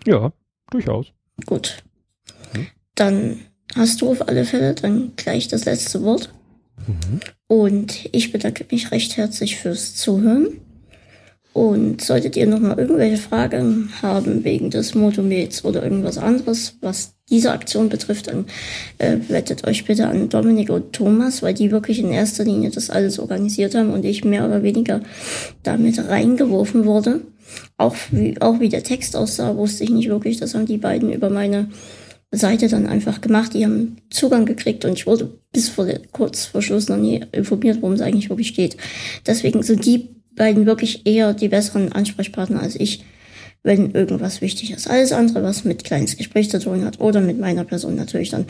Ja, durchaus. Gut. Dann hast du auf alle Fälle dann gleich das letzte Wort. Mhm. Und ich bedanke mich recht herzlich fürs Zuhören. Und solltet ihr noch mal irgendwelche Fragen haben wegen des Motomets oder irgendwas anderes, was diese Aktion betrifft, dann äh, wettet euch bitte an Dominik und Thomas, weil die wirklich in erster Linie das alles organisiert haben und ich mehr oder weniger damit reingeworfen wurde. Auch wie, auch wie der Text aussah, wusste ich nicht wirklich. Das haben die beiden über meine Seite dann einfach gemacht. Die haben Zugang gekriegt und ich wurde bis vor kurz vor Schluss noch nie informiert, worum es eigentlich wirklich geht. Deswegen sind die beiden wirklich eher die besseren Ansprechpartner als ich, wenn irgendwas wichtig ist. Alles andere, was mit kleines Gespräch zu tun hat oder mit meiner Person natürlich dann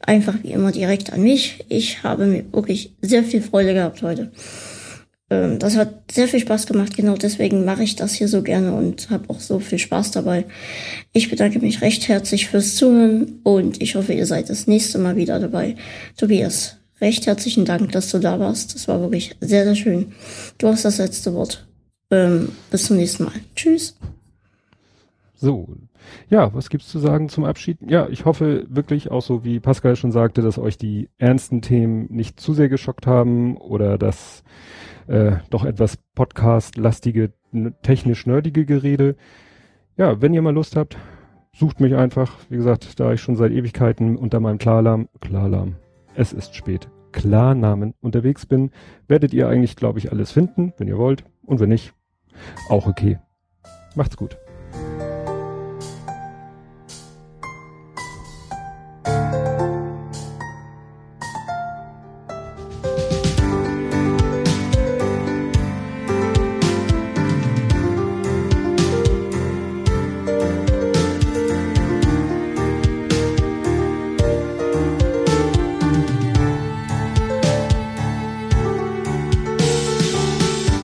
einfach wie immer direkt an mich. Ich habe mir wirklich sehr viel Freude gehabt heute. Ähm, das hat sehr viel Spaß gemacht, genau deswegen mache ich das hier so gerne und habe auch so viel Spaß dabei. Ich bedanke mich recht herzlich fürs Zuhören und ich hoffe, ihr seid das nächste Mal wieder dabei. Tobias, recht herzlichen Dank, dass du da warst. Das war wirklich sehr, sehr schön. Du hast das letzte Wort. Ähm, bis zum nächsten Mal. Tschüss. So. Ja, was gibt's zu sagen zum Abschied? Ja, ich hoffe wirklich auch so, wie Pascal schon sagte, dass euch die ernsten Themen nicht zu sehr geschockt haben oder das äh, doch etwas Podcast-lastige, technisch-nerdige Gerede. Ja, wenn ihr mal Lust habt, sucht mich einfach. Wie gesagt, da ich schon seit Ewigkeiten unter meinem Klarlahm, Klarlahm, es ist spät, Klarnamen unterwegs bin, werdet ihr eigentlich, glaube ich, alles finden, wenn ihr wollt. Und wenn nicht, auch okay. Macht's gut.